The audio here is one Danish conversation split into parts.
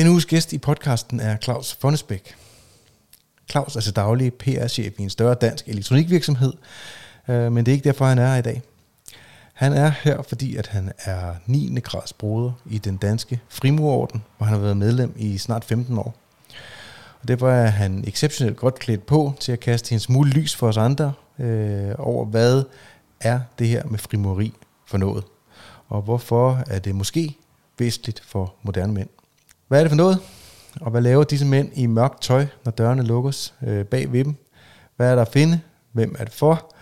Den uges gæst i podcasten er Claus Fonnesbæk. Claus er til daglig PR-chef i en større dansk elektronikvirksomhed, øh, men det er ikke derfor, han er her i dag. Han er her, fordi at han er 9. grads broder i den danske frimurorden, hvor han har været medlem i snart 15 år. Og derfor er han exceptionelt godt klædt på til at kaste en smule lys for os andre øh, over, hvad er det her med frimureri for noget, og hvorfor er det måske væsentligt for moderne mænd. Hvad er det for noget? Og hvad laver disse mænd i mørkt tøj, når dørene lukkes øh, bag ved dem? Hvad er der at finde? Hvem er det for?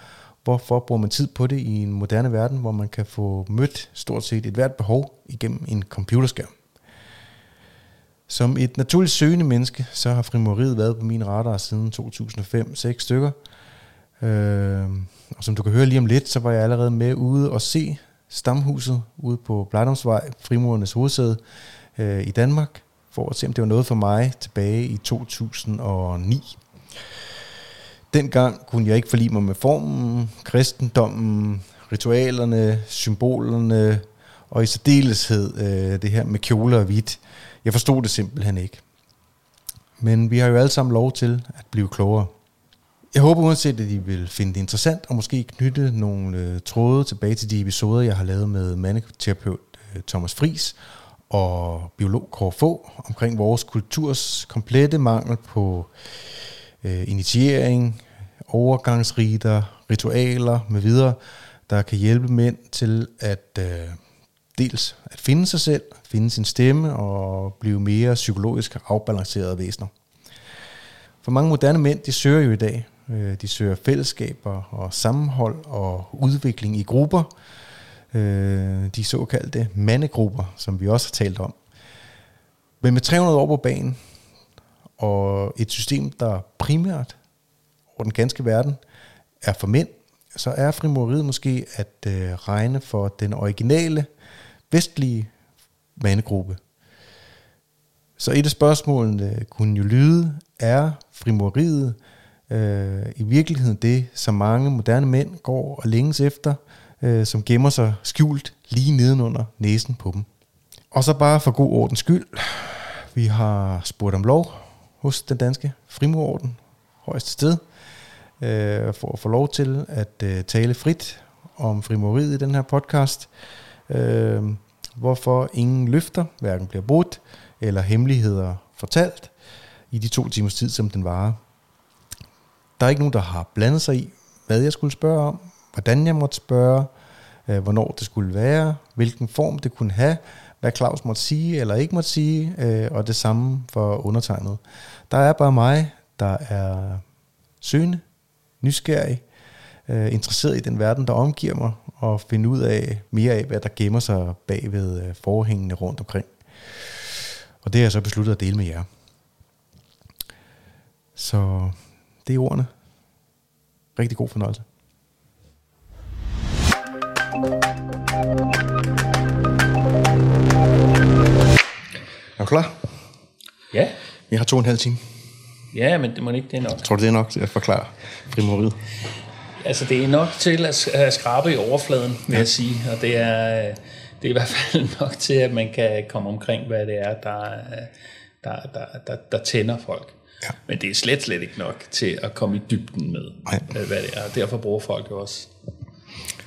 Hvorfor bruger man tid på det i en moderne verden, hvor man kan få mødt stort set et hvert behov igennem en computerskærm? Som et naturligt søgende menneske, så har frimoriet været på min radar siden 2005-6 stykker. Øh, og som du kan høre lige om lidt, så var jeg allerede med ude og se Stamhuset ude på Blejdomsvej, frimurernes hovedsæde øh, i Danmark, for at se, om det var noget for mig tilbage i 2009. Dengang kunne jeg ikke forlige mig med formen, kristendommen, ritualerne, symbolerne, og i særdeleshed øh, det her med kjoler og hvidt. Jeg forstod det simpelthen ikke. Men vi har jo alle sammen lov til at blive klogere. Jeg håber uanset, at I vil finde det interessant, og måske knytte nogle øh, tråde tilbage til de episoder, jeg har lavet med mandeterapeut øh, Thomas Fris og biolog Kåre Få omkring vores kulturs komplette mangel på øh, initiering, overgangsriter, ritualer med videre, der kan hjælpe mænd til at øh, dels at finde sig selv, finde sin stemme og blive mere psykologisk afbalancerede væsener. For mange moderne mænd, de søger jo i dag. Øh, de søger fællesskaber og sammenhold og udvikling i grupper. Øh, de såkaldte mandegrupper, som vi også har talt om. Men med 300 år på banen, og et system, der primært over den ganske verden er for mænd, så er frimureriet måske at øh, regne for den originale vestlige mandegruppe. Så et af spørgsmålene kunne jo lyde, er frimureriet øh, i virkeligheden det, som mange moderne mænd går og længes efter, øh, som gemmer sig skjult lige nedenunder næsen på dem. Og så bare for god ordens skyld, vi har spurgt om lov hos den danske frimurorden, højeste sted, øh, for at få lov til at øh, tale frit om frimoriet i den her podcast. Øh, hvorfor ingen løfter hverken bliver brudt eller hemmeligheder fortalt i de to timers tid, som den varer. Der er ikke nogen, der har blandet sig i, hvad jeg skulle spørge om, hvordan jeg måtte spørge, øh, hvornår det skulle være, hvilken form det kunne have, hvad Claus måtte sige eller ikke måtte sige, øh, og det samme for undertegnet. Der er bare mig, der er søgende, nysgerrig, øh, interesseret i den verden, der omgiver mig, og finde ud af mere af, hvad der gemmer sig bag ved øh, forhængene rundt omkring. Og det har jeg så besluttet at dele med jer. Så det er ordene. Rigtig god fornøjelse. Er du klar? Ja. Jeg har to og en halv time. Ja, men det må ikke det er nok. Tror du, det er nok til at forklare frimoriet? Altså, det er nok til at at skrabe i overfladen, vil ja. jeg sige. Og det er, det er i hvert fald nok til, at man kan komme omkring, hvad det er, der, der, der, der, der tænder folk. Ja. Men det er slet, slet ikke nok til at komme i dybden med, Nej. hvad det er. Og derfor bruger folk jo også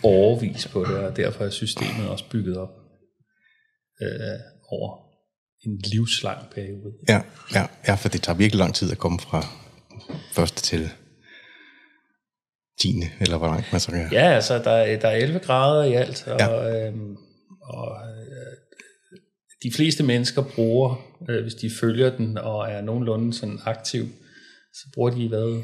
overvis på det, og derfor er systemet også bygget op øh, over en livslang periode. Ja, ja, ja, for det tager virkelig lang tid at komme fra første til 10. eller hvor langt man så kan. Ja, altså der, er, der er 11 grader i alt, og, ja. øhm, og øh, de fleste mennesker bruger, øh, hvis de følger den og er nogenlunde sådan aktiv, så bruger de hvad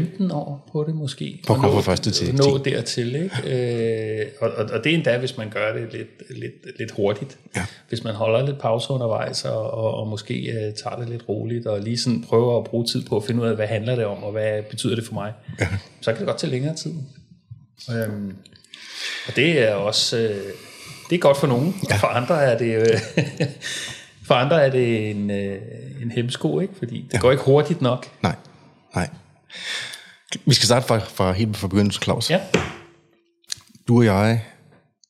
15 år på det måske. På at komme fra første til Nå dertil, ikke? Øh, og, og, og det er endda, hvis man gør det lidt, lidt, lidt hurtigt. Ja. Hvis man holder lidt pause undervejs, og, og, og måske uh, tager det lidt roligt, og lige sådan prøver at bruge tid på at finde ud af, hvad handler det om, og hvad betyder det for mig, ja. så kan det godt tage længere tid. Øhm, og det er også... Øh, det er godt for nogen, ja. og for andre er det... Øh, for andre er det en, øh, en hemsko, ikke? Fordi det ja. går ikke hurtigt nok. Nej, nej. Vi skal starte fra, fra helt fra begyndelsen, Claus. Ja. Du og jeg,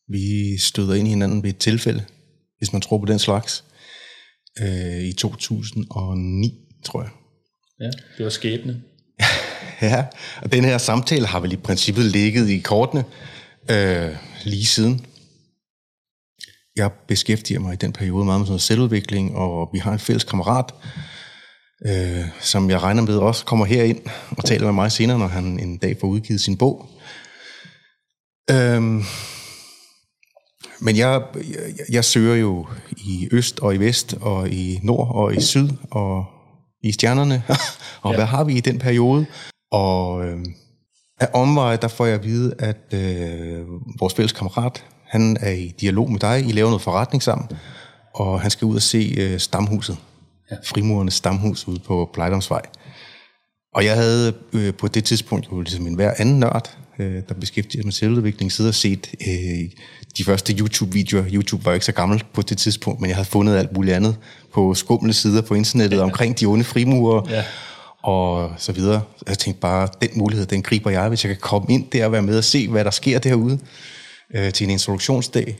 vi støder ind i hinanden ved et tilfælde. hvis man tror på den slags, øh, i 2009, tror jeg. Ja, det var skæbne. ja, og den her samtale har vel i princippet ligget i kortene øh, lige siden. Jeg beskæftiger mig i den periode meget med sådan selvudvikling, og vi har en fælles kammerat, øh, som jeg regner med også kommer herind og taler med mig senere, når han en dag får udgivet sin bog. Øhm, men jeg, jeg, jeg søger jo i øst og i vest og i nord og i syd og i stjernerne. og ja. hvad har vi i den periode? Og øh, af omveje, der får jeg at vide, at øh, vores fælles kammerat, han er i dialog med dig. I laver noget forretning sammen. Og han skal ud og se øh, stamhuset. Ja. Frimurernes stamhus ude på Plejdomsvej. Og jeg havde øh, på det tidspunkt jo ligesom en hver anden nørd, øh, der beskæftiger sig med selvudvikling, siddet og set øh, de første YouTube-videoer. YouTube var ikke så gammel på det tidspunkt, men jeg havde fundet alt muligt andet på skumle sider på internettet ja. omkring de onde frimurer. Ja og så videre. Jeg tænkte bare, den mulighed, den griber jeg, hvis jeg kan komme ind der og være med og se, hvad der sker derude øh, til en introduktionsdag,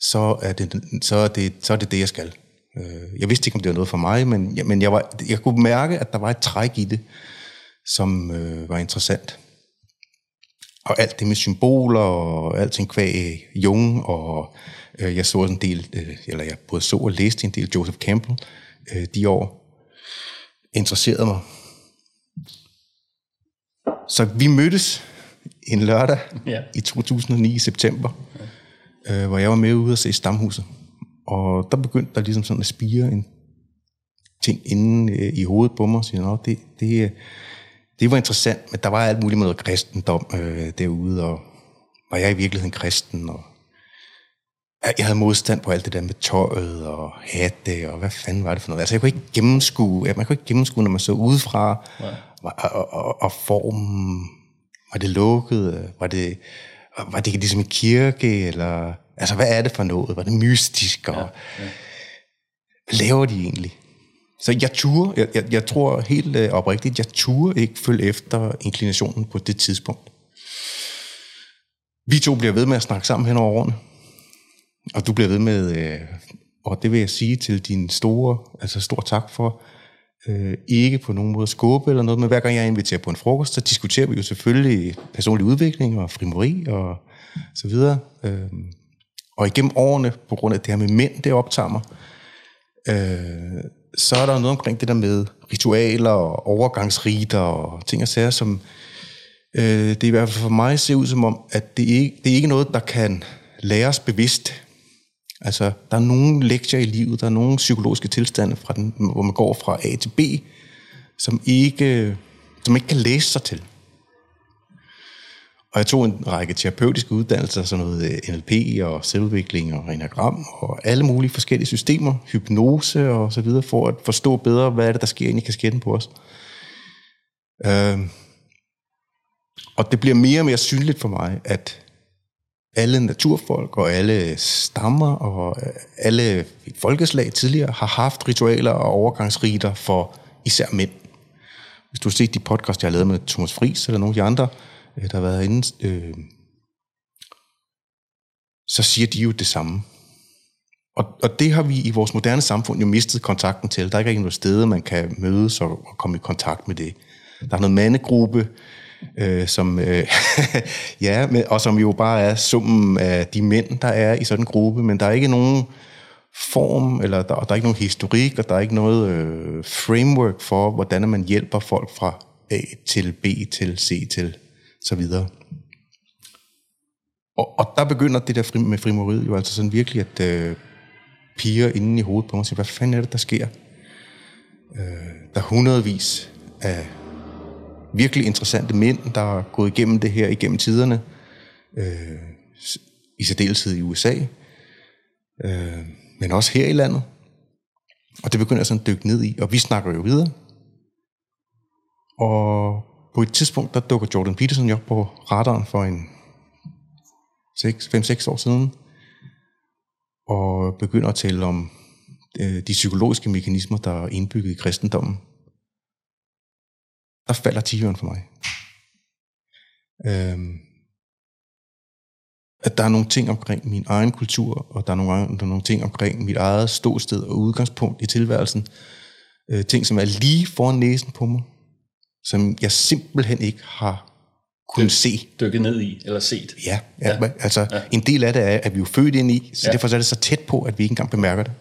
så er, det, så, er det, så er det det, jeg skal. Øh, jeg vidste ikke, om det var noget for mig, men, men jeg, var, jeg kunne mærke, at der var et træk i det, som øh, var interessant. Og alt det med symboler og alting kvæg Jung, og øh, jeg så en del, øh, eller jeg både så og læste en del Joseph Campbell øh, de år, interesserede mig. Så vi mødtes en lørdag ja. i 2009 i september, ja. øh, hvor jeg var med ude og se Stamhuset. Og der begyndte der ligesom sådan at spire en ting inden øh, i hovedet på mig, og sige, det, det, det var interessant, men der var alt muligt med noget kristendom øh, derude, og var jeg i virkeligheden kristen, og jeg havde modstand på alt det der med tøjet og hatte, og hvad fanden var det for noget. Altså, jeg kunne ikke gennemskue, man kunne ikke gennemskue, når man så udefra, og, og, og, og formen, var det lukket, var det, var det ligesom en kirke, eller, altså, hvad er det for noget? Var det mystisk, og ja, ja. hvad laver de egentlig? Så jeg turde, jeg, jeg, jeg tror helt øh, oprigtigt, jeg turde ikke følge efter inklinationen på det tidspunkt. Vi to bliver ved med at snakke sammen hen over årene. Og du bliver ved med, øh, og det vil jeg sige til din store, altså stor tak for, øh, ikke på nogen måde skåbe eller noget, men hver gang jeg inviterer på en frokost, så diskuterer vi jo selvfølgelig personlig udvikling og frimori og så videre. Øh, og igennem årene, på grund af det her med mænd, det optager mig, øh, så er der noget omkring det der med ritualer og overgangsriter og ting og sager, som øh, det i hvert fald for mig ser ud som om, at det ikke det er ikke noget, der kan læres bevidst. Altså, der er nogle lektier i livet, der er nogle psykologiske tilstande, fra den, hvor man går fra A til B, som ikke, som ikke kan læse sig til. Og jeg tog en række terapeutiske uddannelser, sådan noget øh, NLP og selvudvikling og enagram og alle mulige forskellige systemer, hypnose og så videre, for at forstå bedre, hvad er det, der sker inde i kasketten på os. Øh, og det bliver mere og mere synligt for mig, at alle naturfolk og alle stammer og øh, alle folkeslag tidligere har haft ritualer og overgangsriter for især mænd. Hvis du har set de podcast, jeg har lavet med Thomas Friis eller nogle af de andre, øh, Øh, der har været inde, øh, så siger de jo det samme. Og, og det har vi i vores moderne samfund jo mistet kontakten til. Der er ikke noget sted, man kan mødes og, og komme i kontakt med det. Der er noget mandegruppe, øh, som, øh, ja, men, og som jo bare er summen af de mænd, der er i sådan en gruppe, men der er ikke nogen form, eller der, der er ikke nogen historik, og der er ikke noget øh, framework for, hvordan man hjælper folk fra A til B til C til så videre. Og, og der begynder det der fri, med frimoriet jo altså sådan virkelig at øh, piger inden i hovedet på mig siger, hvad fanden er det, der sker? Øh, der er hundredvis af virkelig interessante mænd, der er gået igennem det her igennem tiderne, øh, i særdeleshed i USA, øh, men også her i landet. Og det begynder jeg sådan at dykke ned i, og vi snakker jo videre. Og på et tidspunkt, der dukker Jordan Peterson op på radaren for en 5-6 år siden, og begynder at tale om øh, de psykologiske mekanismer, der er indbygget i kristendommen der falder tigeren for mig. Øhm, at der er nogle ting omkring min egen kultur, og der er nogle, der er nogle ting omkring mit eget ståsted og udgangspunkt i tilværelsen. Øh, ting, som er lige foran næsen på mig, som jeg simpelthen ikke har kunnet se. Dykket ned i, eller set. Ja, ja, ja. altså ja. en del af det er, at vi er født ind i, så ja. derfor er det så tæt på, at vi ikke engang bemærker det.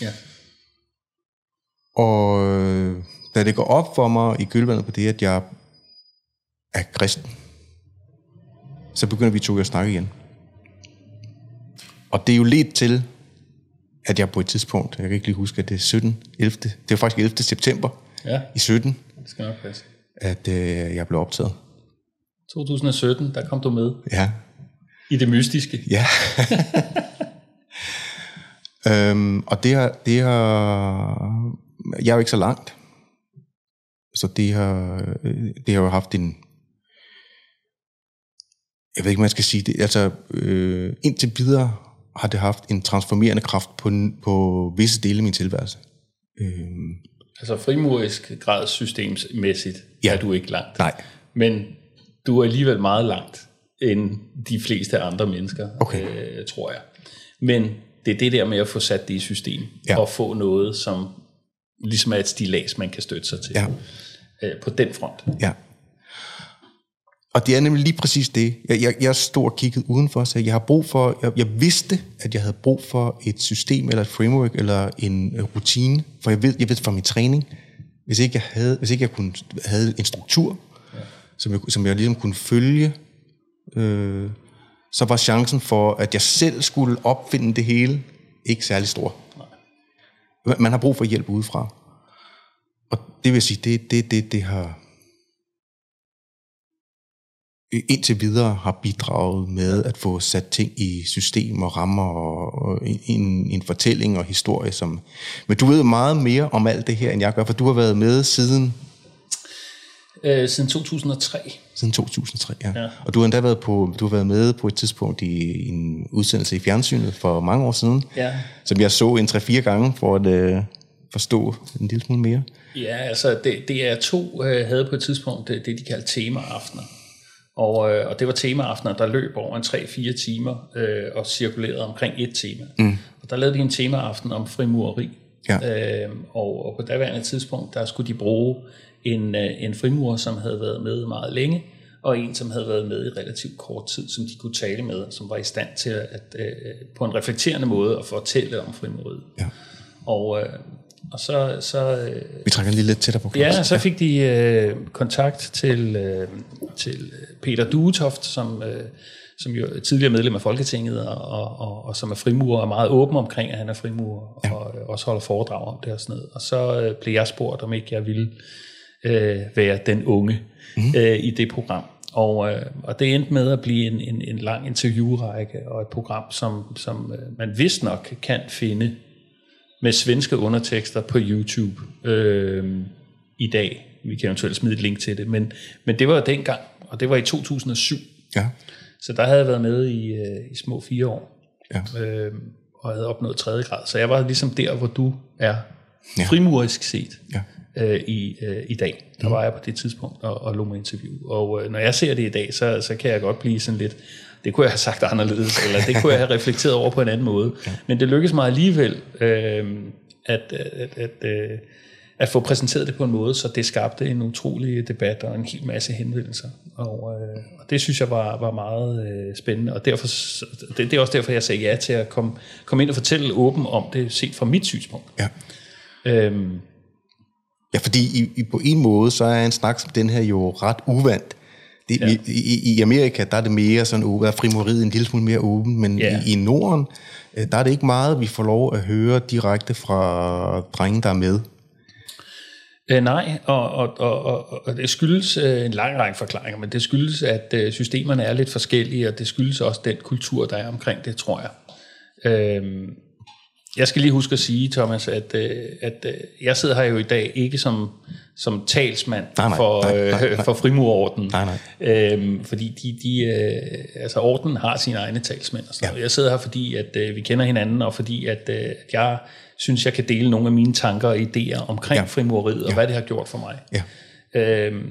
Ja. Og øh, da det går op for mig i kølvandet på det, at jeg er kristen, så begynder vi to at snakke igen. Og det er jo lidt til, at jeg på et tidspunkt, jeg kan ikke lige huske, at det er 17, 11, det er faktisk 11. september ja. i 17, det skal nok passe. At øh, jeg blev optaget. 2017, der kom du med Ja, i det mystiske. Ja. øhm, og det har, det har... Jeg er jo ikke så langt. Så det har, øh, det har jo haft en... Jeg ved ikke, man skal sige det. Altså, øh, indtil videre har det haft en transformerende kraft på, på visse dele af min tilværelse. Øhm, Altså frimurisk gradssystemsmæssigt Ja. er du ikke langt. nej, Men du er alligevel meget langt end de fleste andre mennesker, Okay. øh, tror jeg. Men det er det der med at få sat det i system, Ja. og få noget, som ligesom er et stilas, man kan støtte sig til. Ja. Øh, på den front. Ja. Og det er nemlig lige præcis det. Jeg, jeg, jeg stod og kiggede udenfor og sagde, jeg har brug for, jeg, jeg vidste, at jeg havde brug for et system, eller et framework, eller en øh, rutine, for jeg ved, jeg ved fra min træning, hvis ikke jeg havde, hvis ikke jeg kunne, havde en struktur, ja. som, jeg, som jeg ligesom kunne følge, øh, så var chancen for, at jeg selv skulle opfinde det hele, ikke særlig stor. Man- Man har brug for hjælp udefra. Og det vil sige, det, det, det, det har indtil videre har bidraget med at få sat ting i system og rammer og, og en, en fortælling og historie. Som, men du ved meget mere om alt det her, end jeg gør, for du har været med siden, Øh, siden 2003. siden 2003. Ja. Ja. Og du har endda været, på, du har været med på et tidspunkt i en udsendelse i fjernsynet for mange år siden, Ja. som jeg så en 3-4 gange for at øh, forstå en lille smule mere. Ja, altså det, det er to øh, havde på et tidspunkt det, det de kaldte temaaftener. Og, øh, og det var temaaftener, der løb over en 3-4 timer øh, og cirkulerede omkring et tema. Mm. Og der lavede de en temaaften om frimureri. Ja. Øh, og, og på daværende tidspunkt, der skulle de bruge en, øh, en frimurer, som havde været med meget længe, og en, som havde været med i relativt kort tid, som de kunne tale med, som var i stand til at øh, på en reflekterende måde at fortælle om frimureriet. Ja. Og, øh, og så, så øh, Vi trækker lige lidt tættere på. Ja, Claus. så fik de øh, kontakt til, øh, til Peter Duetoft, som, øh, som jo er tidligere medlem af Folketinget, og, og, og, og som er frimurer, og er meget åben omkring, at han er frimurer, ja. og øh, også holder foredrag om det og sådan noget. Og så øh, blev jeg spurgt, om ikke jeg ville øh, være den unge mm. øh, i det program. Og, øh, og det endte med at blive en, en, en lang interviewrække, og et program, som, som øh, man vist nok kan finde med svenske undertekster på YouTube øh, i dag. Vi kan eventuelt smide et link til det, men, men det var jo dengang, og det var i 2007. Ja. Så der havde jeg været med i, øh, i små fire år, Ja. øh, og havde opnået tredje grad. Så jeg var ligesom der, hvor du er, Ja. frimurisk set, Ja. øh, i, øh, i dag. Der var jeg på det tidspunkt og, og lå med interview. Og øh, når jeg ser det i dag, så, så kan jeg godt blive sådan lidt, det kunne jeg have sagt anderledes, eller det kunne jeg have reflekteret over på en anden måde. Ja. Men det lykkedes mig alligevel øh, at, at, at, øh, at få præsenteret det på en måde, så det skabte en utrolig debat og en hel masse henvendelser. Og, øh, og det synes jeg var, var meget øh, spændende, og derfor, det, det er også derfor, jeg sagde ja til at komme, komme ind og fortælle åben om det, set fra mit synspunkt. ja. Øhm, Ja, fordi i, i, på en måde, så er en snak som den her jo ret uvandt. Det, Ja. i, i, I Amerika, der er det mere sådan åbent, der er frimoriet en lille smule mere åben, men Ja. i, i Norden, øh, der er det ikke meget, vi får lov at høre direkte fra drenge, der er med. Øh, nej, og, og, og, og, og det skyldes øh, en lang række forklaringer, men det skyldes, at øh, systemerne er lidt forskellige, og det skyldes også den kultur, der er omkring det, tror jeg. Øh, jeg skal lige huske at sige, Thomas, at, øh, at øh, jeg sidder her jo i dag ikke som, som talsmand Nej, nej, for, nej, øh, nej, nej. for frimurordenen. Nej, nej. Øhm, fordi de, de, øh, altså ordenen har sine egne talsmænd. Og sådan Ja. noget. Jeg sidder her, fordi at, øh, vi kender hinanden, og fordi at, øh, at jeg synes, jeg kan dele nogle af mine tanker og idéer omkring ja. Frimureriet, og ja. hvad det har gjort for mig. Ja. Øhm,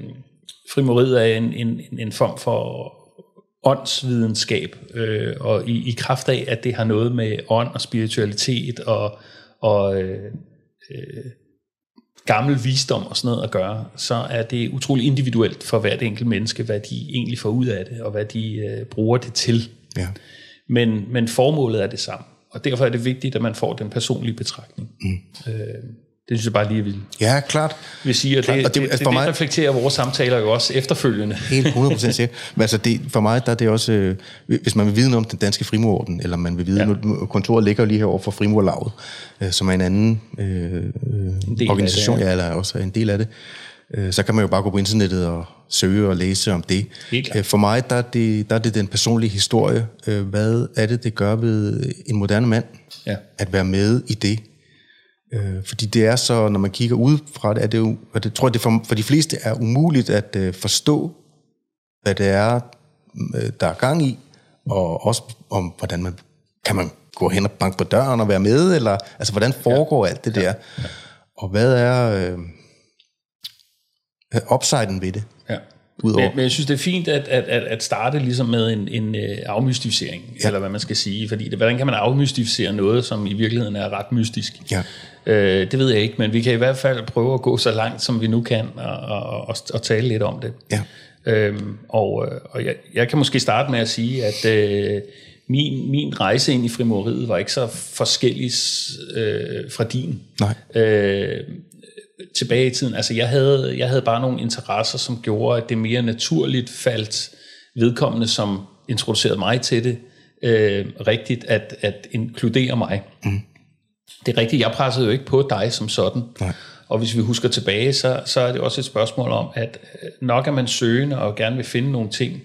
frimureriet er en, en- en form for åndsvidenskab, øh, og i, i kraft af, at det har noget med ånd og spiritualitet og, og øh, øh, gammel visdom og sådan noget at gøre, så er det utrolig individuelt for hvert enkelt menneske, hvad de egentlig får ud af det, og hvad de øh, bruger det til. Ja. Men, men formålet er det samme, og derfor er det vigtigt, at man får den personlige betragtning. Mm. Øh, det synes jeg bare lige vil, Ja, klart. vil sige, og det, Klart, det, og det- det, det, altså det, mig- reflekterer vores samtaler jo også efterfølgende. Helt 100% sikkert. Men altså det, for mig der er det også, øh, hvis man vil vide noget om den danske frimurorden, eller man vil vide, Ja. nu, kontoret ligger jo lige herovre for Frimurlaget, øh, som er en anden øh, det, organisation, ja. ja, eller også er en del af det, øh, så kan man jo bare gå på internettet og søge og læse om det. Øh, For mig der er, det, der er det den personlige historie. Øh, Hvad er det, det gør ved en moderne mand, Ja. at være med i det? Øh, fordi det er så, når man kigger ud fra det, er det jo, og det tror jeg, det for, for de fleste er umuligt at øh, forstå, hvad det er, øh, der er gang i, og også om, hvordan man, kan man gå hen og banke på døren og være med, eller, altså, hvordan foregår ja. alt det der? Og hvad er øh, upsiden ved det? Udover- Men, men jeg synes, det er fint at, at, at, at starte ligesom med en, en øh, afmystificering, ja. eller hvad man skal sige. Fordi det, hvordan kan man afmystificere noget, som i virkeligheden er ret mystisk? Ja. Øh, det ved jeg ikke, men vi kan i hvert fald prøve at gå så langt, som vi nu kan, og, og, og, og tale lidt om det. Ja. Øhm, og øh, og jeg, jeg kan måske starte med at sige, at øh, min, min rejse ind i frimureriet var ikke så forskellig øh, fra din. Nej. Øh, tilbage i tiden. Altså jeg havde, jeg havde bare nogle interesser, som gjorde, at det mere naturligt faldt vedkommende, som introducerede mig til det, øh, rigtigt at, at inkludere mig. Mm. Det er rigtigt, jeg pressede jo ikke på dig som sådan. Nej. Og hvis vi husker tilbage, så, så er det også et spørgsmål om, at øh, nok er man søgende og gerne vil finde nogle ting,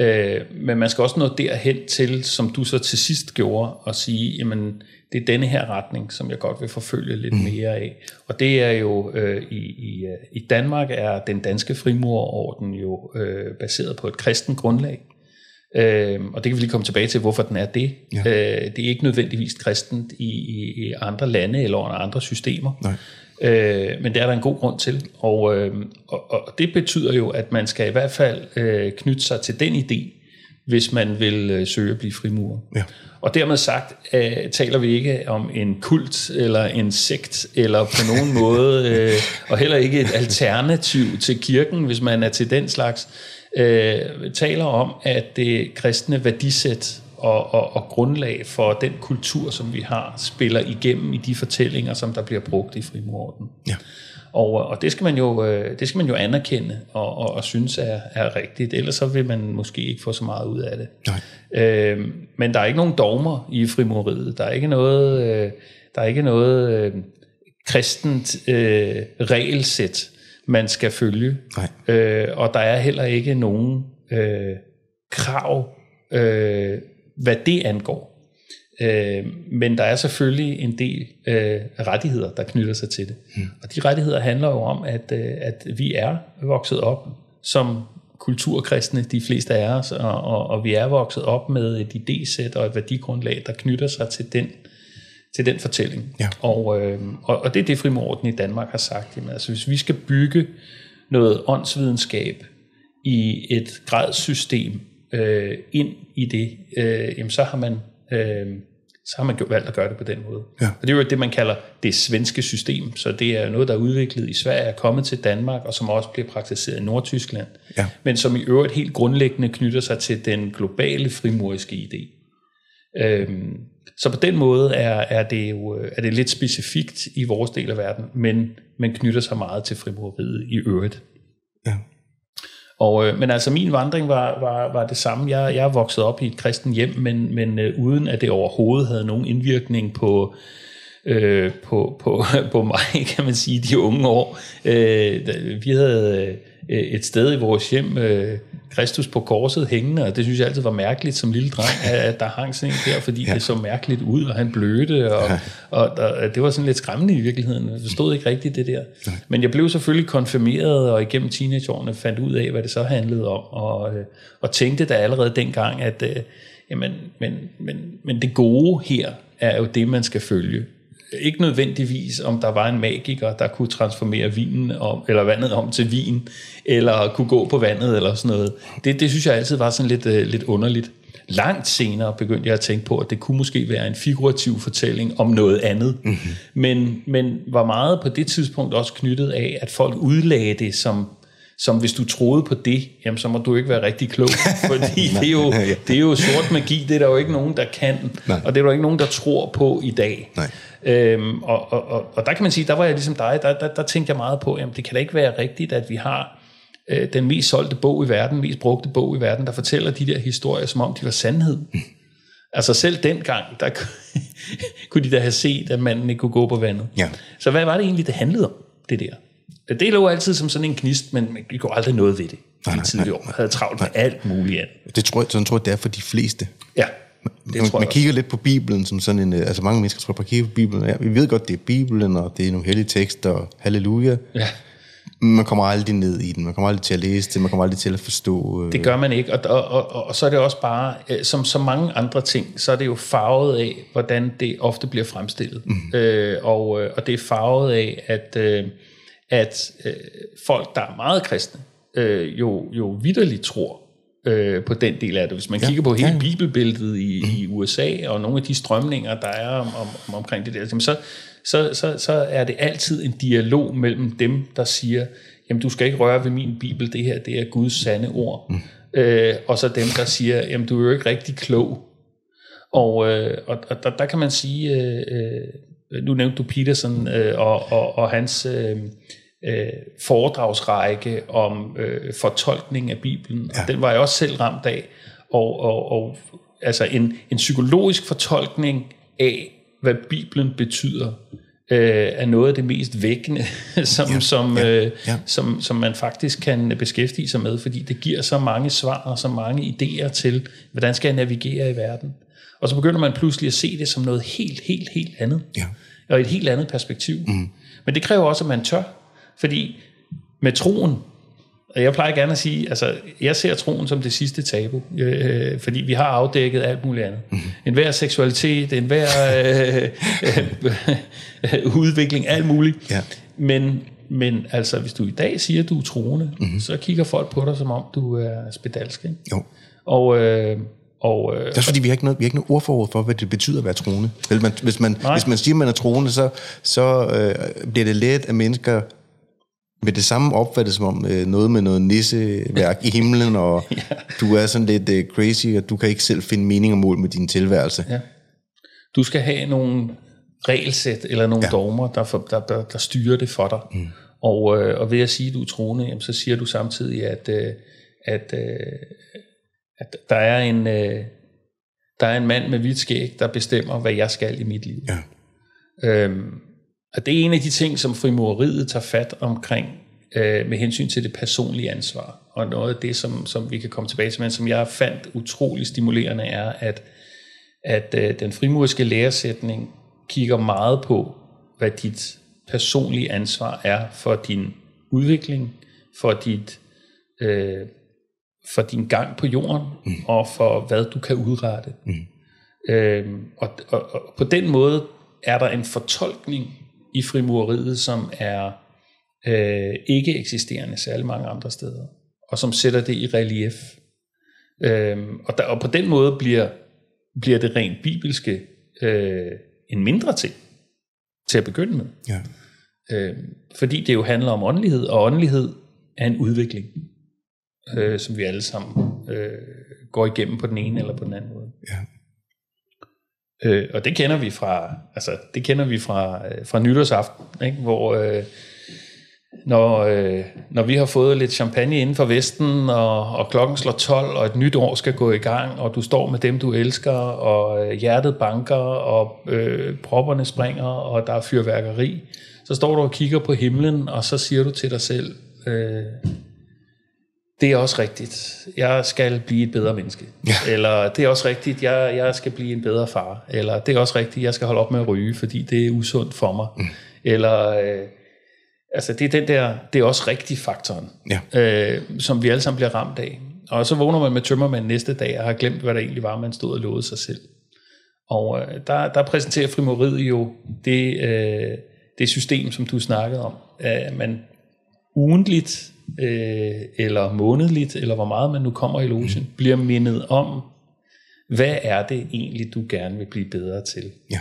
øh, men man skal også nå derhen til, som du så til sidst gjorde, og sige, jamen, det er denne her retning, som jeg godt vil forfølge lidt mm. mere af. Og det er jo, øh, i, i, øh, i Danmark er den danske frimurerorden jo øh, baseret på et kristen grundlag. Øh, og det kan vi lige komme tilbage til, hvorfor den er det. Ja. Øh, det er ikke nødvendigvis kristent i, i, i andre lande eller under andre systemer. Nej. Øh, men det er der en god grund til. Og, øh, og, og det betyder jo, at man skal i hvert fald øh, knytte sig til den idé, hvis man vil øh, søge at blive frimurer. Ja. Og dermed sagt, øh, taler vi ikke om en kult eller en sekt, eller på nogen måde, øh, og heller ikke et alternativ til kirken, hvis man er til den slags. Øh, taler om, at det kristne værdisæt og, og, og grundlag for den kultur, som vi har, spiller igennem i de fortællinger, som der bliver brugt i frimurorden. Ja. Og, og det skal man jo øh, det skal man jo anerkende og, og, og synes er, er rigtigt. Ellers så vil man måske ikke få så meget ud af det. Nej. Øh, men der er ikke nogen dogmer i frimureriet. Der er ikke noget, øh, der er ikke noget øh, kristent øh, regelsæt, man skal følge. Nej. Øh, og der er heller ikke nogen øh, krav, øh, hvad det angår. Øh, men der er selvfølgelig en del øh, rettigheder, der knytter sig til det. Mm. Og de rettigheder handler jo om, at, øh, at vi er vokset op som kulturkristne, de fleste af os, og, og, og vi er vokset op med et idésæt og et værdigrundlag, der knytter sig til den, til den fortælling. Ja. Og, øh, og, og det er det, Frimorden i Danmark har sagt. Jamen, altså, hvis vi skal bygge noget åndsvidenskab i et gradssystem øh, ind i det, øh, jamen, så har man øh, så har man valgt at gøre det på den måde. Ja. Og det er jo det, man kalder det svenske system. Så det er noget, der er udviklet i Sverige, er kommet til Danmark, og som også bliver praktiseret i Nordtyskland. Ja. Men som i øvrigt helt grundlæggende knytter sig til den globale frimuriske idé. Øhm, så på den måde er, er, det jo er det lidt specifikt i vores del af verden, men, men knytter sig meget til frimureriet i øvrigt. Ja. Og, øh, men altså min vandring var, var, var det samme. Jeg, jeg er vokset op i et kristen hjem, men, men øh, uden at det overhovedet havde nogen indvirkning på, øh, på, på, på mig, kan man sige, de unge år. Øh, vi havde øh, et sted i vores hjem, øh, Kristus på korset hængende, og det synes jeg altid var mærkeligt som lille dreng, at, der hang sådan en der, fordi ja. det så mærkeligt ud, og han blødte, og, og, og det var sådan lidt skræmmende i virkeligheden. Jeg forstod ikke rigtigt det der. Men jeg blev selvfølgelig konfirmeret, og igennem teenageårene fandt ud af, hvad det så handlede om, og, øh, og tænkte da allerede dengang, at øh, jamen, men, men, men det gode her er jo det, man skal følge. Ikke nødvendigvis, om der var en magiker, der kunne transformere vinen om, eller vandet om til vin, eller kunne gå på vandet, eller sådan noget. Det, det synes jeg altid var sådan lidt, øh, lidt underligt. Langt senere begyndte jeg at tænke på, at det kunne måske være en figurativ fortælling om noget andet. Mm-hmm. Men, men var meget på det tidspunkt også knyttet af, at folk udlagde det som som hvis du troede på det, jamen så må du ikke være rigtig klog, fordi det, er jo, det er jo sort magi, det er der jo ikke nogen, der kan, Nej. og det er der jo ikke nogen, der tror på i dag. Nej. Øhm, og, og, og, og der kan man sige, der var jeg ligesom dig, der, der, der tænkte jeg meget på, jamen det kan da ikke være rigtigt, at vi har øh, den mest solgte bog i verden, mest brugte bog i verden, der fortæller de der historier, som om de var sandhed. Mm. Altså selv dengang, der kunne de da have set, at manden ikke kunne gå på vandet. Ja. Så hvad var det egentlig, det handlede om, det der? Det lå altid som sådan en knist, men vi går aldrig noget ved det. Nej, nej, nej, nej. havde travlt med alt muligt andet. Det tror jeg, sådan tror jeg, det er for de fleste. Ja. Det man, tror man kigger lidt på Bibelen som sådan en, øh, altså mange mennesker tror på at kigge på Bibelen. Ja, vi ved godt, det er Bibelen, og det er nogle hellige tekster, og halleluja. Ja. Man kommer aldrig ned i den, man kommer aldrig til at læse det, man kommer aldrig til at forstå. Øh... Det gør man ikke, og, og, og, og så er det også bare, øh, som så mange andre ting, så er det jo farvet af, hvordan det ofte bliver fremstillet. Mm. Øh, og, og det er farvet af, at... Øh, at øh, folk, der er meget kristne, øh, jo, jo vidderligt tror øh, på den del af det. Hvis man ja, kigger på hele ja. bibelbilledet i, i USA, og nogle af de strømninger, der er om, om, om, omkring det der, så, så, så, så er det altid en dialog mellem dem, der siger, jamen du skal ikke røre ved min bibel, det her det er Guds sande ord. Mm. Øh, og så dem, der siger, jamen du er jo ikke rigtig klog. Og, øh, og, og der, der kan man sige, øh, øh, nu nævnte du Peterson øh, og, og, og hans... Øh, øh, foredragsrække om øh, fortolkning af Bibelen, ja. og den var jeg også selv ramt af, og, og, og altså en, en psykologisk fortolkning af, hvad Bibelen betyder, øh, er noget af det mest vækkende, som, ja, som, ja, øh, ja. Som, som man faktisk kan beskæftige sig med, fordi det giver så mange svar og så mange idéer til, hvordan skal jeg navigere i verden. Og så begynder man pludselig at se det som noget helt, helt, helt andet. Ja. Og et helt andet perspektiv. Mm. Men det kræver også, at man tør fordi med troen, og jeg plejer gerne at sige, altså jeg ser troen som det sidste tabu, øh, fordi vi har afdækket alt muligt andet. Mm-hmm. En hver seksualitet, en hver øh, øh, udvikling, alt muligt. Ja. Men, men altså, hvis du i dag siger, at du er troende, mm-hmm. så kigger folk på dig, som om du er spedalsk. Ikke? Jo. Og, øh, og, øh, det er fordi, vi har ikke noget, vi har ikke noget ordforråd for, hvad det betyder at være troende. Hvis man, hvis man siger, at man er troende, så, så øh, bliver det let, at mennesker med det samme opfattes som om øh, noget med noget nisseværk i himlen, og ja. du er sådan lidt øh, crazy, og du kan ikke selv finde mening og mål med din tilværelse. Ja. Du skal have nogle regelsæt eller nogle ja. dogmer, der, for, der, der, der styrer det for dig. Mm. Og, øh, og ved at sige, at du er troende, jamen, så siger du samtidig, at, øh, at, øh, at der er en... Øh, der er en mand med hvidt skæg, der bestemmer, hvad jeg skal i mit liv. Ja. Øhm, og det er en af de ting, som frimureriet tager fat omkring øh, med hensyn til det personlige ansvar. Og noget af det, som, som vi kan komme tilbage til, men som jeg fandt utrolig stimulerende, er, at, at øh, den frimuriske læresætning kigger meget på, hvad dit personlige ansvar er for din udvikling, for dit øh, for din gang på jorden, mm. og for hvad du kan udrette. Mm. Øh, og, og, og på den måde er der en fortolkning i frimureriet, som er øh, ikke eksisterende særlig mange andre steder, og som sætter det i relief. Øh, og, der, og på den måde bliver, bliver det rent bibelske øh, en mindre ting til at begynde med. Ja. Øh, fordi det jo handler om åndelighed, og åndelighed er en udvikling, øh, som vi alle sammen øh, går igennem på den ene eller på den anden måde. Ja. Øh, og det kender vi fra, altså, det kender vi fra, øh, fra nytårsaften, ikke? hvor øh, når, øh, når vi har fået lidt champagne inden for Vesten, og, og klokken slår 12, og et nyt år skal gå i gang, og du står med dem, du elsker, og øh, hjertet banker, og øh, propperne springer, og der er fyrværkeri, så står du og kigger på himlen, og så siger du til dig selv, øh, det er også rigtigt. Jeg skal blive et bedre menneske. Ja. Eller det er også rigtigt, jeg, jeg skal blive en bedre far. Eller det er også rigtigt, jeg skal holde op med at ryge, fordi det er usundt for mig. Mm. Eller øh, altså det er den der, det er også rigtig faktoren, ja. øh, som vi alle sammen bliver ramt af. Og så vågner man med tømmermand næste dag og har glemt, hvad der egentlig var, man stod og lovede sig selv. Og øh, der, der præsenterer frimoriet jo det, øh, det system, som du snakkede om, at man ugentligt øh, eller månedligt, eller hvor meget man nu kommer i logen, mm. bliver mindet om, hvad er det egentlig, du gerne vil blive bedre til Ja.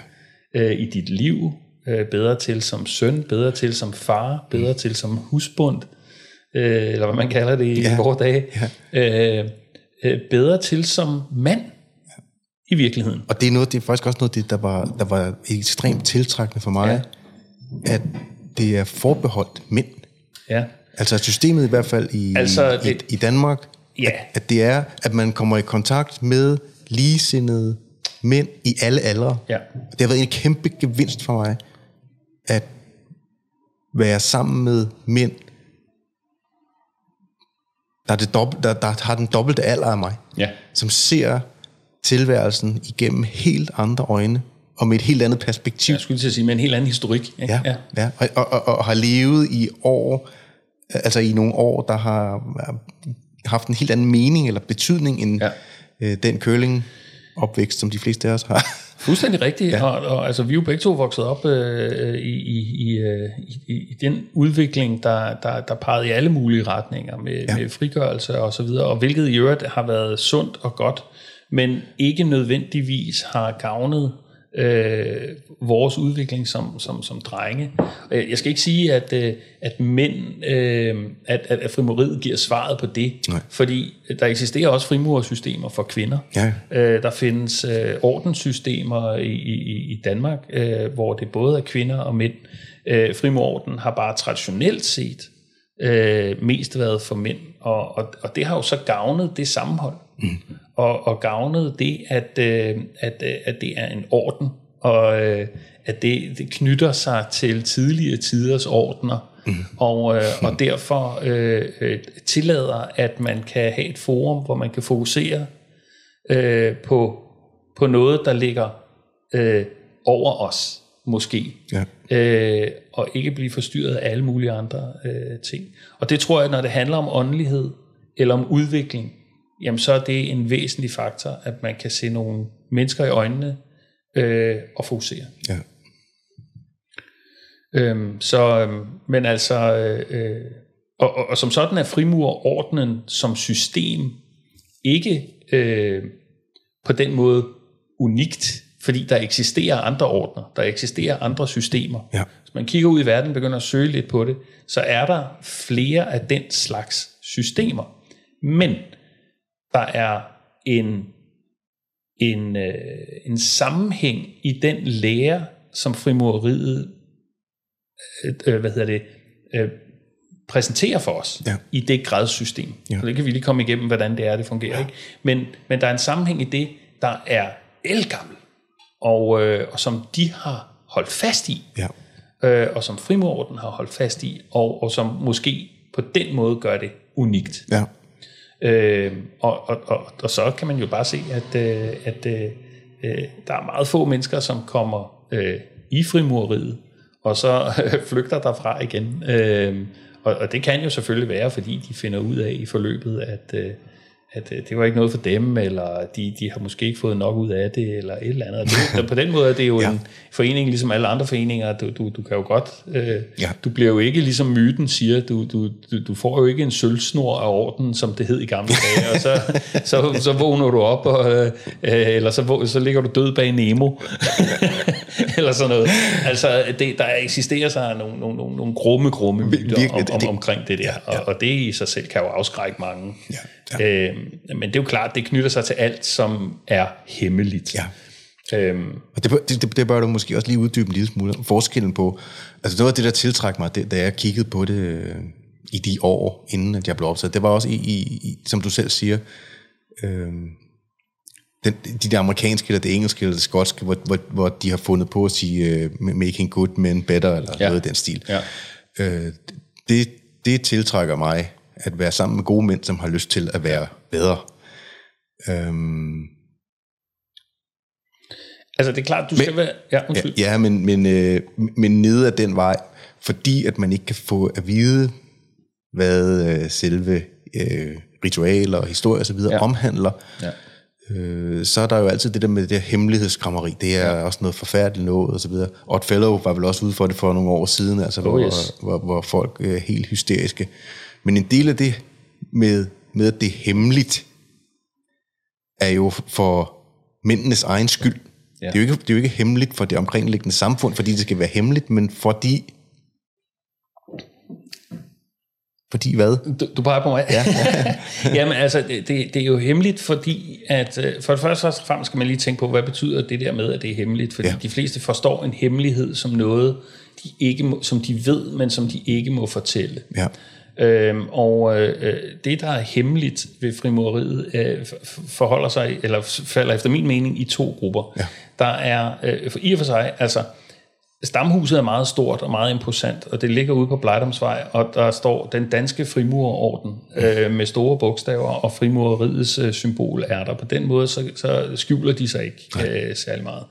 øh, i dit liv, øh, bedre til som søn, bedre til som far, bedre til som husbund, øh, eller hvad man kalder det i Ja. vores dage, øh, øh, bedre til som mand i virkeligheden. Og det er, noget, det er faktisk også noget, det, der var, der var ekstremt tiltrækkende for mig, Ja. ja. at det er forbeholdt mænd. Ja. Altså systemet i hvert fald i, Altså, det- i, i Danmark, Ja. at, at det er, at man kommer i kontakt med ligesindede mænd i alle aldre. Ja. Det har været en kæmpe gevinst for mig, at være sammen med mænd, der, er det dobbelt, der, der har den dobbelte alder af mig, Ja. som ser tilværelsen igennem helt andre øjne, og med et helt andet perspektiv. Jeg skulle til at sige med en helt anden historik. Ikke? Ja, ja. ja. Og, og, og, og har levet i år, altså i nogle år, der har haft en helt anden mening eller betydning end Ja. øh, den curling opvækst, som de fleste af os har. Fuldstændig rigtigt, ja. og, og altså, vi er jo begge to vokset op øh, i, i, i, øh, i, i den udvikling, der, der, der pegede i alle mulige retninger med. Ja. med frigørelse og så videre, og hvilket i øvrigt har været sundt og godt, men ikke nødvendigvis har gavnet øh, vores udvikling som, som, som drenge. Øh, Jeg skal ikke sige, at, øh, at mænd, øh, at, at, at frimoriet giver svaret på det, Nej. fordi der eksisterer også frimurersystemer for kvinder. Ja. Øh, der findes øh, ordenssystemer i, i, i Danmark, øh, hvor det både er kvinder og mænd. Øh, Frimurorden har bare traditionelt set øh, mest været for mænd, og, og, og det har jo så gavnet det sammenhold, mm. Og, og gavnet det, at, øh, at, øh, at det er en orden, og øh, at det, det knytter sig til tidligere tiders ordner, mm. og, øh, og derfor øh, øh, tillader, at man kan have et forum, hvor man kan fokusere øh, på, på noget, der ligger øh, over os, måske. Ja. Øh, og ikke blive forstyrret af alle mulige andre øh, ting. Og det tror jeg, når det handler om åndelighed, eller om udvikling, jamen så er det en væsentlig faktor, at man kan se nogle mennesker i øjnene øh, og fokusere. Ja. Øhm, så, øhm, men altså, øh, øh, og, og, og som sådan er frimurordenen som system ikke øh, på den måde unikt, fordi der eksisterer andre ordner, der eksisterer andre systemer. Ja. Hvis man kigger ud i verden og begynder at søge lidt på det, så er der flere af den slags systemer. Men der er en, en, øh, en sammenhæng i den lære, som frimureriet øh, hvad hedder det, øh, præsenterer for os Ja. i det gradssystem. Ja. Så det kan vi lige komme igennem, hvordan det er, det fungerer. Ikke? Men, men der er en sammenhæng i det, der er elgammel, og, øh, og som de har holdt fast i, Ja. øh, og som frimorden har holdt fast i, og, og som måske på den måde gør det unikt. Ja. Øh, og, og, og, og så kan man jo bare se, at, øh, at øh, øh der er meget få mennesker, som kommer øh, i frimureriet, og så øh, flygter derfra igen. Øh, og, og det kan jo selvfølgelig være, fordi de finder ud af i forløbet, at, øh, at øh, det var ikke noget for dem, eller de, de har måske ikke fået nok ud af det, eller et eller andet. Det, på den måde er det jo ja. Ja. en forening, ligesom alle andre foreninger. Du, du, du kan jo godt... Øh, Ja. Du bliver jo ikke, ligesom myten siger, du, du, du, får jo ikke en sølvsnor af orden, som det hed i gamle dage, og så, så, så vågner du op, og, øh, eller så, så ligger du død bag Nemo, eller sådan noget. Altså, det, der eksisterer sig nogle, nogle, nogle, nogle grumme, grumme myter om, om, omkring det der, og, og det i sig selv kan jo afskrække mange. Ja, Øh, men det er jo klart, det knytter sig til alt, som er hemmeligt. Ja. Øhm, Og det, det, det, bør du måske også lige uddybe en lille smule. Forskellen på, altså det var det, der tiltræk mig, det, da jeg kiggede på det øh, i de år, inden at jeg blev optaget. Det var også i, i, i som du selv siger, øh, den, de der amerikanske, eller det engelske, eller det skotske, hvor, hvor, hvor de har fundet på at sige øh, making good men better, eller ja. noget i den stil. Ja. Øh, det, det tiltrækker mig, at være sammen med gode mænd, som har lyst til at være bedre. Øhm, altså, det er klart, du skal være... Ja, undskyld. Ja, men, men, øh, men nede af den vej, fordi at man ikke kan få at vide, hvad øh, selve øh, ritualer og historie osv. Ja. Ja. omhandler, Ja. øh, så er der jo altid det der med det der hemmelighedskrammeri. Det er ja. også noget forfærdeligt noget, og så videre. Odd Fellow var vel også ude for det for nogle år siden, altså, Oh, hvor, yes. hvor, hvor folk er helt hysteriske. Men en del af det med, med at det er hemmeligt, er jo for mændenes egen skyld. Ja. Det, er jo ikke, det er jo ikke hemmeligt for det omkringliggende samfund, fordi det skal være hemmeligt, men fordi... Fordi hvad? Du, du peger på mig? Ja. Jamen altså, det, det er jo hemmeligt, fordi at øh, for det første og fremmest skal man lige tænke på, hvad betyder det der med, at det er hemmeligt? Fordi ja. de fleste forstår en hemmelighed som noget, de ikke må, som de ved, men som de ikke må fortælle. Ja. Øhm, og øh, det, der er hemmeligt ved frimureriet, øh, for- forholder sig, eller falder efter min mening, i to grupper. Ja. Der er øh, for i og for sig, altså Stamhuset er meget stort og meget imposant, og det ligger ude på Blejdomsvej, og der står den danske frimurerorden øh, med store bogstaver, og frimureriets øh, symbol er der. På den måde, så, så skjuler de sig ikke øh, særlig meget.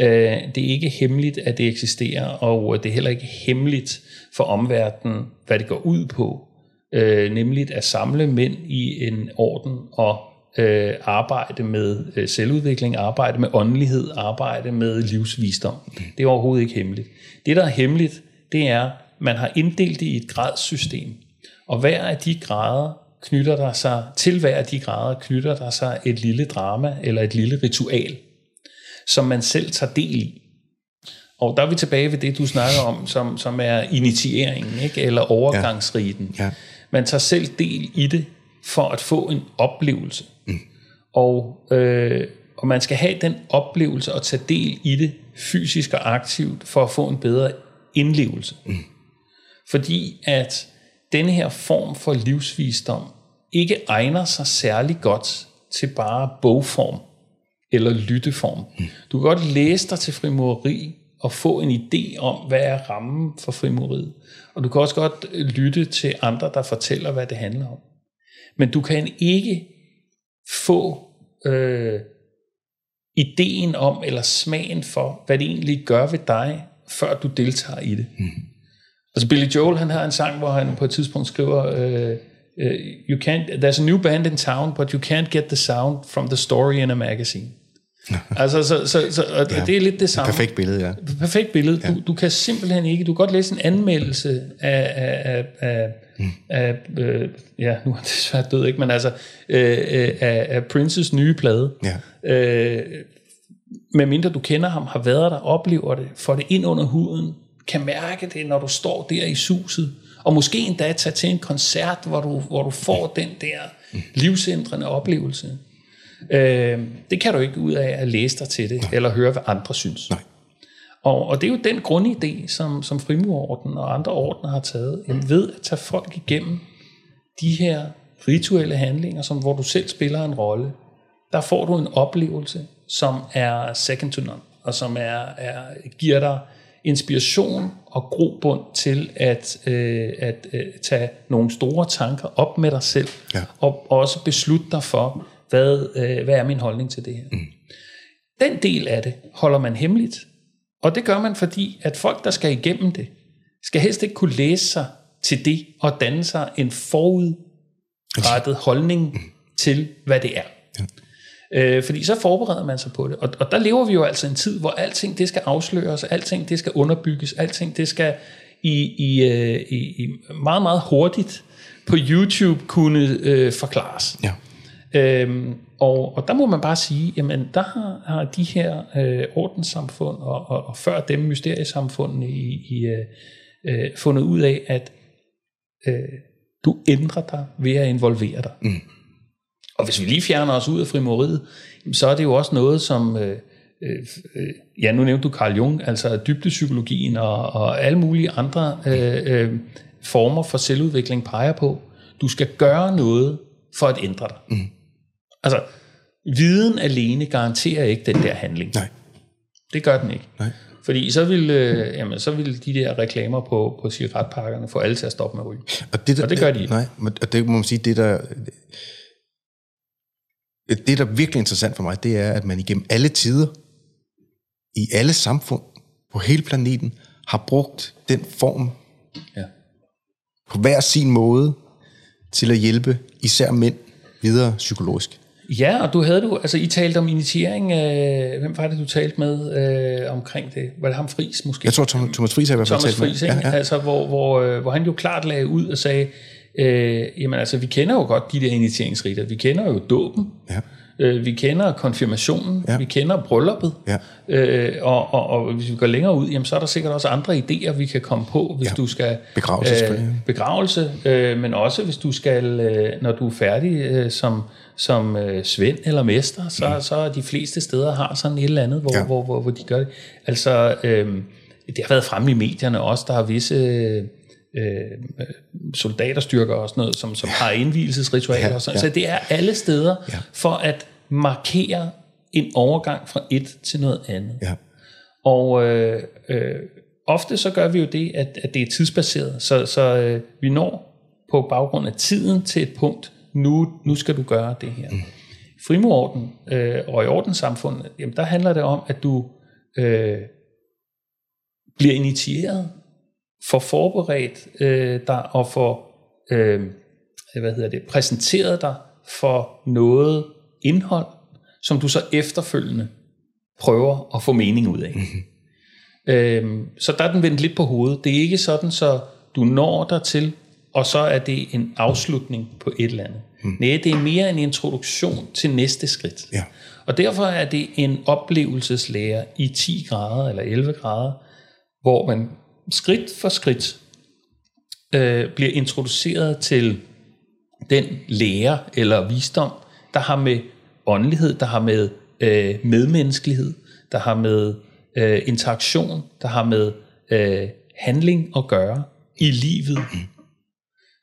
Øh, det er ikke hemmeligt, at det eksisterer, og det er heller ikke hemmeligt for omverdenen, hvad det går ud på, øh, nemlig at samle mænd i en orden og øh, arbejde med øh, selvudvikling, arbejde med åndelighed, arbejde med livsvisdom. Det er overhovedet ikke hemmeligt. Det, der er hemmeligt, det er, man har inddelt det i et gradssystem, og hver af de grader knytter der sig, til hver af de grader knytter der sig et lille drama eller et lille ritual, som man selv tager del i. Og der er vi tilbage ved det, du snakker om, som, som er initieringen, ikke? eller overgangsriten. Ja. Man tager selv del i det for at få en oplevelse. Mm. Og, øh, og man skal have den oplevelse og tage del i det fysisk og aktivt for at få en bedre indlevelse. Mm. Fordi at denne her form for livsvisdom ikke egner sig særlig godt til bare bogform eller lytteform. Mm. Du kan godt læse dig til frimureri og få en idé om, hvad er rammen for frimureriet. Og du kan også godt lytte til andre, der fortæller, hvad det handler om. Men du kan ikke få øh, ideen om, eller smagen for, hvad det egentlig gør ved dig, før du deltager i det. Mm. Altså Billy Joel, han har en sang, hvor han på et tidspunkt skriver, øh, øh, you can't, there's a new band in town, but you can't get the sound from the story in a magazine. Altså, så, så, så og ja. det er lidt det samme. Perfekt billede, ja. Perfekt billede. Ja. Du, du kan simpelthen ikke, du kan godt læse en anmeldelse af, af, af, mm. af øh, ja, nu er det svært død, ikke, men altså, øh, øh, af, af Princes nye plade. Ja. Øh, medmindre du kender ham, har været der, oplever det, får det ind under huden, kan mærke det, når du står der i suset, og måske endda tage til en koncert, hvor du, hvor du får den der livsændrende oplevelse. Øh, det kan du ikke ud af at læse dig til det, Nej. eller høre, hvad andre synes. Nej. Og, og det er jo den grundidé, som, som frimurorden og andre ordner har taget, mm. ved at tage folk igennem de her rituelle handlinger, som, hvor du selv spiller en rolle. Der får du en oplevelse, som er second to none, og som er, er, giver dig inspiration og grobund til at, øh, at øh, tage nogle store tanker op med dig selv, Ja. og også beslutte dig for, hvad, øh, hvad er min holdning til det her. Mm. Den del af det holder man hemmeligt, og det gør man, fordi at folk, der skal igennem det, skal helst ikke kunne læse sig til det og danne sig en forudrettet holdning til, hvad det er. Ja. Øh, fordi så forbereder man sig på det. Og, og der lever vi jo altså en tid, hvor alting det skal afsløres, alting det skal underbygges, alting det skal i, i, øh, i, i meget, meget hurtigt på YouTube kunne øh, forklares. Ja. Øhm, og, og der må man bare sige, jamen der har, har de her øh, ordenssamfund, og, og, og før dem mysteriesamfundene i, i øh, øh, fundet ud af, at øh, du ændrer dig ved at involvere dig. Mm. Og hvis vi lige fjerner os ud af frimoriet, så er det jo også noget, som... Øh, øh, ja, nu nævnte du Carl Jung, altså dybdepsykologien og, og alle mulige andre øh, øh, former for selvudvikling peger på. Du skal gøre noget for at ændre dig. Mm. Altså, viden alene garanterer ikke den der handling. Nej. Det gør den ikke. Nej. Fordi så vil, øh, jamen, så vil de der reklamer på, på cigaretpakkerne få alle til at stoppe med at ryge. Og det, der, Og det gør de ikke. Nej, og det må man sige, det der... Det, der er virkelig interessant for mig, det er, at man igennem alle tider, i alle samfund, på hele planeten, har brugt den form Ja. på hver sin måde til at hjælpe især mænd videre psykologisk. Ja, og du havde du, altså I talte om initiering, øh, hvem var det, du talte med øh, omkring det? Var det ham Fris måske? Jeg tror, Thomas, Thomas Friis har i hvert fald Thomas med. Ikke? Ja, ja. Altså, hvor, hvor, øh, hvor han jo klart lagde ud og sagde, øh, jamen altså, vi kender jo godt de der initieringsriter. Vi kender jo dåben. Ja. Øh, vi kender konfirmationen, Ja. vi kender brylluppet, Ja. øh, og, og, og hvis vi går længere ud, jamen, så er der sikkert også andre idéer, vi kan komme på, hvis Ja. du skal... Begravelse selvfølgelig. begravelse, øh, men også hvis du skal, øh, når du er færdig øh, som, som øh, svend eller mester, så, mm. så de fleste steder har sådan et eller andet, hvor, Ja. ja. hvor, hvor, hvor de gør det. Altså, øh, det har været fremme i medierne også, der er visse... Øh, øh, soldaterstyrker og sådan noget, som, som har indvielsesritualer Ja, og sådan. ja. Så det er alle steder Ja. for at markere en overgang fra et til noget andet. Ja. Og øh, øh, ofte så gør vi jo det, at, at det er tidsbaseret, så, så øh, vi når på baggrund af tiden til et punkt, nu, nu skal du gøre det her. Mm. Frimurorden øh, og i ordenssamfundet, jamen der handler det om, at du øh, bliver initieret, får forberedt øh, dig og får øh, hvad hedder det, præsenteret dig for noget indhold, som du så efterfølgende prøver at få mening ud af. Mm-hmm. Øhm, så der er den vendt lidt på hovedet. Det er ikke sådan, så du når dig til, og så er det en afslutning på et eller andet. Mm. Nej, det er mere en introduktion til næste skridt. Ja. Og derfor er det en oplevelseslære i 10 grader eller 11 grader, hvor man skridt for skridt øh, bliver introduceret til den lære eller visdom, der har med åndelighed, der har med øh, medmenneskelighed, der har med øh, interaktion, der har med øh, handling at gøre i livet,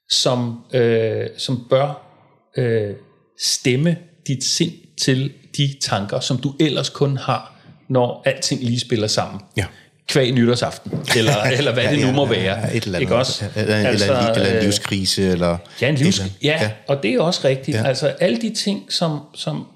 som, øh, som bør øh, stemme dit sind til de tanker, som du ellers kun har, når alting lige spiller sammen. Ja. Kvæg nytårsaften, eller, eller hvad det nu må være. Ja, et eller andet. Ikke også? Eller, eller, Altså, eller, eller en øh, livskrise, eller... Ja, en livs... ja, ja, og det er også rigtigt. Ja. Ja. Altså alle de ting, som, som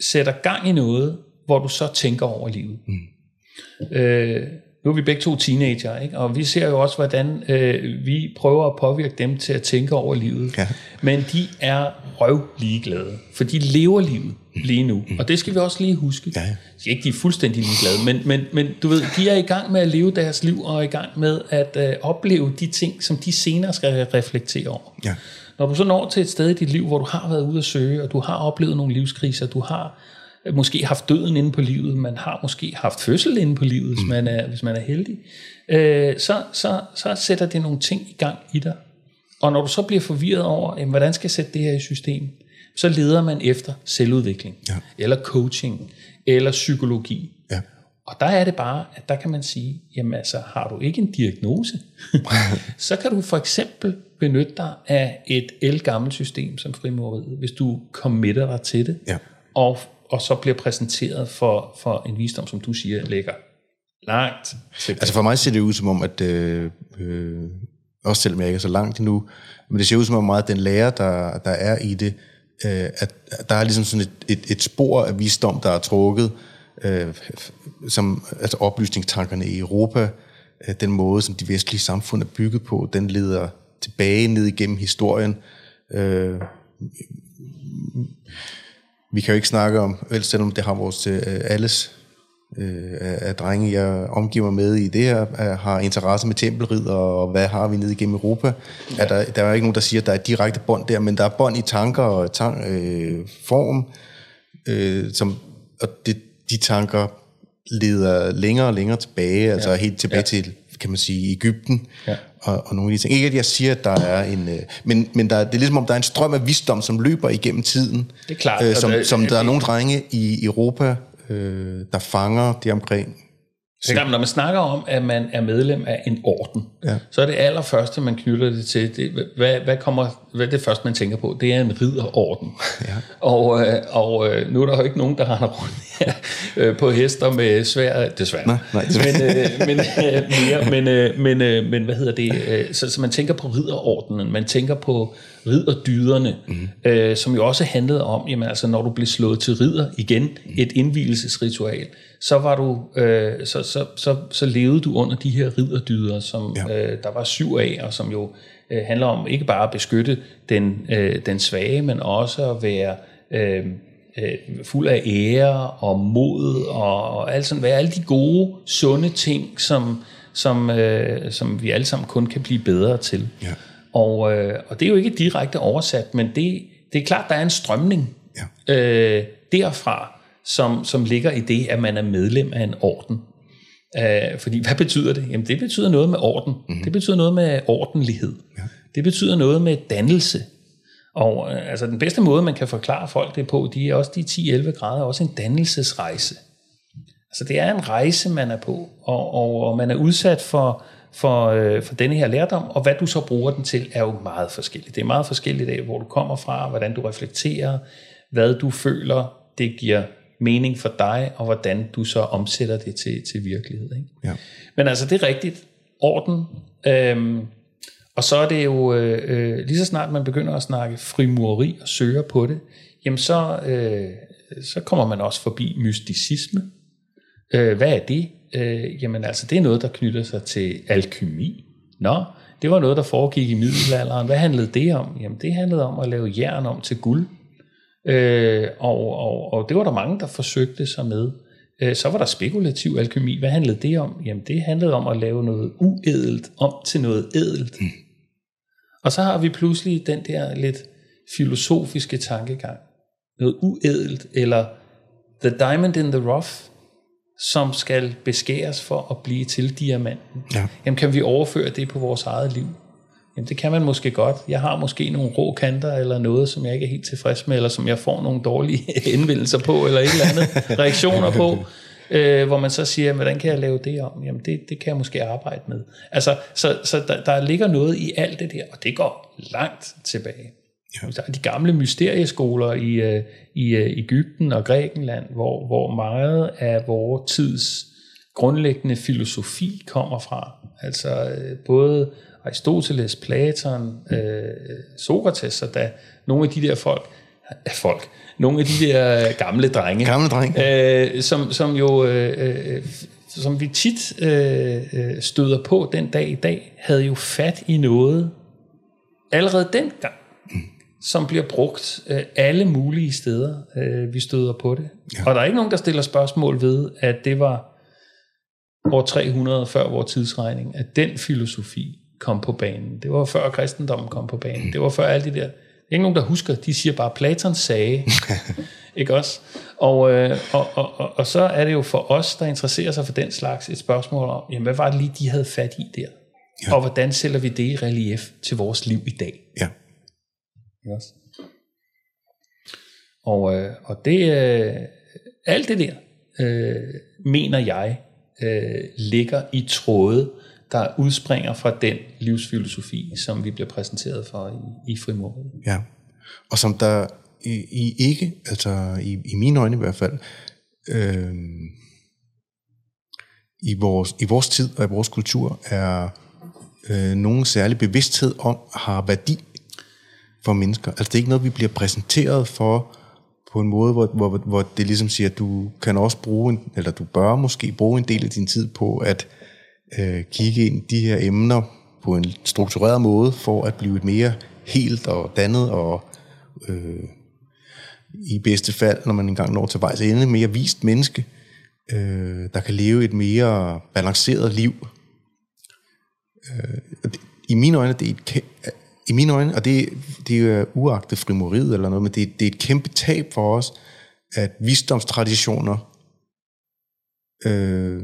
sætter gang i noget, hvor du så tænker over livet. Mm. Øh, nu er vi begge to teenager, ikke? og vi ser jo også, hvordan øh, vi prøver at påvirke dem til at tænke over livet. Ja. Men de er røv ligeglade, for de lever livet lige nu. Og det skal vi også lige huske. Ja. De er ikke de er fuldstændig ligeglade, men, men, men du ved, de er i gang med at leve deres liv, og er i gang med at øh, opleve de ting, som de senere skal reflektere over. Ja. Når du så når til et sted i dit liv, hvor du har været ude at søge, og du har oplevet nogle livskriser, du har måske haft døden inde på livet, man har måske haft fødsel inde på livet, hvis man er, hvis man er heldig, øh, så, så, så sætter det nogle ting i gang i dig. Og når du så bliver forvirret over, jamen, hvordan skal jeg sætte det her i system, så leder man efter selvudvikling, Ja. eller coaching, eller psykologi. Ja. Og der er det bare, at der kan man sige, jamen altså, har du ikke en diagnose, så kan du for eksempel benytte dig af et elgammelt system som frimureriet, hvis du committer dig til det, Ja. og, og så bliver præsenteret for, for en visdom, som du siger, ligger langt til. Altså for mig ser det ud som om, at øh, øh, også selvom jeg ikke er så langt endnu, men det ser ud som om meget, at den lærer, der, der er i det, øh, at at der er ligesom sådan et, et, et spor af visdom, der er trukket, øh, som altså oplysningstankerne i Europa, øh, den måde, som de vestlige samfund er bygget på, den leder tilbage ned igennem historien. Øh, vi kan jo ikke snakke om, vel, selvom det har vores øh, alles øh, af, drenge, jeg omgiver med i det her, er, har interesse med tempelridder, og hvad har vi ned igennem Europa. Ja. Er der, der er ikke nogen, der siger, at der er direkte bånd der, men der er bånd i tanker og tang, øh, form, øh, som, og det, de tanker leder længere og længere tilbage, ja. altså helt tilbage ja. til, kan man sige, Ægypten, Ja. Og, og nogle af de ting. Ikke at jeg siger, at der er en... Øh, men men der, er- det er ligesom om, der er en strøm af visdom, som løber igennem tiden. Det er klart, Øh, som, det- som der er nogle drenge i Europa, øh, der fanger det omkring. Klart, når man snakker om, at man er medlem af en orden, Ja. så er det allerførste, man knytter det til, det, hvad, hvad, kommer, hvad er det første, man tænker på? Det er en ridderorden. Ja. Og, øh, og øh, nu er der jo ikke nogen, der render rundt her øh, på hester med svær, desværre. Nej, nej, men, men, mere, men, men, men hvad hedder det? Så, så man tænker på ridderordenen, man tænker på ridderdyderne, mm. øh, som jo også handlede om, jamen altså, når du blev slået til ridder igen, et indvielsesritual, så var du, øh, så, så, så, så levede du under de her ridderdyder, som Ja. øh, der var syv af, og som jo øh, handler om ikke bare at beskytte den, øh, den svage, men også at være øh, øh, fuld af ære og mod og, og alt sådan, hvad alle de gode, sunde ting, som, som, øh, som vi alle sammen kun kan blive bedre til. Ja. Og, øh, og det er jo ikke direkte oversat, men det, det er klart, der er en strømning Ja. øh, derfra, som, som ligger i det, at man er medlem af en orden. Øh, fordi hvad betyder det? Jamen det betyder noget med orden. Mm-hmm. Det betyder noget med ordentlighed. Ja. Det betyder noget med dannelse. Og øh, altså den bedste måde, man kan forklare folk det på, de er også de 10-11 grader, også en dannelsesrejse. Altså det er en rejse, man er på, og, og, og man er udsat for, for, øh, for denne her lærdom, og hvad du så bruger den til, er jo meget forskelligt. Det er meget forskelligt af, hvor du kommer fra, hvordan du reflekterer, hvad du føler, det giver mening for dig, og hvordan du så omsætter det til, til virkelighed. Ikke? Ja. Men altså, det er rigtigt. Orden. Øhm, og så er det jo, øh, øh, lige så snart man begynder at snakke frimureri og søger på det, jamen så, øh, så kommer man også forbi mysticisme. Øh, hvad er det? Øh, jamen altså, det er noget, der knytter sig til alkymi. Nå, det var noget, der foregik i middelalderen. Hvad handlede det om? Jamen, det handlede om at lave jern om til guld. Øh, og, og, og det var der mange, der forsøgte sig med. Øh, så var der spekulativ alkymi. Hvad handlede det om? Jamen, det handlede om at lave noget uædelt om til noget ædelt. Mm. Og så har vi pludselig den der lidt filosofiske tankegang. Noget uædelt, eller the diamond in the rough, som skal beskæres for at blive til diamanten. Ja. Jamen, kan vi overføre det på vores eget liv? Jamen, det kan man måske godt. Jeg har måske nogle rå kanter, eller noget, som jeg ikke er helt tilfreds med, eller som jeg får nogle dårlige indvendelser på, eller et eller andet reaktioner på, øh, hvor man så siger, hvordan kan jeg lave det om? Jamen, det, det kan jeg måske arbejde med. Altså, så, så der, der ligger noget i alt det der, og det går langt tilbage. Ja. Der er de gamle mysterieskoler i, øh, i øh, Ægypten og Grækenland, hvor, hvor meget af vores tids grundlæggende filosofi kommer fra. Altså øh, både Aristoteles, Platon, øh, Sokrates, og da nogle af de der folk, folk, nogle af de der gamle drenge, Gamle drenge. øh, som, som jo, øh, øh, som vi tit øh, øh, støder på den dag i dag, havde jo fat i noget allerede dengang, som bliver brugt øh, alle mulige steder, øh, vi støder på det. Ja. Og der er ikke nogen, der stiller spørgsmål ved, at det var år 300 før vores tidsregning, at den filosofi kom på banen. Det var før kristendommen kom på banen. Det var før alle de der... Der er ikke nogen, der husker. De siger bare, Platon sagde. ikke også? Og, øh, og, og, og, og så er det jo for os, der interesserer sig for den slags, et spørgsmål om, jamen, hvad var det lige, de havde fat i der? Ja. Og hvordan sælger vi det i relief til vores liv i dag? Ja. Ikke også? Og, øh, og det, øh, alt det der, øh, mener jeg, øh, ligger i tråde, der udspringer fra den livsfilosofi, som vi bliver præsenteret for i, i frimureriet. Ja. Og som der i, i ikke, altså i, i mine øjne i hvert fald, øh, i, vores, i vores tid og i vores kultur er øh, nogen særlig bevidsthed om, har værdi for mennesker. Altså det er ikke noget, vi bliver præsenteret for på en måde, hvor, hvor, hvor det ligesom siger, at du kan også bruge, en, eller du bør måske bruge en del af din tid på at øh, kigge ind i de her emner på en struktureret måde, for at blive et mere helt og dannet og øh, i bedste fald, når man engang når til vejs ende, mere vist menneske, øh, der kan leve et mere balanceret liv. Øh, og det, I mine øjne, det er et i mine øjne, og det, det er jo øh, uagtet frimoriet eller noget, men det, det er et kæmpe tab for os, at visdomstraditioner, øh,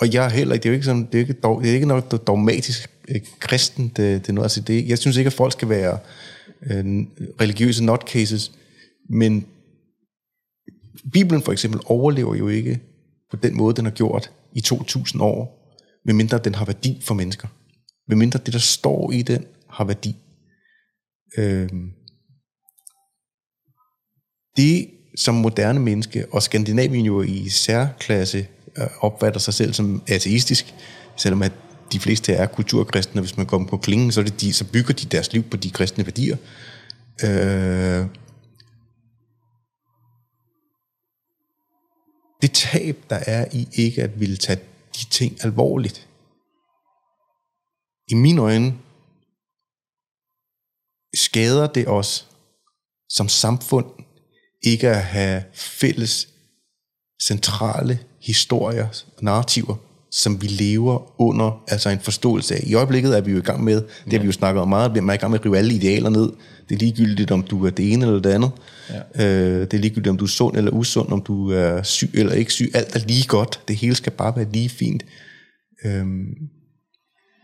og jeg heller ikke, det er jo ikke, sådan, det er ikke, dog, det er ikke noget dogmatisk øh, kristen, det, øh, det er noget, altså det, jeg synes ikke, at folk skal være øh, religiøse nutcases, men Bibelen for eksempel overlever jo ikke på den måde, den har gjort i 2000 år, medmindre den har værdi for mennesker. Medmindre det, der står i den, har værdi. Øh, det, som moderne menneske, og Skandinavien jo i særklasse øh, opfatter sig selv som ateistisk, selvom at de fleste er kulturkristne, hvis man kommer på klingen, så, er det de, så bygger de deres liv på de kristne værdier. Øh, det tab, der er i ikke at ville tage de ting alvorligt, i mine øjne, skader det os som samfund ikke at have fælles centrale historier og narrativer, som vi lever under, altså en forståelse af. I øjeblikket er vi jo i gang med, det har vi jo snakket om meget, man er i gang med at rive alle idealer ned. Det er ligegyldigt, om du er det ene eller det andet. Ja. Øh, det er ligegyldigt, om du er sund eller usund, om du er syg eller ikke syg. Alt er lige godt. Det hele skal bare være lige fint. Øhm,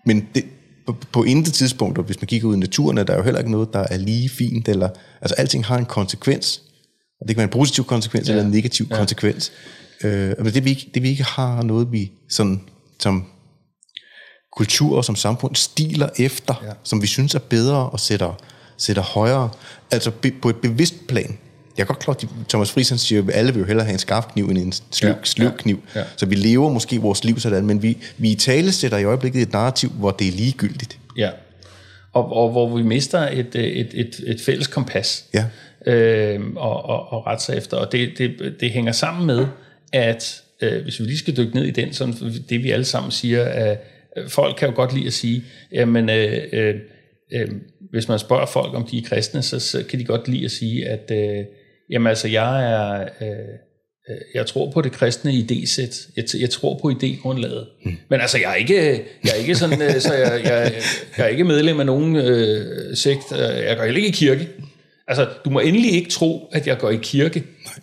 men det, på, på intet tidspunkt, og hvis man kigger ud i naturen, er der jo heller ikke noget, der er lige fint. Eller, altså alting har en konsekvens. Og det kan være en positiv konsekvens ja. eller en negativ ja. konsekvens. Øh, men det vi, ikke, det vi ikke har noget, vi sådan, som kultur og som samfund stiler efter, ja. som vi synes er bedre og sætter, sætter højere. Altså be, på et bevidst plan. Jeg er godt klar, at Thomas Friis siger, at alle vil jo hellere have en skarp kniv end en sløv, ja, sløv kniv. Ja, ja. Så vi lever måske vores liv sådan, men vi, vi i tale sætter i øjeblikket et narrativ, hvor det er ligegyldigt. Ja, og, og hvor vi mister et, et, et, et fælles kompas ja. øh, og, og, og ret sig efter. Og det, det, det hænger sammen med, at øh, hvis vi lige skal dykke ned i den, sådan det vi alle sammen siger, at øh, folk kan jo godt lide at sige, jamen øh, øh, øh, hvis man spørger folk, om de er kristne, så, så kan de godt lide at sige, at øh, jamen altså, jeg er... Øh, øh jeg tror på det kristne idésæt. Jeg, jeg tror på idégrundlaget. Mm. Men altså, jeg er ikke, jeg er ikke sådan, øh, så jeg, jeg, jeg er ikke medlem af nogen øh, sekt. Jeg går heller ikke i kirke. Altså, du må endelig ikke tro, at jeg går i kirke. Nej.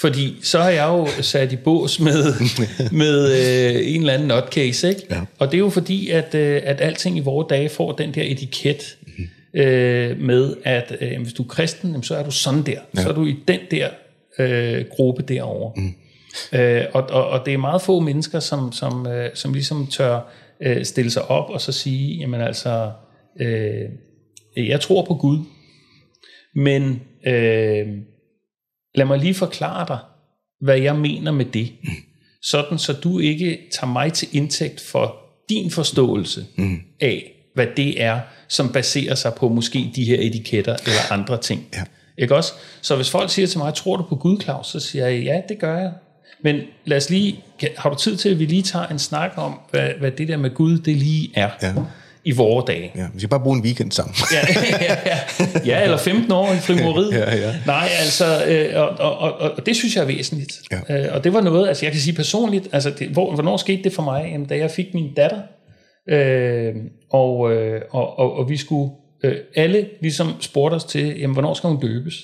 Fordi så har jeg jo sat i bås med, med øh, en eller anden nutcase, ikke? Ja. Og det er jo fordi, at, øh, at alting i vores dage får den der etiket. Øh, med, at øh, hvis du er kristen, så er du sådan der. Ja. Så er du i den der øh, gruppe derovre. Mm. Øh, og, og, og det er meget få mennesker, som, som, øh, som ligesom tør øh, stille sig op og så sige, jamen altså, øh, jeg tror på Gud, men... Øh, Lad mig lige forklare dig, hvad jeg mener med det. Sådan, så du ikke tager mig til indtægt for din forståelse mm. af, hvad det er, som baserer sig på måske de her etiketter eller andre ting. Ja. Ikke også? Så hvis folk siger til mig, tror du på Gud, Claus? Så siger jeg, ja, det gør jeg. Men lad os lige, har du tid til, at vi lige tager en snak om, hvad, hvad det der med Gud, det lige er? Ja i vore dage. Ja, vi skal bare bruge en weekend sammen. ja, ja, ja. ja, eller 15 år i frimoriet. ja, ja. Nej, altså, øh, og, og, og, og det synes jeg er væsentligt. Ja. Øh, og det var noget, altså jeg kan sige personligt, altså det, hvor, hvornår skete det for mig? Jamen, da jeg fik min datter, øh, og, øh, og, og, og vi skulle, øh, alle ligesom spurgte os til, jamen hvornår skal hun døbes?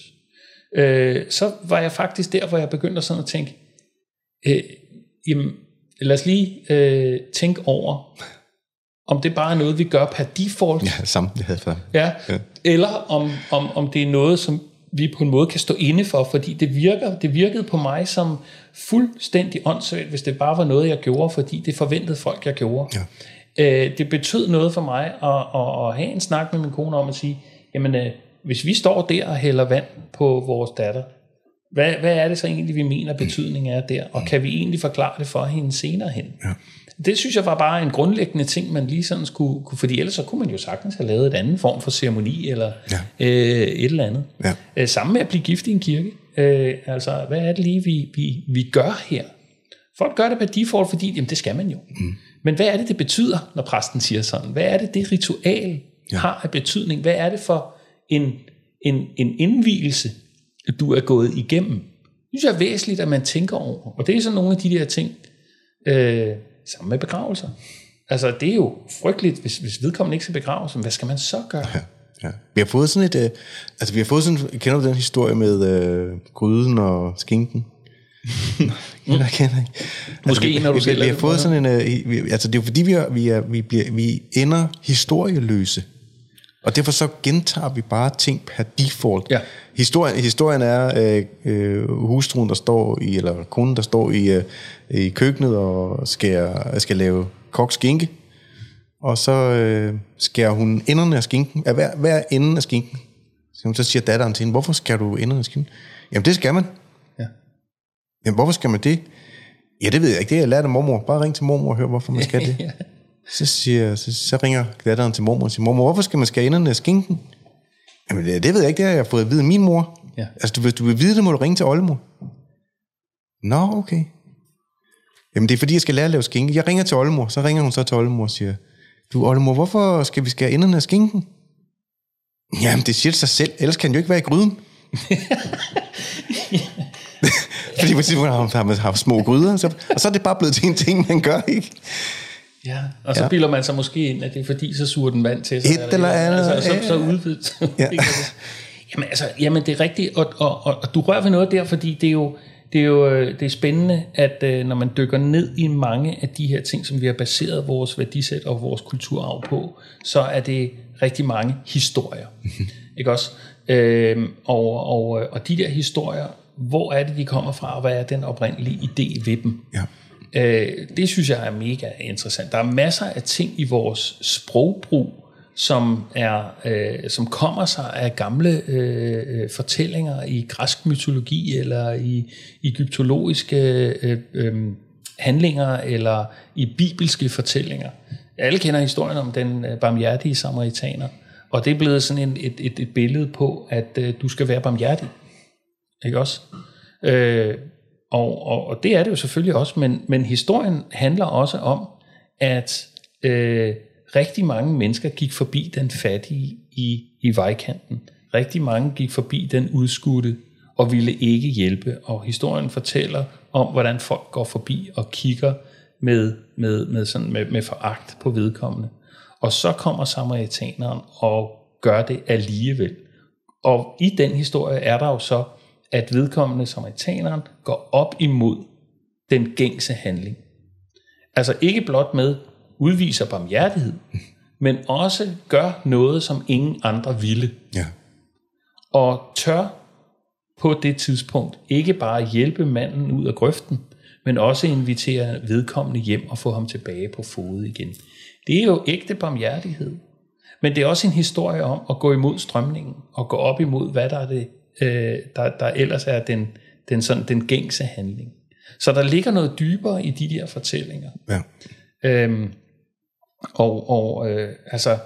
Øh, så var jeg faktisk der, hvor jeg begyndte sådan at tænke, øh, jamen lad os lige øh, tænke over, om det bare er noget, vi gør per default. Ja, samtlige havde før. Ja, ja. Eller om, om, om det er noget, som vi på en måde kan stå inde for, fordi det virker, det virkede på mig som fuldstændig åndssvagt, hvis det bare var noget, jeg gjorde, fordi det forventede folk, jeg gjorde. Ja. Øh, det betød noget for mig at, at, at have en snak med min kone om at sige, jamen øh, hvis vi står der og hælder vand på vores datter, hvad, hvad er det så egentlig, vi mener betydningen er der, og kan vi egentlig forklare det for hende senere hen? Ja det synes jeg var bare en grundlæggende ting, man lige sådan skulle, fordi ellers så kunne man jo sagtens have lavet et andet form for ceremoni, eller ja. øh, et eller andet. Ja. Øh, sammen med at blive gift i en kirke. Øh, altså, hvad er det lige, vi, vi, vi gør her? Folk gør det på default, fordi jamen, det skal man jo. Mm. Men hvad er det, det betyder, når præsten siger sådan? Hvad er det, det ritual ja. har af betydning? Hvad er det for en, en, en indvielse, du er gået igennem? Det synes jeg er væsentligt, at man tænker over. Og det er så nogle af de der ting, øh, Sammen med begravelser. Altså, det er jo frygteligt, hvis, hvis vedkommende ikke skal begraves. Hvad skal man så gøre? Ja, ja. Vi har fået sådan et... Øh, altså, vi har fået sådan... Kender du den historie med øh, gryden og skinken? Jeg kender ikke. Måske altså, vi, når du selv... Vi, vi har fået sådan en... Øh, vi, altså, det er jo fordi, vi, er, vi, er, vi, bliver, vi ender historieløse. Og derfor så gentager vi bare ting per default. Ja. Historien, historien er øh, øh, hustruen, der står i, eller konen, der står i, øh, i køkkenet og skal, skal lave koks skinke. Og så øh, skærer hun enderne af skinken, af hver, hver ende af skinken. Så, så siger datteren til hende, hvorfor skal du enderne af skinken? Jamen det skal man. Ja. Jamen hvorfor skal man det? Ja, det ved jeg ikke. Det har jeg lært af mormor. Bare ring til mormor og hør, hvorfor man skal det. ja. Så, siger, så, så ringer datteren til mormor og siger, mormor, hvorfor skal man skære enderne af skinken? Jamen, det, det ved jeg ikke, det har jeg fået at vide af min mor. Ja. Altså, hvis du vil vide det, må du ringe til oldemor. Nå, okay. Jamen, det er fordi, jeg skal lære at lave skinke. Jeg ringer til oldemor, så ringer hun så til oldemor og siger, du oldemor, hvorfor skal vi skære enderne af skinken? Jamen, det siger sig selv, ellers kan den jo ikke være i gryden. Fordi på et tidspunkt har man haft små gryder, så, og så er det bare blevet til en ting, man gør, ikke? Ja, og så Ja. bilder man sig måske ind, at det er fordi, så suger den vand til sig. Et eller andet, Altså, så, ja. så udvidet. Ja. jamen, altså, jamen, det er rigtigt, og, og, og, og du rører ved noget der, fordi det er jo, det er jo øh, det er spændende, at øh, når man dykker ned i mange af de her ting, som vi har baseret vores værdisæt og vores kulturarv på, så er det rigtig mange historier. ikke også? Øhm, og, og, øh, og de der historier, hvor er det, de kommer fra, og hvad er den oprindelige idé ved dem? Ja. Øh, det synes jeg er mega interessant. Der er masser af ting i vores sprogbrug, som er øh, som kommer sig af gamle øh, fortællinger i græsk mytologi eller i egyptologiske øh, øh, handlinger eller i bibelske fortællinger. Alle kender historien om den øh, barmhjertige samaritaner, og det er blevet sådan en, et, et, et billede på, at øh, du skal være barmhjertig. Ikke også? Øh, og, og, og det er det jo selvfølgelig også, men, men historien handler også om, at øh, rigtig mange mennesker gik forbi den fattige i, i vejkanten. Rigtig mange gik forbi den udskudte og ville ikke hjælpe. Og historien fortæller om, hvordan folk går forbi og kigger med, med, med, sådan, med, med foragt på vedkommende. Og så kommer samaritaneren og gør det alligevel. Og i den historie er der jo så, at vedkommende samaritaneren går op imod den gængse handling. Altså ikke blot med udviser barmhjertighed, men også gør noget, som ingen andre ville. Ja. Og tør på det tidspunkt ikke bare hjælpe manden ud af grøften, men også invitere vedkommende hjem og få ham tilbage på fod igen. Det er jo ægte barmhjertighed. Men det er også en historie om at gå imod strømningen og gå op imod, hvad der er det, øh, der, der ellers er den, den, sådan, den gængse handling. Så der ligger noget dybere i de der fortællinger. Ja. Øhm, og og øh, altså,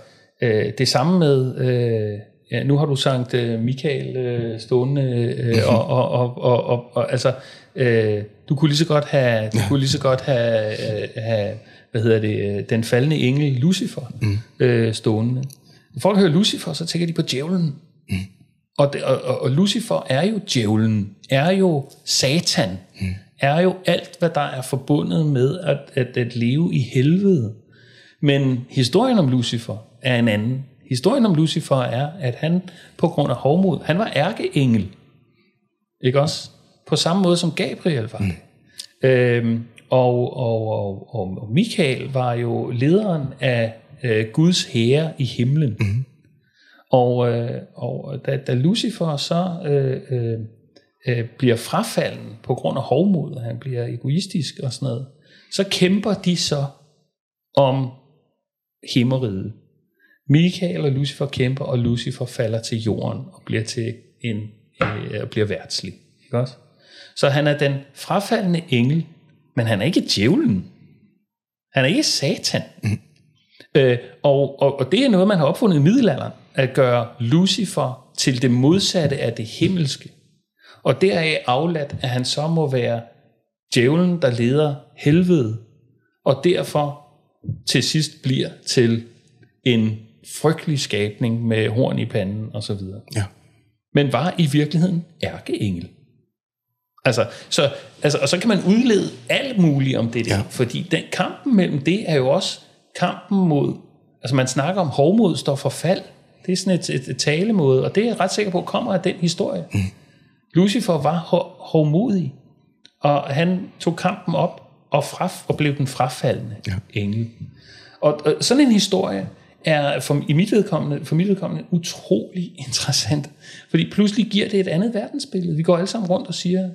øh, det samme med, øh, ja, nu har du sagt øh, Michael øh, stående, øh, og, og, og, og, og, og altså, øh, du kunne lige så godt have, du kunne lige så godt have, øh, have hvad hedder det, øh, den faldende engel Lucifer mm. øh, stående. Når folk hører Lucifer, så tænker de på djævlen. Mm. Og, det, og, og, Lucifer er jo djævlen, er jo satan, mm. er jo alt, hvad der er forbundet med at, at, at leve i helvede. Men historien om Lucifer er en anden. Historien om Lucifer er, at han på grund af hovmod, han var ærkeengel. Ikke også? På samme måde som Gabriel var. Mm. Øhm, og, og, og, og, og Michael var jo lederen af øh, Guds hære i himlen. Mm. Og, øh, og da, da Lucifer så øh, øh, øh, bliver frafalden på grund af hovmod, han bliver egoistisk og sådan noget, så kæmper de så om himmeriget. Michael og Lucifer kæmper, og Lucifer falder til jorden og bliver til en øh, og bliver værtslig. Ikke også? Så han er den frafaldende engel, men han er ikke djævlen. Han er ikke satan. Mm. Øh, og, og, og det er noget, man har opfundet i middelalderen, at gøre Lucifer til det modsatte af det himmelske. Og deraf afladt, at han så må være djævlen, der leder helvede, og derfor til sidst bliver til en frygtelig skabning med horn i panden og så videre. Ja. Men var i virkeligheden ærkeengel. Altså, så, altså, og så kan man udlede alt muligt om det der, Ja. fordi den kampen mellem det er jo også kampen mod, altså man snakker om hovmod står for fald, det er sådan et, et, et talemåde, og det er jeg ret sikker på kommer af den historie. Mm. Lucifer var hovmodig, og han tog kampen op og, fra, og blev den frafaldende Ja. engel. Og, og sådan en historie er for, i mit vedkommende, for mit vedkommende utrolig interessant, fordi pludselig giver det et andet verdensbillede. Vi går alle sammen rundt og siger,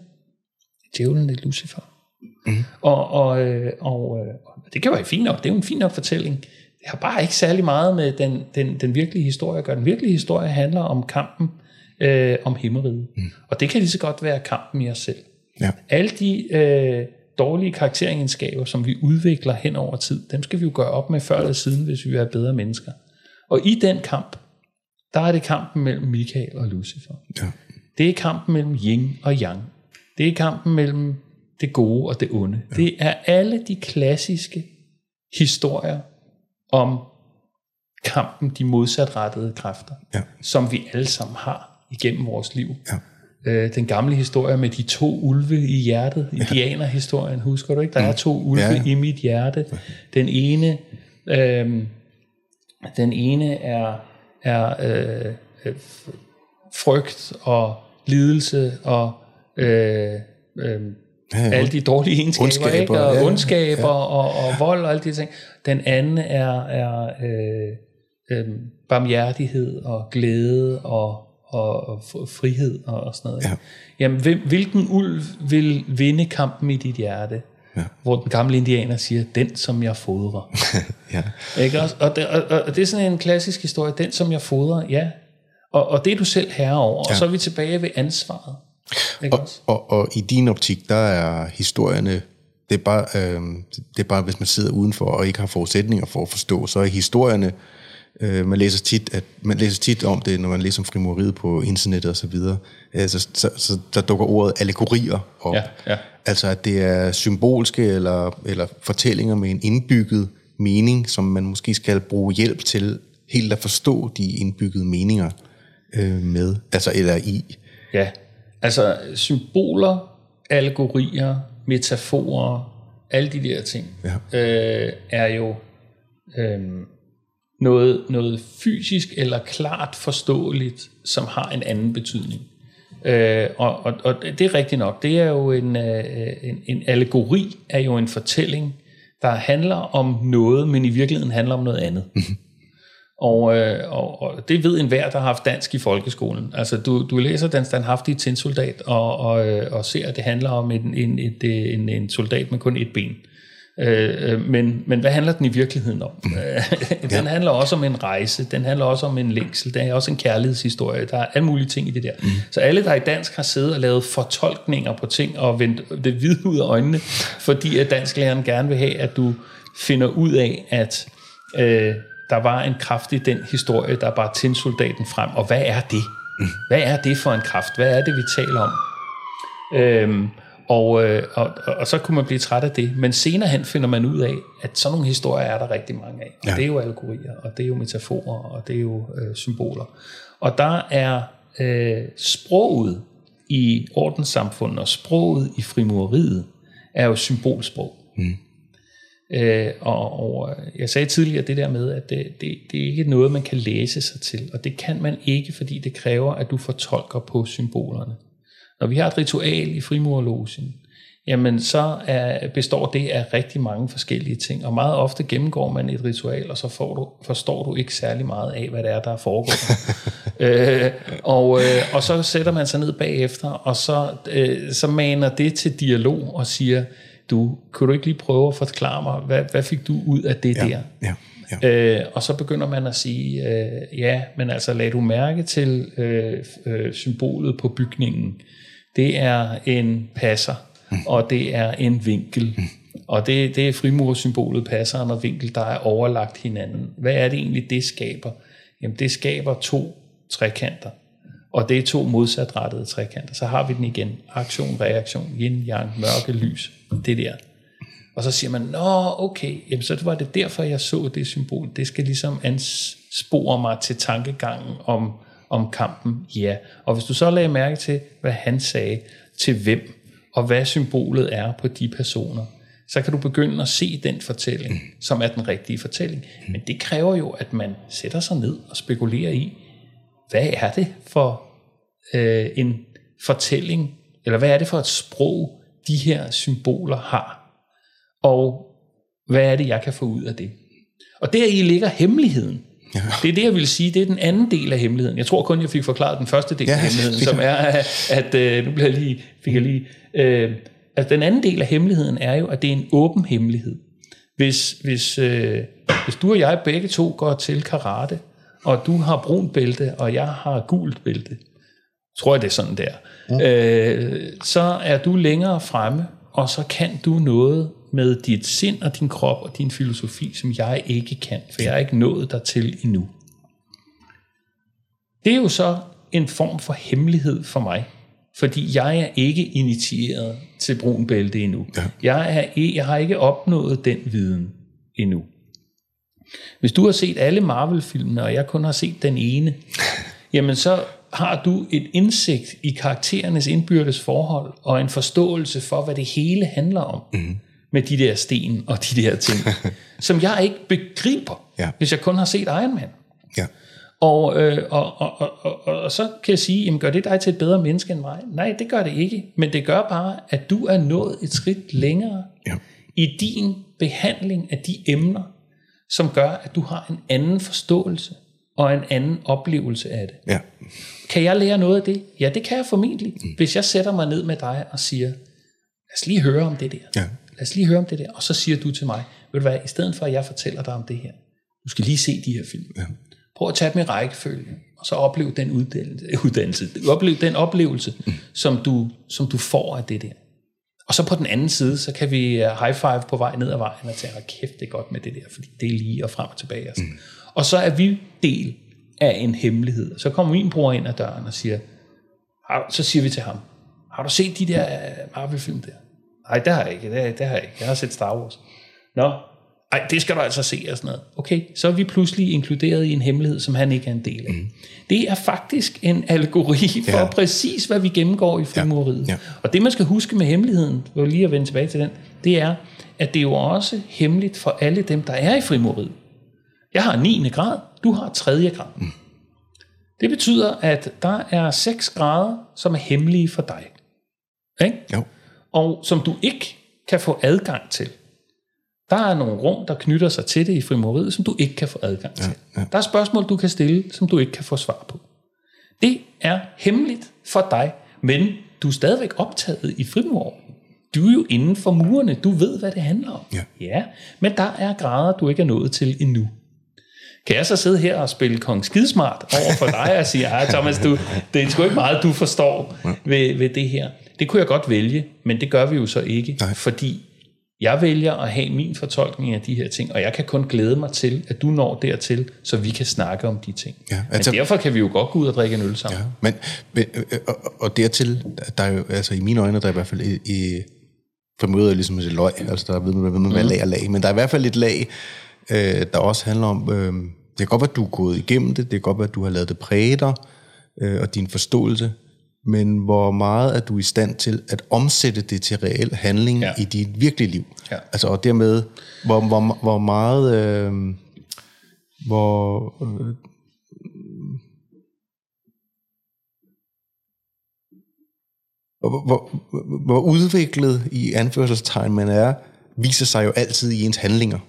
djævlen er Lucifer. Mm. Og, og, øh, og, øh, og det kan være fint nok, det er jo en fin nok fortælling. Har bare ikke særlig meget med den, den, den virkelige historie at gøre. Den virkelige historie handler om kampen øh, om himmeriget. Mm. Og det kan lige så godt være kampen i os selv. Ja. Alle de øh, dårlige karakteregenskaber, som vi udvikler hen over tid, dem skal vi jo gøre op med før eller siden, hvis vi vil være bedre mennesker. Og i den kamp, der er det kampen mellem Michael og Lucifer. Ja. Det er kampen mellem yin og yang. Det er kampen mellem det gode og det onde. Ja. Det er alle de klassiske historier om kampen, de modsatrettede kræfter, Ja. som vi alle sammen har igennem vores liv. Ja. Øh, den gamle historie med de to ulve i hjertet, indianerhistorien, husker du ikke? Der er to ulve Ja. i mit hjerte. Den ene, øh, den ene er, er øh, øh, frygt og lidelse og øh, øh, Ja, ja. alle de dårlige egenskaber, Ondskaber, ikke? og ja, ondskaber og, og vold og alle de ting. Den anden er, er øh, øh, barmhjertighed og glæde og, og, og frihed og, og sådan noget. Ja. Jamen, hvem, hvilken ulv vil vinde kampen i dit hjerte? Ja. Hvor den gamle indianer siger, den som jeg fodrer. ja. Ikke? Og, det, og, og det er sådan en klassisk historie, den som jeg fodrer, ja. Og, og det er du selv herre over. Ja. Og så er vi tilbage ved ansvaret. Ikke Og, også? og, og i din optik, der er historierne, det er, bare, øh, det er bare, hvis man sidder udenfor og ikke har forudsætninger for at forstå, så er historierne, øh, man læser tit, at man læser tit om det, når man læser om frimureriet på internettet og så videre, øh, så, så, så der dukker ordet allegorier op. Ja, ja. Altså at det er symbolske eller, eller fortællinger med en indbygget mening, som man måske skal bruge hjælp til helt at forstå de indbyggede meninger øh, med, altså eller i. Ja, altså symboler, allegorier, metaforer, alle de der ting, Ja. øh, er jo øh, noget, noget fysisk eller klart forståeligt, som har en anden betydning. Øh, og, og, og det er rigtigt nok. Det er jo en, øh, en, en allegori, er jo en fortælling, der handler om noget, men i virkeligheden handler om noget andet. Og, øh, og, og det ved enhver, der har haft dansk i folkeskolen. Altså, du, du læser Den standhaftige tinsoldat, og, og, øh, og ser, at det handler om en, en, et, øh, en, en soldat med kun et ben. Øh, men, men hvad handler den i virkeligheden om? Øh, den handler også om en rejse, den handler også om en længsel, der er også en kærlighedshistorie, der er alle mulige ting i det der. Så alle, der i dansk har siddet og lavet fortolkninger på ting og vendt det hvide ud af øjnene, fordi at dansklæreren gerne vil have, at du finder ud af, at øh, der var en kraft i den historie, der bare tinsoldaten frem. Og hvad er det? Hvad er det for en kraft? Hvad er det, vi taler om? Øhm, og, øh, og, og, og så kunne man blive træt af det. Men senere hen finder man ud af, at sådan nogle historier er der rigtig mange af. Og Ja. det er jo allegorier, og det er jo metaforer, og det er jo øh, symboler. Og der er øh, sproget i ordenssamfundet, og sproget i frimureriet, er jo symbolsprog. Øh, og, og jeg sagde tidligere det der med, at det, det, det er ikke noget, man kan læse sig til. Og det kan man ikke, fordi det kræver, at du fortolker på symbolerne. Når vi har et ritual i frimurerlogen, jamen så er, består det af rigtig mange forskellige ting. Og meget ofte gennemgår man et ritual, og så får du, forstår du ikke særlig meget af, hvad det er, der foregår. øh, og, øh, og så sætter man sig ned bagefter, og så, øh, så maner det til dialog og siger, du, kunne du ikke lige prøve at forklare mig, hvad, hvad fik du ud af det Ja, der? ja, ja. Øh, og så begynder man at sige, øh, ja, men altså lad du mærke til øh, øh, symbolet på bygningen. Det er en passer, og det er en vinkel. Og det, det er frimursymbolet passeren og vinkel, der er overlagt hinanden. Hvad er det egentlig, det skaber? Jamen det skaber to trekanter. Og det er to modsatrettede trekanter. Så har vi den igen. Aktion, reaktion, yin, yang, mørke, lys. Det der. Og så siger man, nå okay, jamen, så var det derfor, jeg så det symbol. Det skal ligesom anspore mig til tankegangen om, om kampen. Ja, og hvis du så lagde mærke til, hvad han sagde, til hvem, og hvad symbolet er på de personer, så kan du begynde at se den fortælling, som er den rigtige fortælling. Men det kræver jo, at man sætter sig ned og spekulerer i, hvad er det for øh, en fortælling, eller hvad er det for et sprog, de her symboler har, og hvad er det, jeg kan få ud af det. Og der i ligger hemmeligheden. Ja. Det er det, jeg vil sige, det er den anden del af hemmeligheden. Jeg tror kun, jeg fik forklaret den første del Ja, af hemmeligheden, som er, at øh, nu bliver jeg lige, fik jeg lige, øh, at den anden del af hemmeligheden er jo, at det er en åben hemmelighed. Hvis, hvis, øh, hvis du og jeg begge to går til karate, og du har brun bælte, og jeg har gult bælte, tror jeg det er sådan der, øh, så er du længere fremme, og så kan du noget med dit sind og din krop og din filosofi, som jeg ikke kan, for jeg er ikke nået dertil endnu. Det er jo så en form for hemmelighed for mig, fordi jeg er ikke initieret til brun bælte endnu. Ja. Jeg, er, jeg har ikke opnået den viden endnu. Hvis du har set alle Marvel-filmene, og jeg kun har set den ene, jamen så har du et indsigt i karakterernes indbyrdes forhold, og en forståelse for, hvad det hele handler om, mm. med de der sten og de der ting, som jeg ikke begriber, Ja. hvis jeg kun har set Iron Man. Ja. Og, øh, og, og, og, og, og så kan jeg sige, jamen gør det dig til et bedre menneske end mig? Nej, det gør det ikke. Men det gør bare, at du er nået et skridt længere Ja. i din behandling af de emner, som gør, at du har en anden forståelse og en anden oplevelse af det. Ja. Kan jeg lære noget af det? Ja, det kan jeg formentlig, mm. hvis jeg sætter mig ned med dig og siger, lad os lige høre om det der. Ja. Lad os lige høre om det der. Og så siger du til mig, ved du hvad, i stedet for at jeg fortæller dig om det her, du skal lige se de her film. Ja. Prøv at tage dem i rækkefølge, og så opleve den uddannelse, uddannelse opleve den oplevelse, mm. som, du, som du får af det der. Og så på den anden side, så kan vi uh, high five på vej ned ad vejen og tage, kæft, det er godt med det der, fordi det er lige og frem og tilbage. Og, mm. og så er vi del af en hemmelighed. Så kommer min bror ind ad døren og siger, så siger vi til ham, har du set de der uh, Marvel-film der? Nej, det har jeg ikke, det, det har jeg ikke. Jeg har set Star Wars. Nå, ej, det skal du altså se og sådan noget. Okay, så er vi pludselig inkluderet i en hemmelighed, som han ikke er en del af. Mm. Det er faktisk en allegori for Ja. ja. præcis, hvad vi gennemgår i frimureriet. Ja. Og det, man skal huske med hemmeligheden, for lige at vende tilbage til den, det er, at det er jo også hemmeligt for alle dem, der er i frimureriet. Jeg har 9. grad, du har 3. grad. Mm. Det betyder, at der er 6 grader, som er hemmelige for dig. Ikke? Jo. og som du ikke kan få adgang til. Der er nogle rum, der knytter sig til det i frimureriet, som du ikke kan få adgang til. ja. Der er spørgsmål, du kan stille, som du ikke kan få svar på. Det er hemmeligt for dig, men du er stadigvæk optaget i frimureren. Du er jo inden for murene. Du ved, hvad det handler om. Ja. ja. Men der er grader, du ikke er nået til endnu. Kan jeg så sidde her og spille kong skidesmart over for dig og sige, ah, Thomas, du, det er sgu ikke meget, du forstår ved, ved det her. Det kunne jeg godt vælge, men det gør vi jo så ikke, Nej. fordi jeg vælger at have min fortolkning af de her ting, og jeg kan kun glæde mig til, at du når dertil, så vi kan snakke om de ting. Ja, men altså- derfor kan vi jo godt gå ud og drikke en øl sammen. Ja, men, men øh, og, og dertil, der er jo, altså i mine øjne, der er i hvert fald i, i for møder er ligesom et løg, altså der ved man, ved man hvad lag er lag, men der er i hvert fald et lag, øh, der også handler om, øh, det kan godt være, at du er gået igennem det, det kan godt være, at du har lavet det præge dig, øh, og din forståelse, men hvor meget er du i stand til at omsætte det til reel handling Ja. i dit virkelige liv? Ja. Altså, og dermed, hvor, hvor, hvor meget, øh, hvor, øh, hvor, hvor, hvor udviklet i anførselstegn man er, viser sig jo altid i ens handlinger.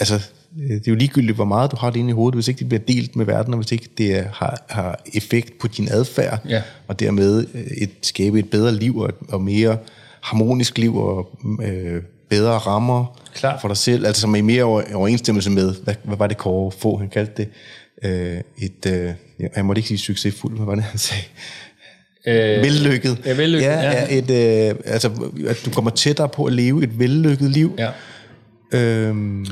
Altså, øh, det er jo ligegyldigt, hvor meget du har det inde i hovedet, hvis ikke det bliver delt med verden, og hvis ikke det har, har effekt på din adfærd, Ja. og dermed øh, et, skabe et bedre liv og et og mere harmonisk liv og øh, bedre rammer Klart. for dig selv, altså som er i mere over- overensstemmelse med, hvad, hvad var det Kåre få, han kaldte det, øh, et, øh, han måtte ikke sige succesfuld, hvad var det, han sagde? Øh, vellykket. ja, vellykket, Ja, ja. ja. Et, øh, altså, at du kommer tættere på at leve et vellykket liv. ja. Øhm,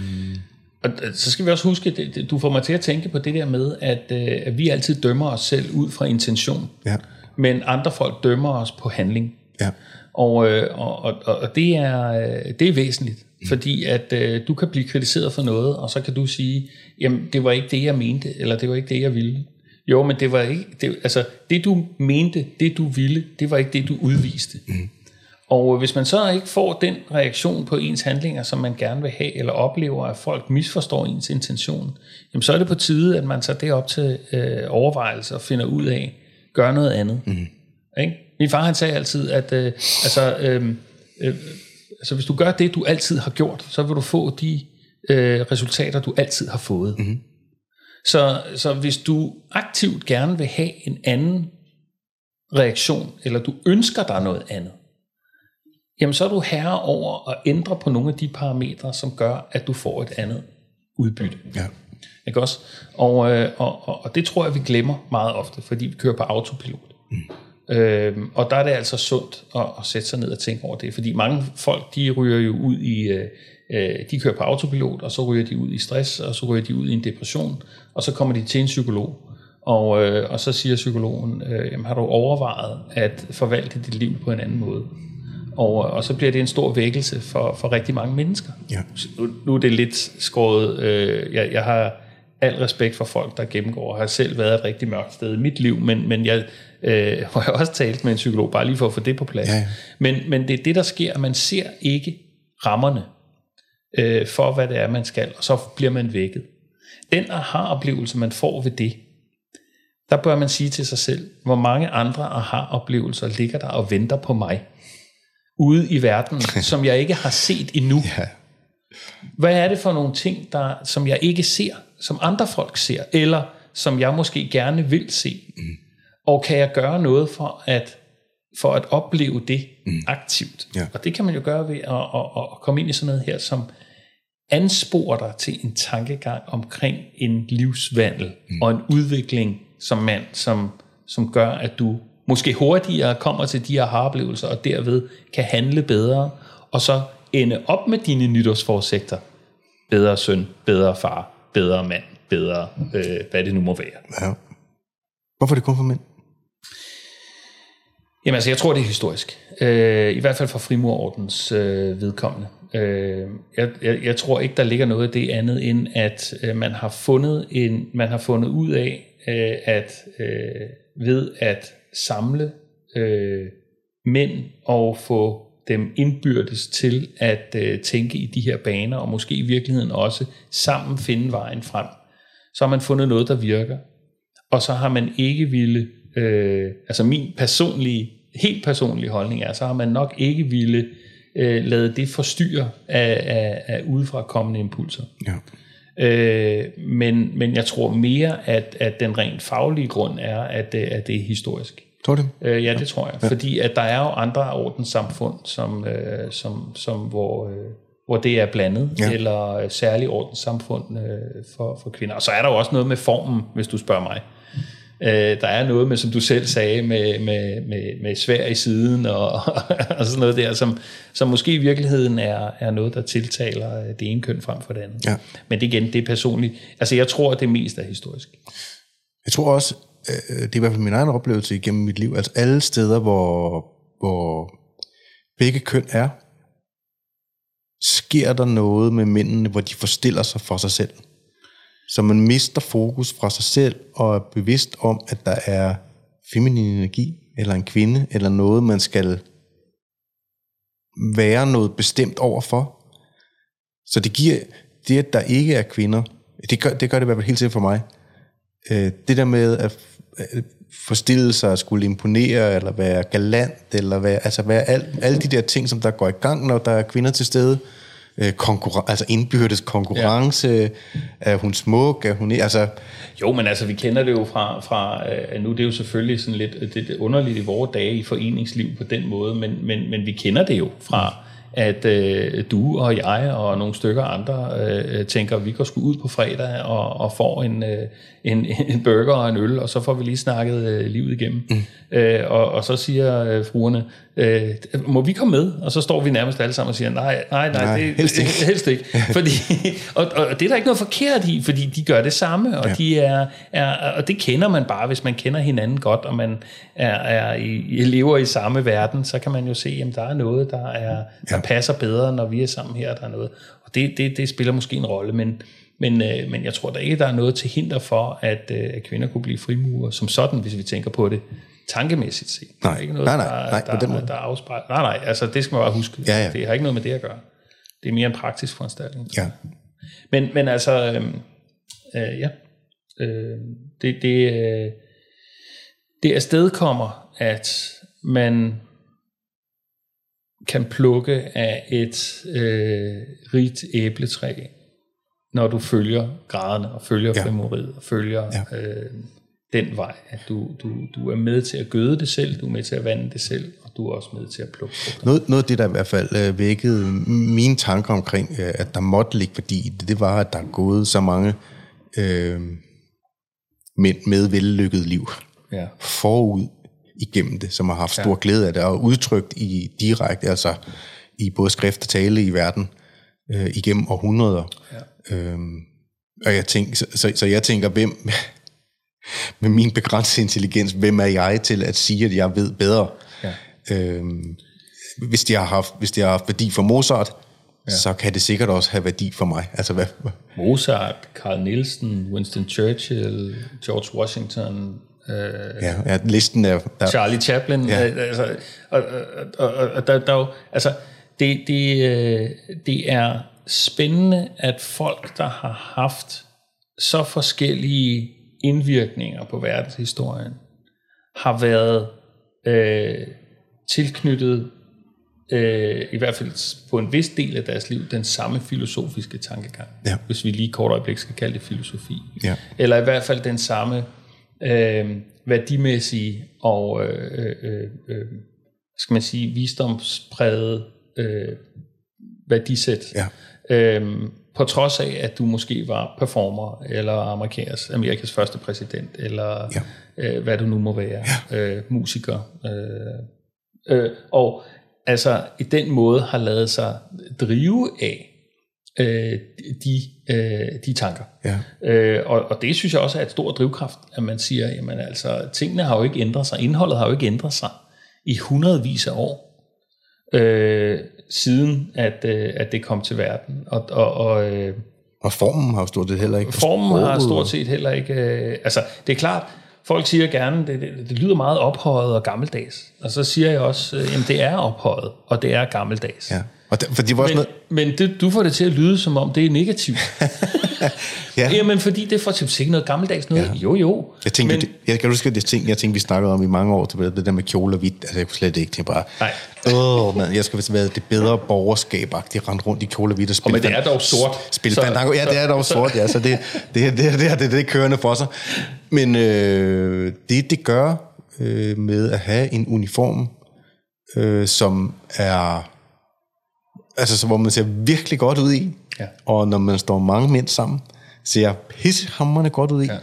Og øh, så skal vi også huske, det, det, du får mig til at tænke på det der med, at, øh, at vi altid dømmer os selv ud fra intention, ja, men andre folk dømmer os på handling. ja, Og, øh, og, og, og det, er, det er væsentligt, fordi at øh, du kan blive kritiseret for noget, og så kan du sige, jamen det var ikke det, jeg mente, eller det var ikke det, jeg ville. Jo, men det var ikke, det, altså det du mente, det du ville, det var ikke det, du udviste. Mm. Og hvis man så ikke får den reaktion på ens handlinger, som man gerne vil have, eller oplever, at folk misforstår ens intention, jamen så er det på tide, at man tager det op til øh, overvejelse og finder ud af, gør noget andet. Mm. Ikke? Min far han sagde altid, at øh, altså, øh, øh, altså, hvis du gør det, du altid har gjort, så vil du få de øh, resultater, du altid har fået. Mm. Så, så hvis du aktivt gerne vil have en anden reaktion, eller du ønsker dig noget andet, jamen så er du herre over at ændre på nogle af de parametre, som gør, at du får et andet udbytte. ja. Ikke også? Og, øh, og, og, og det tror jeg, vi glemmer meget ofte, fordi vi kører på autopilot. Mm. Øhm, og der er det altså sundt at, at sætte sig ned og tænke over det, fordi mange folk, de ryger jo ud i, øh, øh, de kører på autopilot, og så ryger de ud i stress, og så ryger de ud i en depression, og så kommer de til en psykolog. Og, øh, og så siger psykologen, øh, jamen, har du overvejet at forvalte dit liv på en anden måde? Og, og så bliver det en stor vækkelse for, for rigtig mange mennesker. Ja. Nu, nu er det lidt skåret. Øh, jeg, jeg har al respekt for folk, der gennemgår. Jeg har selv været et rigtig mørkt sted i mit liv, men, men jeg øh, har også talt med en psykolog, bare lige for at få det på plads. Ja, ja. Men, men det er det, der sker. Man ser ikke rammerne øh, for, hvad det er, man skal, og så bliver man vækket. Den aha-oplevelse, man får ved det, der bør man sige til sig selv, hvor mange andre aha-oplevelser ligger der og venter på mig ude i verden, som jeg ikke har set endnu. Ja. Hvad er det for nogle ting, der, som jeg ikke ser, som andre folk ser, eller som jeg måske gerne vil se? Mm. Og kan jeg gøre noget for at, for at opleve det mm. aktivt? Ja. Og det kan man jo gøre ved at, at, at komme ind i sådan noget her, som ansporer dig til en tankegang omkring en livsvandel mm. og en udvikling som mand, som, som gør, at du måske hurtigere kommer til de her oplevelser og derved kan handle bedre, og så ende op med dine nytårsforsigter. Bedre søn, bedre far, bedre mand, bedre, øh, hvad det nu må være. ja. Hvorfor er det kun for mænd? Jamen altså, jeg tror, det er historisk. Øh, I hvert fald for frimurordens øh, vedkommende. Øh, jeg, jeg, jeg tror ikke, der ligger noget af det andet, end at øh, man har fundet en, man har fundet ud af, øh, at øh, ved at samle øh, mænd og få dem indbyrdes til at øh, tænke i de her baner, og måske i virkeligheden også sammen finde vejen frem, så har man fundet noget, der virker. Og så har man ikke ville, øh, altså min personlige, helt personlige holdning er, så har man nok ikke ville øh, lade det forstyrre af, af, af udefra kommende impulser. Ja. Øh, men, men jeg tror mere, at, at den rent faglige grund er, at, at det er historisk. Tror du det? Øh, ja, det tror jeg. Ja. Fordi at der er jo andre ordenssamfund, som, øh, som, som hvor, øh, hvor det er blandet, Ja. eller særlige ordenssamfund øh, for, for kvinder. Og så er der jo også noget med formen, hvis du spørger mig. Øh, der er noget med, som du selv sagde, med, med, med, med svær i siden og, og sådan noget der, som, som måske i virkeligheden er, er noget, der tiltaler øh, det ene køn frem for det andet. Ja. Men det igen, det er personligt. Altså jeg tror, at det mest er historisk. Jeg tror også, øh, det er i hvert fald min egen oplevelse igennem mit liv, altså alle steder, hvor, hvor begge køn er, sker der noget med mændene, hvor de forstiller sig for sig selv. Så man mister fokus fra sig selv og er bevidst om, at der er feminin energi, eller en kvinde, eller noget, man skal være noget bestemt overfor. Så det giver, det at der ikke er kvinder, det gør det, gør det i hvert fald helt til for mig. Øh, det der med at forstille sig, at skulle imponere, eller være galant, eller være, altså være al, alle de der ting, som der går i gang, når der er kvinder til stede. Øh, konkurren- altså indbyrdes konkurrence. Ja. Er hun smuk? Er hun? Altså, Jo, men altså, vi kender det jo fra, fra øh, nu er det jo selvfølgelig sådan lidt det, det underligt i vores dage i foreningsliv på den måde, men, men, men vi kender det jo fra, at øh, du og jeg og nogle stykker andre øh, tænker, at vi går sgu ud på fredag og, og får en, øh, en, en burger og en øl, og så får vi lige snakket øh, livet igennem. Mm. Øh, og, og så siger øh, fruerne, øh, må vi komme med? Og så står vi nærmest alle sammen og siger, nej, nej, nej, Nej, det, helst ikke. helst ikke. Fordi, og, og det er der ikke noget forkert i, fordi de gør det samme, og, Ja. de er, er, og det kender man bare, hvis man kender hinanden godt, og man er, er i, lever i samme verden, så kan man jo se, at der er noget, der, er, der Ja. Passer bedre, når vi er sammen her, der er noget. Og det, det, det spiller måske en rolle, men, men, øh, men jeg tror da ikke, der er noget til hinder for, at, øh, at kvinder kunne blive frimurer som sådan, hvis vi tænker på det tankemæssigt set. Der er Nej. ikke noget, Nej, nej, der, nej, på der, den måde. der afspejler. Nej, nej, altså det skal man bare huske. Ja, ja. Det har ikke noget med det at gøre. Det er mere en praktisk foranstaltning. ja. Men, men altså, øh, øh, ja, øh, det, det, øh, det afstedkommer, at man kan plukke af et øh, rigt æbletræ, når du følger graderne, og følger Ja. femoriet, og følger ja. øh, den vej, at du, du, du er med til at gøde det selv, du er med til at vande det selv, og du er også med til at plukke frugter. Noget, noget af det, der i hvert fald øh, vækkede mine tanker omkring, øh, at der måtte ligge værdi i det, det var, at der er gået så mange øh, mænd med vellykket liv Ja. forud igennem det, som har haft stor ja. glæde af det, og udtrykt i direkte, altså i både skrift og tale i verden, øh, igennem århundreder. Ja. Øhm, og jeg tænker, så, så, så jeg tænker, hvem, med min begrænsede intelligens, hvem er jeg til at sige, at jeg ved bedre? Ja. Øhm, hvis de har haft, hvis de har haft værdi for Mozart, ja. så kan det sikkert også have værdi for mig. Altså, hvad? Mozart, Carl Nielsen, Winston Churchill, George Washington, Øh, ja, ja, listen er... Ja. Charlie Chaplin. Ja. Altså, og, og, og, og der, der er jo, altså, det, det, øh, det er spændende, at folk, der har haft så forskellige indvirkninger på verdenshistorien, har været øh, tilknyttet, øh, i hvert fald på en vis del af deres liv, den samme filosofiske tankegang. Ja. Hvis vi lige kort øjeblik skal kalde det filosofi. Ja. Eller i hvert fald den samme øh, værdimæssige og øh, øh, øh, skal man sige, visdomspræget øh, værdisæt. Ja. Øhm, på trods af, at du måske var performer, eller Amerikas, Amerikas første præsident, eller ja. øh, hvad du nu må være, ja. øh, musiker. Øh, øh, og altså i den måde har lavet sig drive af øh, de, øh, de tanker. Ja. Øh, og, og det synes jeg også er et stort drivkraft, at man siger, jamen altså, tingene har jo ikke ændret sig, indholdet har jo ikke ændret sig i hundredvis af år. Øh, siden at, øh, at det kom til verden. Og, og, og, øh, og formen har stort set heller ikke... Formen har stort set heller ikke... Øh, altså, det er klart, folk siger gerne, det, det, det lyder meget ophøjet og gammeldags. Og så siger jeg også, øh, jamen det er ophøjet, og det er gammeldags. Ja. Og det, for de var men noget... men det, du får det til at lyde, som om det er negativt. ja. Jamen, fordi det får til ikke noget gammeldags noget. Ja. Jo, jo. Jeg tænker, men, det, jeg kan huske det ting, jeg tænkte, vi snakkede om i mange år, det, det der med kjole og hvidt. Altså, jeg kunne slet ikke tænke bare, Nej. Åh, man, jeg skal være det bedre borgerskab de rende rundt i kjole og hvidt og spille. men det er dog sort. Spil så, Ja, det er dog så, sort, ja. Så det, det, det, det, det, det, det, det er kørende for sig. Men øh, det, det gør øh, med at have en uniform, øh, som er altså så hvor man ser virkelig godt ud i, ja. og når man står mange mænd sammen, ser pissehammerende godt ud i. Ja.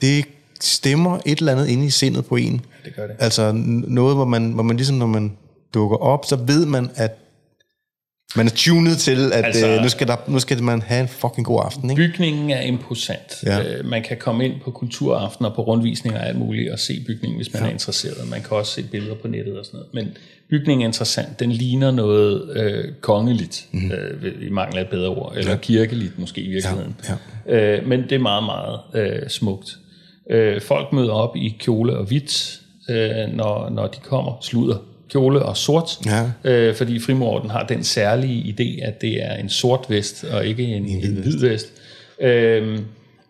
Det stemmer et eller andet inde i sindet på en. Ja, det gør det. Altså noget, hvor man, hvor man ligesom, når man dukker op, så ved man, at man er tunet til, at altså, øh, nu, skal der, nu skal man have en fucking god aften. Ikke? Bygningen er imposant. Ja. Øh, man kan komme ind på kulturaftener, på rundvisninger og alt muligt, og se bygningen, hvis man ja. er interesseret. Man kan også se billeder på nettet og sådan noget. Men bygningen er interessant. Den ligner noget øh, kongeligt, mm. øh, i mangel af et bedre ord, eller ja. kirkeligt måske i virkeligheden. Ja. Ja. Øh, men det er meget, meget øh, smukt. Øh, folk møder op i kjole og hvidt, øh, når, når de kommer. Sluder kjole og sort, ja. øh, fordi frimorden har den særlige idé, at det er en sort vest og ikke en, en, en hvid vest. Øh,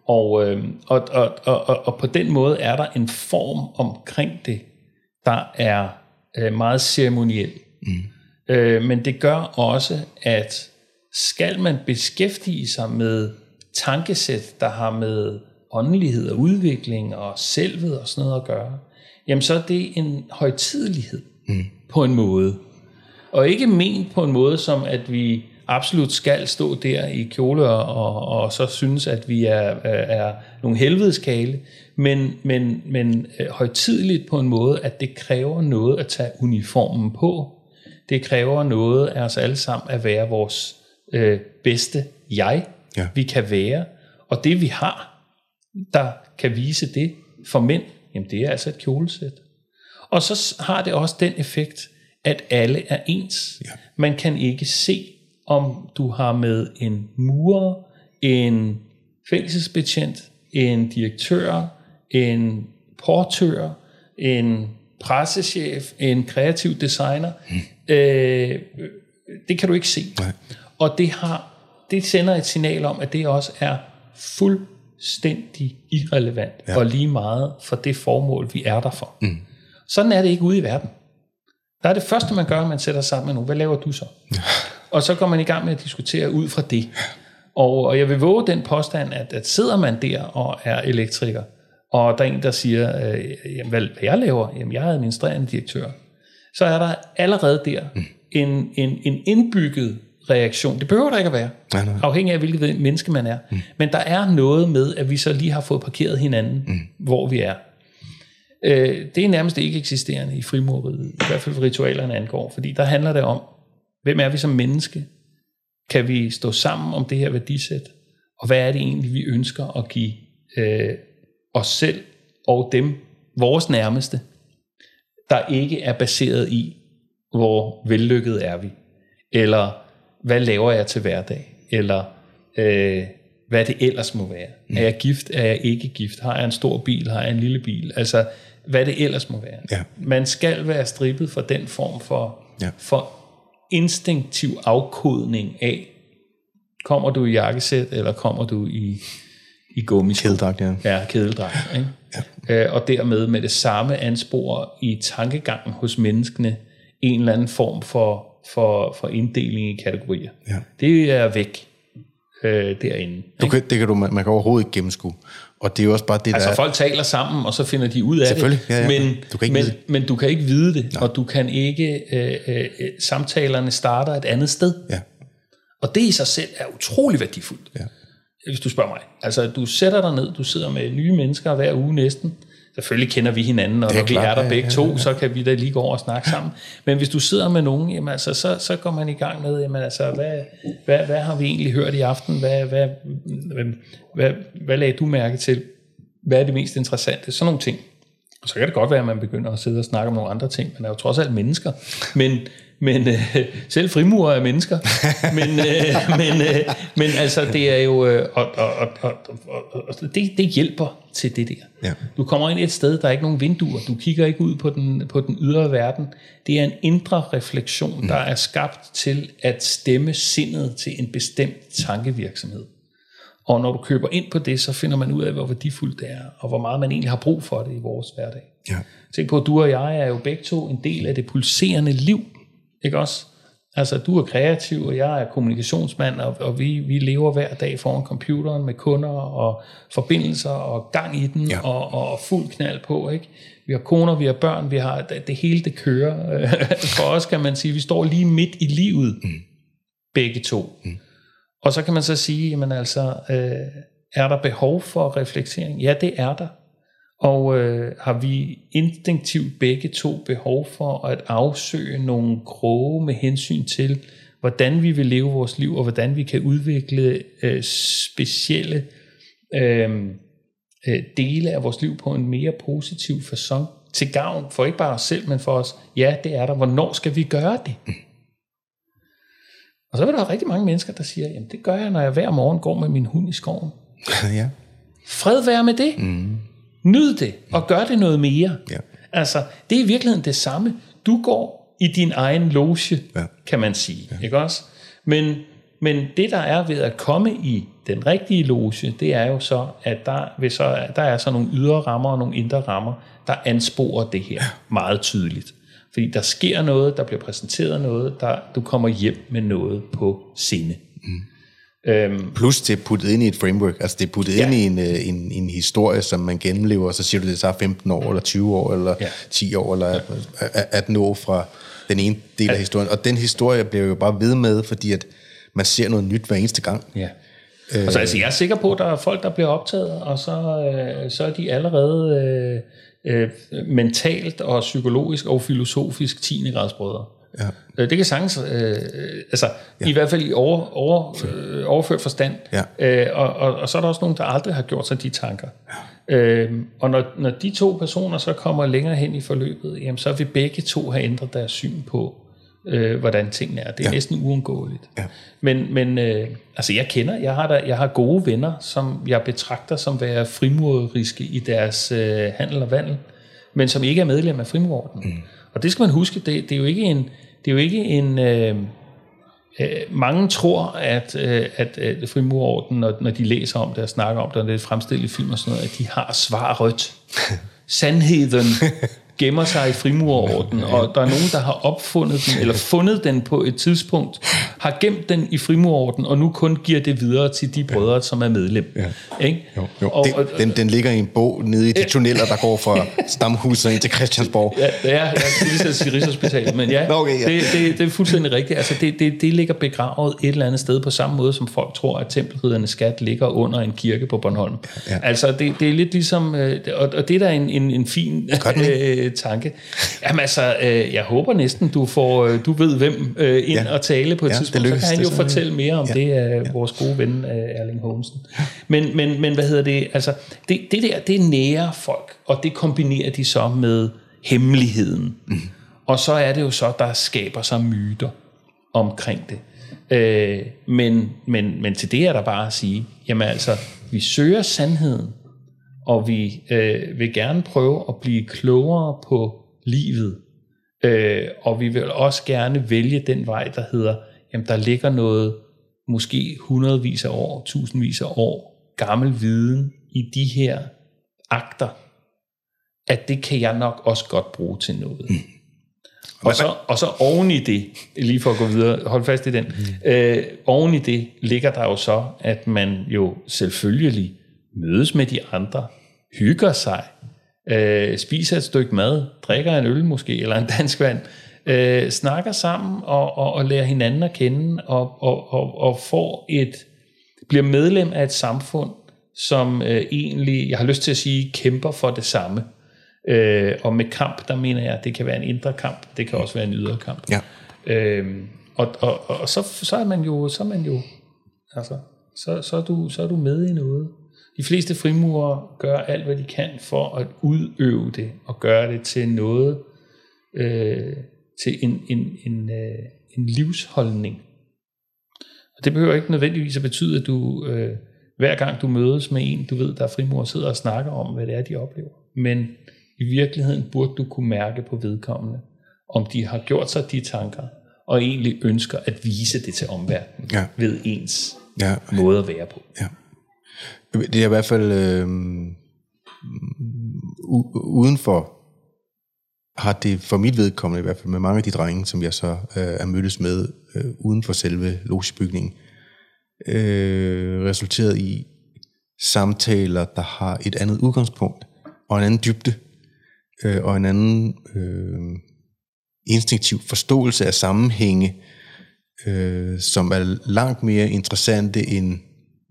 og, øh, og, og, og, og på den måde er der en form omkring det, der er øh, meget ceremoniel. Mm. Øh, men det gør også, at skal man beskæftige sig med tankesæt, der har med åndelighed og udvikling og selvet og sådan noget at gøre, jamen så er det en højtidelighed mm. på en måde. Og ikke ment på en måde som, at vi absolut skal stå der i kjole og, og, og så synes, at vi er, er nogle helvedeskale, men, men, men øh, højtidligt på en måde, at det kræver noget at tage uniformen på. Det kræver noget af os alle sammen at være vores øh, bedste jeg, ja. vi kan være. Og det vi har, der kan vise det for mænd, jamen det er altså et kjolesæt. Og så har det også den effekt, at alle er ens. Ja. Man kan ikke se, om du har med en murer, en fængselsbetjent, en direktør, en portør, en pressechef, en kreativ designer. Mm. Øh, det kan du ikke se. Nej. Og det har det sender et signal om, at det også er fuldstændig irrelevant ja. og lige meget for det formål, vi er der for. Mm. Sådan er det ikke ude i verden. Der er det første, man gør, at man sætter sammen med nogen. Hvad laver du så? Ja. Og så går man i gang med at diskutere ud fra det. Og, og jeg vil våge den påstand, at, at sidder man der og er elektriker, og der er en, der siger, øh, jamen, hvad, hvad jeg laver? Jamen, jeg er administrerende direktør. Så er der allerede der mm. en, en, en indbygget reaktion. Det behøver der ikke at være, nej, nej. afhængig af hvilket menneske man er. Mm. Men der er noget med, at vi så lige har fået parkeret hinanden, mm. hvor vi er. Øh, det er nærmest ikke eksisterende i frimureriet, i hvert fald for ritualerne angår, fordi der handler det om, hvem er vi som menneske? Kan vi stå sammen om det her værdisæt? Og hvad er det egentlig, vi ønsker at give øh, os selv og dem, vores nærmeste, der ikke er baseret i, hvor vellykket er vi, eller hvad laver jeg til hverdag? Eller øh, hvad det ellers må være. Mm. Er jeg gift? Er jeg ikke gift? Har jeg en stor bil? Har jeg en lille bil? Altså, hvad det ellers må være. Ja. Man skal være strippet for den form for, Ja. for instinktiv afkodning af, kommer du i jakkesæt, eller kommer du i, i gummisko? Kædedragt, ja. Ja, kædeldragt. Ikke? Ja. Øh, og dermed med det samme anspor i tankegangen hos menneskene, en eller anden form for, for, for inddeling i kategorier. Ja. Det er væk øh, derinde. Du kan, det kan du, man man kan overhovedet ikke gennemskue. Og det er jo også bare det, Altså der folk taler sammen, og så finder de ud af det. Selvfølgelig, ja, ja. Men, Du kan ikke men, vide det. men du kan ikke vide det, og du kan ikke... Øh, øh, øh, samtalerne starter et andet sted. Ja, Og det i sig selv er utrolig værdifuldt. ja. Hvis du spørger mig. Altså, du sætter dig ned, du sidder med nye mennesker hver uge næsten. Selvfølgelig kender vi hinanden, og når vi klart, er der ja, begge ja, to, så kan vi da lige gå over og snakke sammen. Men hvis du sidder med nogen, jamen, altså, så, så går man i gang med, jamen, altså, hvad, hvad, hvad har vi egentlig hørt i aften? Hvad, hvad, hvad, hvad, hvad lagde du mærke til? Hvad er det mest interessante? Sådan nogle ting. Og så kan det godt være, at man begynder at sidde og snakke om nogle andre ting. Man er jo trods alt mennesker. Men, men øh, selv frimurer er mennesker. Men, øh, men, øh, men altså, det er jo... Øh, og, og, og, og, og, det, det hjælper til det der. Ja. Du kommer ind et sted, der er ikke nogen vinduer. Du kigger ikke ud på den, på den ydre verden. Det er en indre refleksion, der er skabt til at stemme sindet til en bestemt tankevirksomhed. Og når du køber ind på det, så finder man ud af, hvor værdifuldt det er, og hvor meget man egentlig har brug for det i vores hverdag. ja. Tænk på, at du og jeg er jo begge to en del af det pulserende liv, ikke også? Altså, du er kreativ, og jeg er kommunikationsmand, og, og vi, vi lever hver dag foran computeren med kunder og forbindelser og gang i den, Ja. og, og fuld knald på, ikke? Vi har koner, vi har børn, vi har det, det hele, det kører. For os kan man sige, vi står lige midt i livet, mm. begge to. Mm. Og så kan man så sige, jamen altså, øh, er der behov for reflektering? Ja, det er der. Og øh, har vi instinktivt begge to behov for at afsøge nogle kroge med hensyn til, hvordan vi vil leve vores liv, og hvordan vi kan udvikle øh, specielle øh, øh, dele af vores liv på en mere positiv façon, til gavn for ikke bare os selv, men for os. Ja, det er der. Hvornår skal vi gøre det? Og så er der rigtig mange mennesker, der siger, jamen det gør jeg, når jeg hver morgen går med min hund i skoven. ja. Fred være med det. Mm. Nyd det, og gør det noget mere. Ja. Altså, det er i virkeligheden det samme. Du går i din egen loge, Ja. kan man sige. Ja. Ikke også? Men, men det, der er ved at komme i den rigtige loge, det er jo så, at der, vil så, der er så nogle ydre rammer og nogle indre rammer, der ansporer det her meget tydeligt. Fordi der sker noget, der bliver præsenteret noget, der du kommer hjem med noget på sinde. Mm. Øhm, Plus det er puttet ind i et framework, altså det er puttet Ja. ja. ind i en, øh, en, en historie, som man gennemlever, og så siger du, det så er 15 år, eller 20 år, eller Ja. ja. 10 år, eller ja. 18 år fra den ene del af historien. Og den historie bliver jo bare ved med, fordi at man ser noget nyt hver eneste gang. Ja. Øh, altså, altså, jeg er sikker på, at der er folk, der bliver optaget, og så, øh, så er de allerede øh, øh, mentalt og psykologisk og filosofisk 10. grads brødre. Ja. Øh, det kan sagtens, øh, altså ja. i hvert fald i over, over, øh, overført forstand. Ja. Øh, og, og, og så er der også nogen, der aldrig har gjort sig de tanker. Ja. Øh, og når, når de to personer så kommer længere hen i forløbet, jamen, så vil begge to have ændret deres syn på, øh, hvordan tingene er. Det er ja. Ja. næsten uundgåeligt. Ja. Men, men øh, altså jeg kender, jeg har, der, jeg har gode venner, som jeg betragter som være frimureriske i deres øh, handel og vandel, men som ikke er medlem af frimurorden. Mm. Og det skal man huske, det, det er jo ikke en, det er jo ikke en øh, øh, mange tror, at, øh, at øh, frimurorden, når, når de læser om det og snakker om det, og det er fremstillet i film og sådan noget, at de har svar rødt. Sandheden gemmer sig i frimurorden, og der er nogen, der har opfundet den, eller fundet den på et tidspunkt, har gemt den i frimurorden, og nu kun giver det videre til de brødre, som er medlem. Ja. Ikke? Jo, jo. Og, det, og, den, den ligger i en bog nede i de tunneller, der går fra Stamhuset ind til Christiansborg. Ja, det er, jeg skal lige Rigshospitalet, men ja, Nå, okay, ja. Det, det, det er fuldstændig rigtigt. Altså, det, det, det ligger begravet et eller andet sted på samme måde, som folk tror, at tempelriddernes skat ligger under en kirke på Bornholm. Ja. Altså, det, det er lidt ligesom, øh, og, og det er da en, en, en fin Gør den øh, tanke. Jamen altså, øh, jeg håber næsten, du får, øh, du ved hvem øh, ind Ja. og tale på et Ja, tidspunkt. Så lykkes, kan han jo fortælle mere om ja. det af vores gode ven øh, Erling Holmsen. Men, men, men hvad hedder det? Altså, det, det der, det er nære folk, og det kombinerer de så med hemmeligheden. Mm. Og så er det jo så, der skaber sig myter omkring det. Øh, men, men, men til det er der bare at sige, jamen altså, vi søger sandheden, og vi øh, vil gerne prøve at blive klogere på livet. Øh, og vi vil også gerne vælge den vej, der hedder, jamen der ligger noget, måske hundredvis af år, tusindvis af år, gammel viden i de her akter, at det kan jeg nok også godt bruge til noget. Mm. Og så, og så oven i det, lige for at gå videre, hold fast i den, mm. øh, oven i det ligger der jo så, at man jo selvfølgelig mødes med de andre, hygger sig, øh, spiser et stykke mad, drikker en øl måske, eller en dansk vand, øh, snakker sammen og, og, og lærer hinanden at kende, og, og, og, og får et, bliver medlem af et samfund, som øh, egentlig, jeg har lyst til at sige, kæmper for det samme. Øh, og med kamp, der mener jeg, det kan være en indre kamp, det kan også være en ydre kamp. Ja. Øh, og og, og så, så er man jo, så er man jo, altså, så, så, er du, så er du med i noget. De fleste frimurer gør alt, hvad de kan for at udøve det, og gøre det til noget, øh, til en, en, en, øh, en livsholdning. Og det behøver ikke nødvendigvis at betyde, at du øh, hver gang du mødes med en, du ved, der er frimur, sidder og snakker om, hvad det er, de oplever. Men i virkeligheden burde du kunne mærke på vedkommende, om de har gjort sig de tanker, og egentlig ønsker at vise det til omverdenen Ja. ved ens Ja. måde at være på. Ja. Det er i hvert fald øh, u- udenfor har det for mit vedkommende i hvert fald med mange af de drenge, som jeg så øh, er mødtes med øh, uden for selve logebygningen, øh, resulteret i samtaler, der har et andet udgangspunkt og en anden dybde øh, og en anden øh, instinktiv forståelse af sammenhænge, øh, som er langt mere interessante end,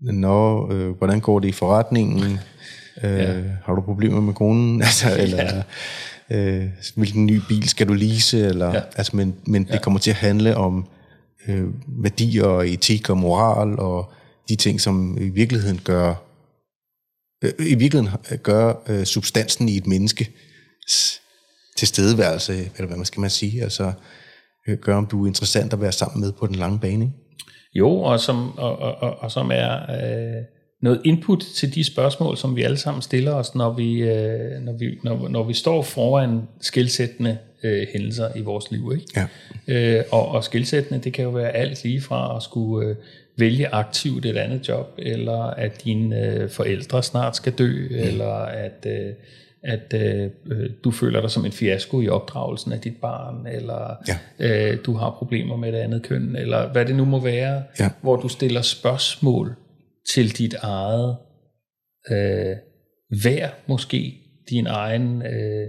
når, øh, hvordan går det i forretningen, øh, ja. har du problemer med konen, altså, eller øh, hvilken ny bil skal du lease, eller, ja. altså, men, men det kommer til at handle om øh, værdier og etik og moral, og de ting, som i virkeligheden gør, øh, i virkeligheden gør øh, substansen i et menneske tilstedeværelse, eller hvad man skal man sige, altså øh, gør, om du er interessant at være sammen med på den lange bane. Ikke? Jo, og som, og, og, og, og som er øh, noget input til de spørgsmål, som vi alle sammen stiller os, når vi, øh, når vi, når, når vi står foran skilsættende øh, hændelser i vores liv. Ikke? Ja. Øh, og, og skilsættende, det kan jo være alt lige fra at skulle øh, vælge aktivt et andet job, eller at dine øh, forældre snart skal dø, mm. eller at, øh, at øh, du føler dig som en fiasko i opdragelsen af dit barn, eller Ja. øh, du har problemer med det andet køn, eller hvad det nu må være, Ja. hvor du stiller spørgsmål til dit eget øh, værd, måske din egen øh,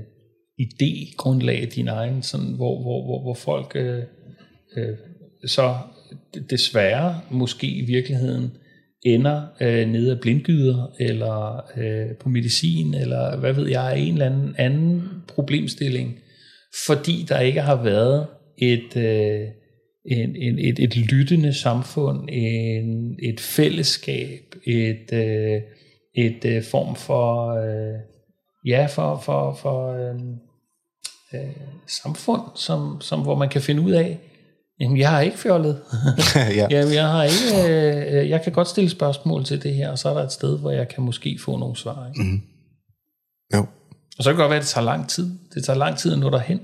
idégrundlag, din egen, sådan, hvor, hvor, hvor, hvor folk øh, øh, så desværre måske i virkeligheden ender øh, nede af blindgyder, eller øh, på medicin, eller hvad ved jeg, en eller anden anden problemstilling, fordi der ikke har været et, øh, en, en, et, et lyttende samfund, en, et fællesskab, et, øh, et øh, form for, øh, ja, for, for, for øh, øh, samfund, som, som, hvor man kan finde ud af, jamen jeg har ikke fjollet. ja. Jamen, jeg har ikke, øh, jeg kan godt stille spørgsmål til det her, og så er der et sted, hvor jeg kan måske få nogle svar. Ikke? Mm. Jo. Og så kan det godt være, at det tager lang tid. Det tager lang tid at nå derhen.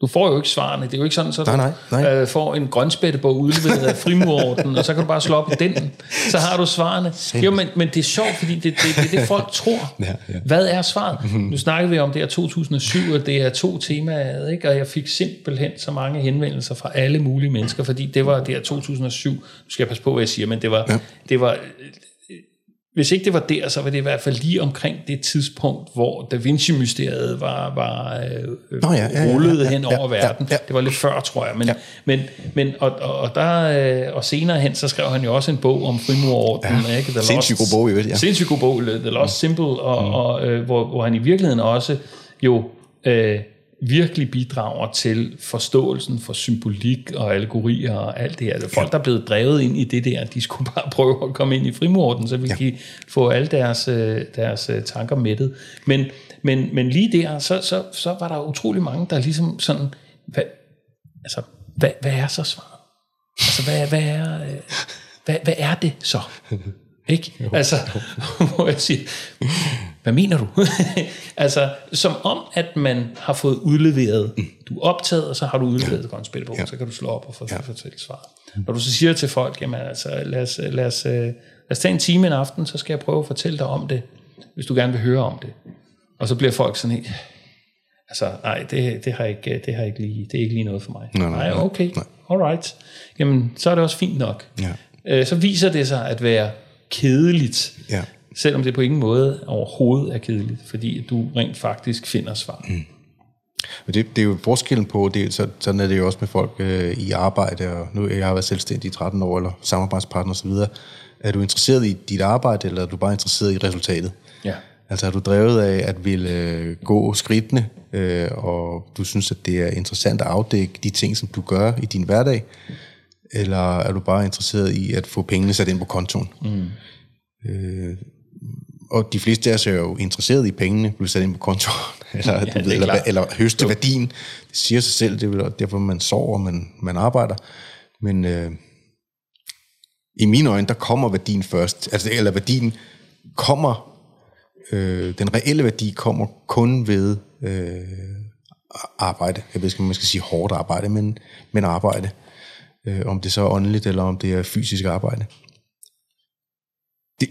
Du får jo ikke svarene. Det er jo ikke sådan, så du Nej, nej, nej. Øh, får en grønspættebog udleveret af frimurorden, og så kan du bare slå op i den. Så har du svarene. Jo, men, men det er sjovt, fordi det, det, det det, folk tror. Ja, ja. Hvad er svaret? Nu snakkede vi om det her 2007, og det er to temaer, ikke? og jeg fik simpelthen så mange henvendelser fra alle mulige mennesker, fordi det var det her 2007. Nu skal jeg passe på, hvad jeg siger, men det var, ja. det var hvis ikke det var der, så var det i hvert fald lige omkring det tidspunkt, hvor Da Vinci-mysteriet var, var øh, Nå ja, ja, ja, ja, ja, hen ja, over ja, verden. ja. Det var lidt før, tror jeg. Men, Ja. men, men og, og, der, øh, og senere hen, så skrev han jo også en bog om frimurordenen. Ja, ikke? Sindssygt god bog i øvrigt, ja. Sindssygt god bog, The Lost Symbol, og, mm. og, øh, hvor, hvor han i virkeligheden også jo øh, virkelig bidrager til forståelsen for symbolik og allegorier og alt det her. Folk, der er blevet drevet ind i det der, de skulle bare prøve at komme ind i frimurorden, så ville ja. de få alle deres, øh, deres øh, tanker mættet. Men, men, men lige der, så, så, så var der utrolig mange, der ligesom sådan, hvad, altså, hvad, hvad er så svaret? Altså, hvad, hvad, er, øh, hvad, hvad er det så? Ikke? Altså, hvor jeg siger, hvad mener du? altså, som om, at man har fået udleveret, du er optaget, og så har du udleveret ja. et på, ja. så kan du slå op og få ja. fortælle svar. Når du så siger til folk, jamen altså, lad os, lad, os, øh, lad os tage en time en aften, så skal jeg prøve at fortælle dig om det, hvis du gerne vil høre om det. Og så bliver folk sådan helt, altså, nej, det, det, har ikke, det har ikke lige, det er ikke lige noget for mig. Nej, nej, nej okay, nej. alright. Jamen, så er det også fint nok. Ja. Øh, så viser det sig at være kedeligt, ja. selvom det på ingen måde overhovedet er kedeligt, fordi du rent faktisk finder svar. Mm. Men det, det er jo forskellen på, det, så, sådan er det jo også med folk øh, i arbejde, og nu jeg har været selvstændig i 13 år, eller samarbejdspartner osv., er du interesseret i dit arbejde, eller er du bare interesseret i resultatet? Ja. Altså er du drevet af at ville øh, gå skridtene, øh, og du synes, at det er interessant at afdække de ting, som du gør i din hverdag, eller er du bare interesseret i at få pengene sat ind på kontoen? Mm. Øh, og de fleste af os er jo interesseret i pengene blive sat ind på kontoen, eller, ja, ved, eller, eller høste jo. værdien. Det siger sig selv, det er derfor, man sover, man, man arbejder. Men øh, i mine øjne, der kommer værdien først. Altså, eller værdien kommer, øh, den reelle værdi kommer kun ved øh, arbejde. Jeg ved ikke, om man skal sige hårdt arbejde, men, men arbejde øh, om det så er åndeligt, eller om det er fysisk arbejde. Det,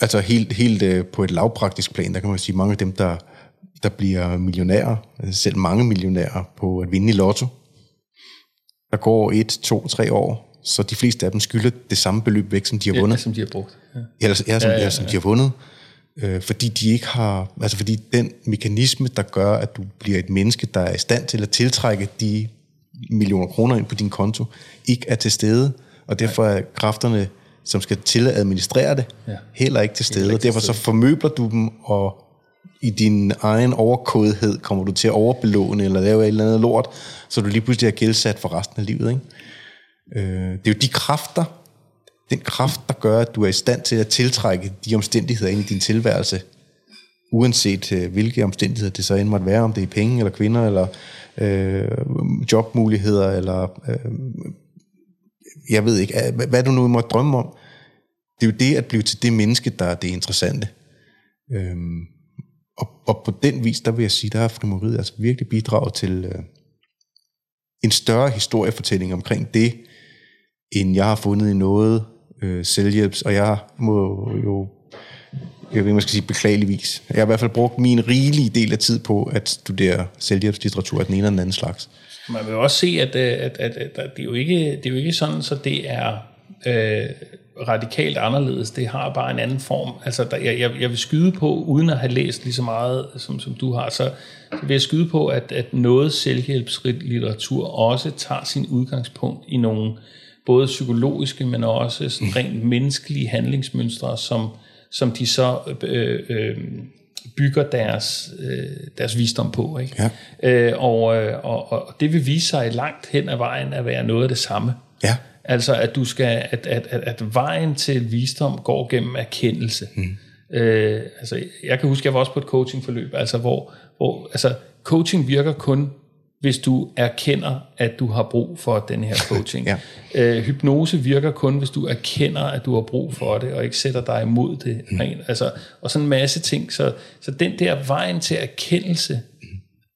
altså helt, helt øh, på et lavpraktisk plan, der kan man sige, mange af dem, der, der bliver millionærer, altså selv mange millionærer på at vinde i lotto, der går et, to, tre år, så de fleste af dem skylder det samme beløb væk, som de har vundet. Ja, som de har brugt. Ja, ja, som, ja, ja, ja, ja. som de har vundet. Øh, fordi de ikke har, altså fordi den mekanisme, der gør, at du bliver et menneske, der er i stand til at tiltrække de millioner kroner ind på din konto, ikke er til stede, og derfor er kræfterne, som skal til at administrere det, ja. heller ikke til stede, og derfor så formøbler du dem, og i din egen overkodhed kommer du til at overbelåne, eller lave et eller andet lort, så du lige pludselig er gældsat for resten af livet. Ikke? Øh, det er jo de kræfter, den kraft, der gør, at du er i stand til at tiltrække de omstændigheder ind i din tilværelse, uanset øh, hvilke omstændigheder det så end måtte være, om det er penge, eller kvinder, eller øh, jobmuligheder, eller øh, jeg ved ikke, øh, hvad, hvad du nu må drømme om. Det er jo det at blive til det menneske, der er det interessante. Øhm, og, og på den vis, der vil jeg sige, der har frimoriet altså virkelig bidraget til øh, en større historiefortælling omkring det, end jeg har fundet i noget øh, selvhjælps, og jeg må jo jeg vil måske sige beklageligvis. Jeg har i hvert fald brugt min rigelige del af tid på at studere selvhjælpslitteratur af den ene eller den anden slags. Man vil også se, at, øh, at, at, at, at det, er jo ikke, det er jo ikke sådan, så det er øh, radikalt anderledes. Det har bare en anden form. Altså, der, jeg, jeg vil skyde på, uden at have læst lige så meget, som, som du har, så, så vil jeg skyde på, at, at noget selvhjælpslitteratur også tager sin udgangspunkt i nogle både psykologiske, men også sådan rent menneskelige handlingsmønstre, som som de så øh, øh, bygger deres, øh, deres visdom på. Ikke? Ja. Øh, og, øh, og, og det vil vise sig langt hen ad vejen at være noget af det samme. Ja. Altså at du skal at, at, at, at vejen til visdom går gennem erkendelse. Mm. Øh, altså jeg kan huske, jeg var også på et coachingforløb, altså hvor, hvor altså coaching virker kun hvis du erkender, at du har brug for den her coaching. ja. øh, hypnose virker kun, hvis du erkender, at du har brug for det, og ikke sætter dig imod det. Mm. Altså, og sådan en masse ting. Så, så den der vejen til erkendelse,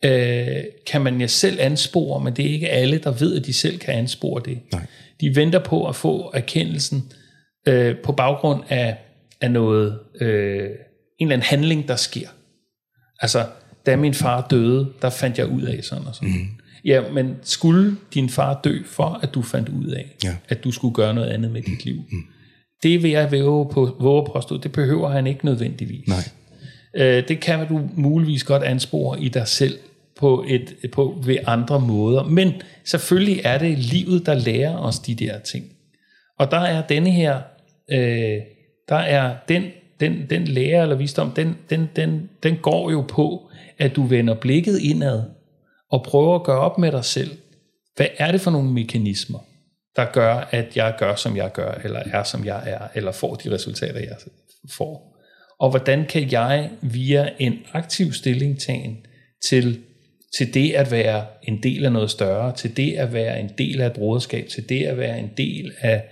øh, kan man ja selv anspore, men det er ikke alle, der ved, at de selv kan anspore det. Nej. De venter på at få erkendelsen øh, på baggrund af, af noget, øh, en eller anden handling, der sker. Altså, da min far døde, der fandt jeg ud af sådan og sådan. Mm. Ja, men skulle din far dø for, at du fandt ud af, ja. at du skulle gøre noget andet med dit liv? Mm. Det vil jeg væve på, våge påstå, det behøver han ikke nødvendigvis. Nej. Øh, det kan du muligvis godt anspore i dig selv på, et, på ved andre måder. Men selvfølgelig er det livet, der lærer os de der ting. Og der er denne her, øh, der er den, den, den lære eller visdom, den, den, den, den går jo på, at du vender blikket indad og prøver at gøre op med dig selv, hvad er det for nogle mekanismer, der gør, at jeg gør, som jeg gør, eller er, som jeg er, eller får de resultater, jeg får. Og hvordan kan jeg via en aktiv stillingtagen til til det at være en del af noget større, til det at være en del af et broderskab, til det at være en del af,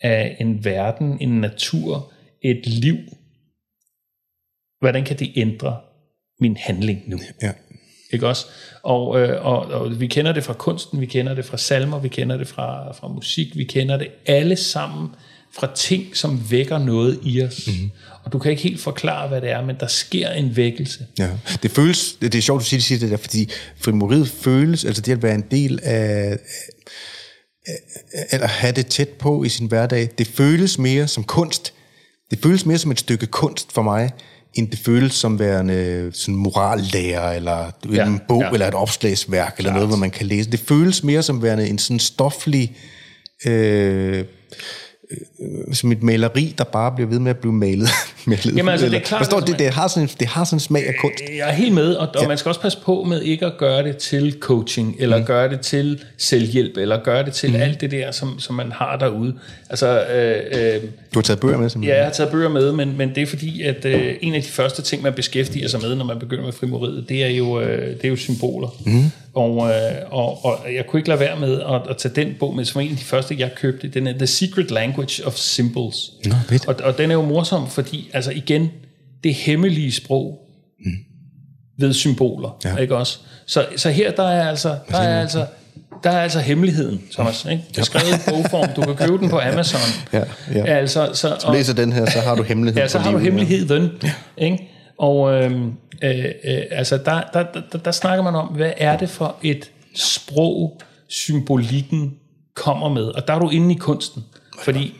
af en verden, en natur, et liv. Hvordan kan det ændre min handling nu? Ja. Ikke også? Og, øh, og, og vi kender det fra kunsten, vi kender det fra salmer, vi kender det fra, fra musik, vi kender det alle sammen fra ting, som vækker noget i os. Mm-hmm. Og du kan ikke helt forklare, hvad det er, men der sker en vækkelse. Ja. Det føles, det, er sjovt, du siger, siger det der, fordi frimoriet føles, altså det at være en del af, eller have det tæt på i sin hverdag, det føles mere som kunst. Det føles mere som et stykke kunst for mig, end det føles som værende sådan morallærer, eller ja, en bog, ja. eller et opslagsværk, eller Klart. noget, hvor man kan læse. Det føles mere som værende en sådan stoflig øh, som et maleri, der bare bliver ved med at blive malet. malet Jamen altså, det er klart... Forstår, det, det, har sådan, det har sådan en smag af kunst. Jeg er helt med, og, og ja. man skal også passe på med ikke at gøre det til coaching, eller mm. gøre det til selvhjælp, eller gøre det til mm. alt det der, som, som man har derude. Altså, øh, øh, du har taget bøger med, simpelthen? Ja, jeg har taget bøger med, men, men det er fordi, at øh, en af de første ting, man beskæftiger sig med, når man begynder med frimoriet, det er jo, øh, det er jo symboler. Mm. Og, øh, og, og jeg kunne ikke lade være med at, at tage den bog med, som en af de første, jeg købte. Den er The Secret Language of Symbols. Nå, og, og den er jo morsom, fordi altså igen, det hemmelige sprog mm. ved symboler, ja. ikke også? Så, så her der er altså, der er altså, der er altså hemmeligheden, Thomas. Ikke? Det er skrevet i bogform. Du kan købe den på Amazon. Ja, ja. Altså, så, og, så læser den her, så har du hemmeligheden. Ja, så har du hemmeligheden. Ja. Ikke? Og øhm, øh, øh, altså, der, der, der, der snakker man om, hvad er det for et sprog, symbolikken kommer med. Og der er du inde i kunsten. Fordi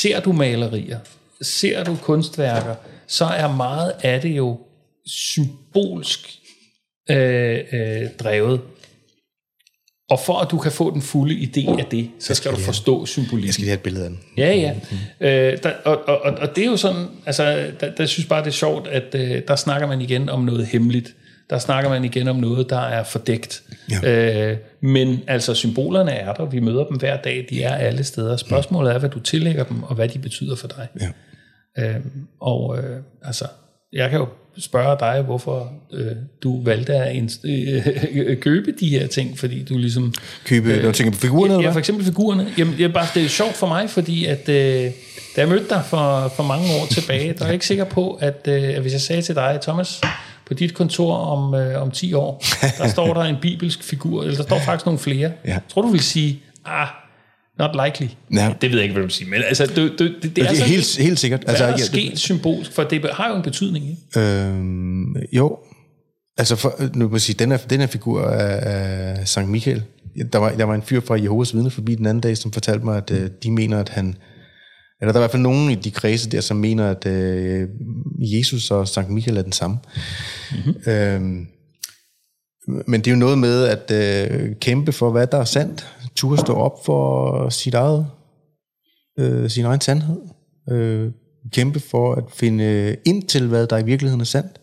ser du malerier, ser du kunstværker, så er meget af det jo symbolsk øh, øh, drevet. Og for at du kan få den fulde idé af det, så skal du forstå symbolikken. Jeg skal lige have et billede af den. Ja, ja. Mm. Øh, der, og, og, og det er jo sådan, altså, der, der synes bare, det er sjovt, at øh, der snakker man igen om noget hemmeligt. Der snakker man igen om noget, der er fordækt. Ja. Øh, men altså, symbolerne er der, vi møder dem hver dag, de er alle steder. Spørgsmålet er, hvad du tillægger dem, og hvad de betyder for dig. Ja. Øh, og øh, altså, jeg kan jo spørge dig, hvorfor øh, du valgte at øh, købe de her ting, fordi du ligesom... Købe, øh, du tænker på figurerne? Ja, ja, for eksempel figurerne. Jamen, det er, bare, det er sjovt for mig, fordi at, øh, da jeg mødte dig for, for mange år tilbage, der er jeg ikke sikker på, at, øh, at hvis jeg sagde til dig, Thomas, på dit kontor om, øh, om 10 år, der står der en bibelsk figur, eller der står faktisk nogle flere. Ja. Tror du vil sige, ah, Not likely. Ja. Det ved jeg ikke, hvad du sige. Men altså, du, du, det, det, det er, er helt, helt sikkert. Altså, hvad er altså, sket symbolsk? For det har jo en betydning, ikke? Øhm, jo. Altså, for, nu kan man sige, den her, den her figur af, af Sankt Michael, der var, der var en fyr fra Jehovas vidne forbi den anden dag, som fortalte mig, at uh, de mener, at han... Eller der er i hvert fald nogen i de kredse der, som mener, at uh, Jesus og Sankt Michael er den samme. Mm-hmm. Øhm, men det er jo noget med at uh, kæmpe for, hvad der er sandt turde stå op for sit eget, øh, sin egen sandhed. Øh, kæmpe for at finde ind til, hvad der i virkeligheden er sandt.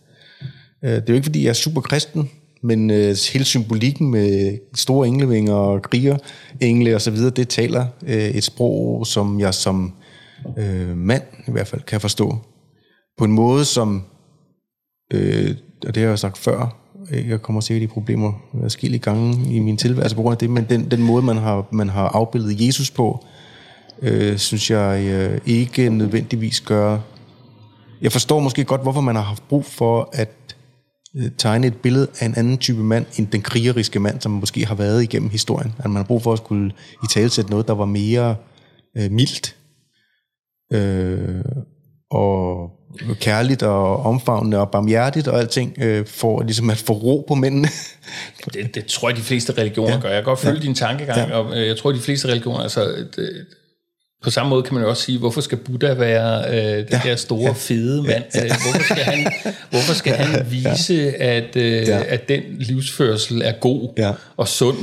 Øh, det er jo ikke, fordi jeg er super kristen, men øh, hele symbolikken med store englevinger og kriger, engle og så videre, det taler øh, et sprog, som jeg som øh, mand i hvert fald kan forstå. På en måde, som, øh, og det har jeg sagt før, jeg kommer sikkert i problemer forskellige gange i min tilværelse på grund af det, men den, den måde, man har, man har afbildet Jesus på, øh, synes jeg øh, ikke nødvendigvis gør... Jeg forstår måske godt, hvorfor man har haft brug for at øh, tegne et billede af en anden type mand, end den krigeriske mand, som måske har været igennem historien. At man har brug for at skulle i talsætte noget, der var mere øh, mildt. Øh, og kærligt og omfavnende og barmhjertigt og alting, øh, for ligesom at få ro på mændene. det, det tror jeg, de fleste religioner ja. gør. Jeg kan godt følge ja. din tankegang, ja. og øh, jeg tror, de fleste religioner, altså, det, på samme måde kan man jo også sige, hvorfor skal Buddha være øh, den ja, der store, ja, fede mand? Ja, ja. Hvorfor skal han, hvorfor skal han vise, ja, at, øh, ja. at den livsførsel er god ja. og sund?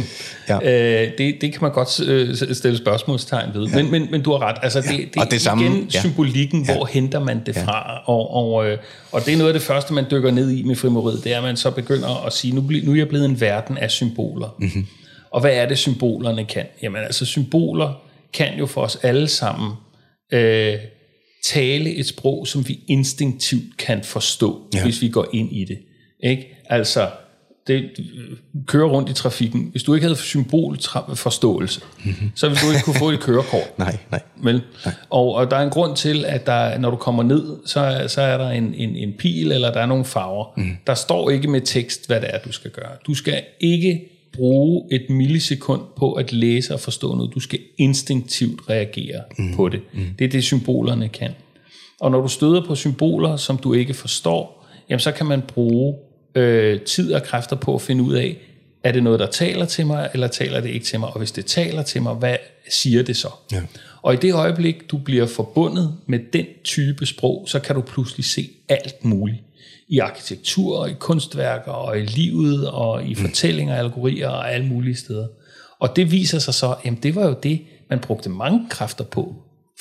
Ja. Øh, det, det kan man godt øh, stille spørgsmålstegn ved. Ja. Men, men, men du har ret. Altså, det, det, og det igen samme, ja. symbolikken, ja. hvor henter man det ja. fra? Og, og, øh, og det er noget af det første, man dykker ned i med frimoriet, det er, at man så begynder at sige, nu, nu er jeg blevet en verden af symboler. Mm-hmm. Og hvad er det, symbolerne kan? Jamen altså, symboler kan jo for os alle sammen øh, tale et sprog, som vi instinktivt kan forstå, ja. hvis vi går ind i det. Ikke? Altså, det kører rundt i trafikken. Hvis du ikke havde symbolforståelse, mm-hmm. så ville du ikke kunne få et kørekort. nej, nej. Vel? nej. Og, og der er en grund til, at der, når du kommer ned, så, så er der en, en, en pil, eller der er nogle farver. Mm. Der står ikke med tekst, hvad det er, du skal gøre. Du skal ikke bruge et millisekund på at læse og forstå noget. Du skal instinktivt reagere mm. på det. Mm. Det er det, symbolerne kan. Og når du støder på symboler, som du ikke forstår, jamen så kan man bruge øh, tid og kræfter på at finde ud af, er det noget, der taler til mig, eller taler det ikke til mig? Og hvis det taler til mig, hvad siger det så? Ja. Og i det øjeblik, du bliver forbundet med den type sprog, så kan du pludselig se alt muligt. I arkitektur, og i kunstværker, og i livet, og i mm. fortællinger, allegorier og alle mulige steder. Og det viser sig så, at det var jo det, man brugte mange kræfter på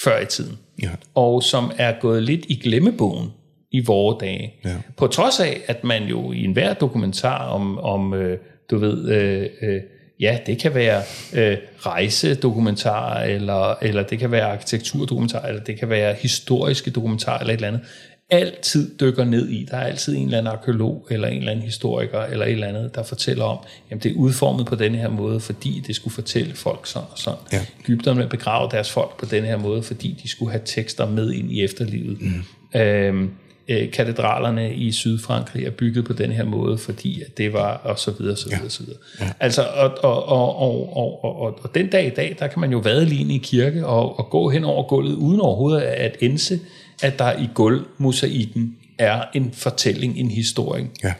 før i tiden. Ja. Og som er gået lidt i glemmebogen i vore dage. Ja. På trods af, at man jo i enhver dokumentar om, om øh, du ved, øh, øh, ja, det kan være øh, rejsedokumentarer, eller, eller det kan være arkitekturdokumentarer, eller det kan være historiske dokumentarer, eller et eller andet, altid dykker ned i. Der er altid en eller anden arkeolog, eller en eller anden historiker, eller et eller andet, der fortæller om, jamen det er udformet på denne her måde, fordi det skulle fortælle folk sådan og sådan. Ja. Ægypterne begrave deres folk på denne her måde, fordi de skulle have tekster med ind i efterlivet. Mm. Øhm, øh, katedralerne i Sydfrankrig er bygget på den her måde, fordi det var, og så videre, så videre, ja. så videre. Ja. Altså, og, og, og, og, og, og, og den dag i dag, der kan man jo vade lige i kirke og, og gå hen over gulvet, uden overhovedet at ense, at der i gulvmosaikken er en fortælling, en historie. Ja.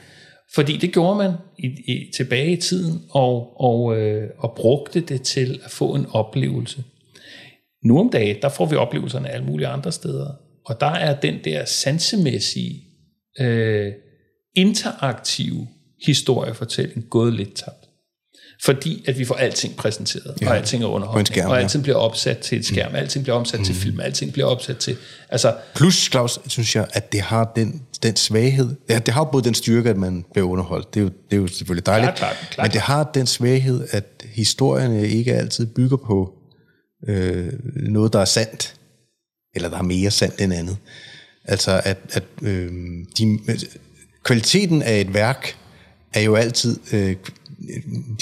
Fordi det gjorde man i, i, tilbage i tiden, og, og, øh, og brugte det til at få en oplevelse. Nu om dagen, der får vi oplevelserne alle mulige andre steder. Og der er den der sansemæssige, øh, interaktive historiefortælling gået lidt tabt. Fordi at vi får alting præsenteret, ja, og alting er underholdning, skærm, og alting ja. bliver opsat til et skærm, mm. alting bliver opsat mm. til film, alting bliver opsat til... Altså, Plus, Claus, synes jeg, at det har den, den svaghed. Ja, det har både den styrke, at man bliver underholdt. Det er jo, det er jo selvfølgelig dejligt. Klar, klar, klar. Men det har den svaghed, at historierne ikke altid bygger på øh, noget, der er sandt eller der er mere sandt end andet. Altså, at, at øh, de, kvaliteten af et værk er jo altid øh,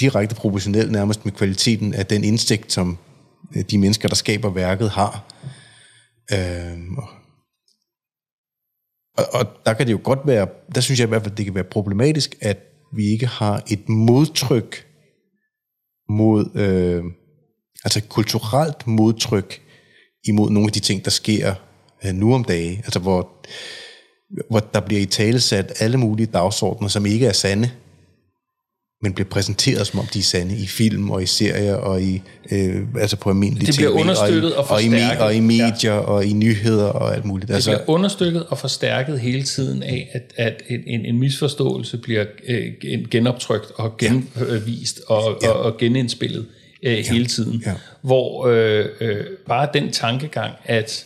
direkte proportionel nærmest med kvaliteten af den indsigt, som øh, de mennesker, der skaber værket, har. Øh, og, og der kan det jo godt være, der synes jeg i hvert fald, det kan være problematisk, at vi ikke har et modtryk mod, øh, altså kulturelt modtryk imod nogle af de ting, der sker øh, nu om dage, altså hvor, hvor der bliver i tale sat alle mulige dagsordner, som ikke er sande, men bliver præsenteret som om de er sande i film og i serier og i øh, altså på almindelige Det bliver TV, understøttet og, og forstærket. Og i, og i medier ja. og i nyheder og alt muligt. Det altså, bliver understøttet og forstærket hele tiden af, at, at en, en misforståelse bliver øh, genoptrykt og genvist ja. og, ja. og, og genindspillet øh, ja. hele tiden. Ja. Hvor øh, øh, bare den tankegang, at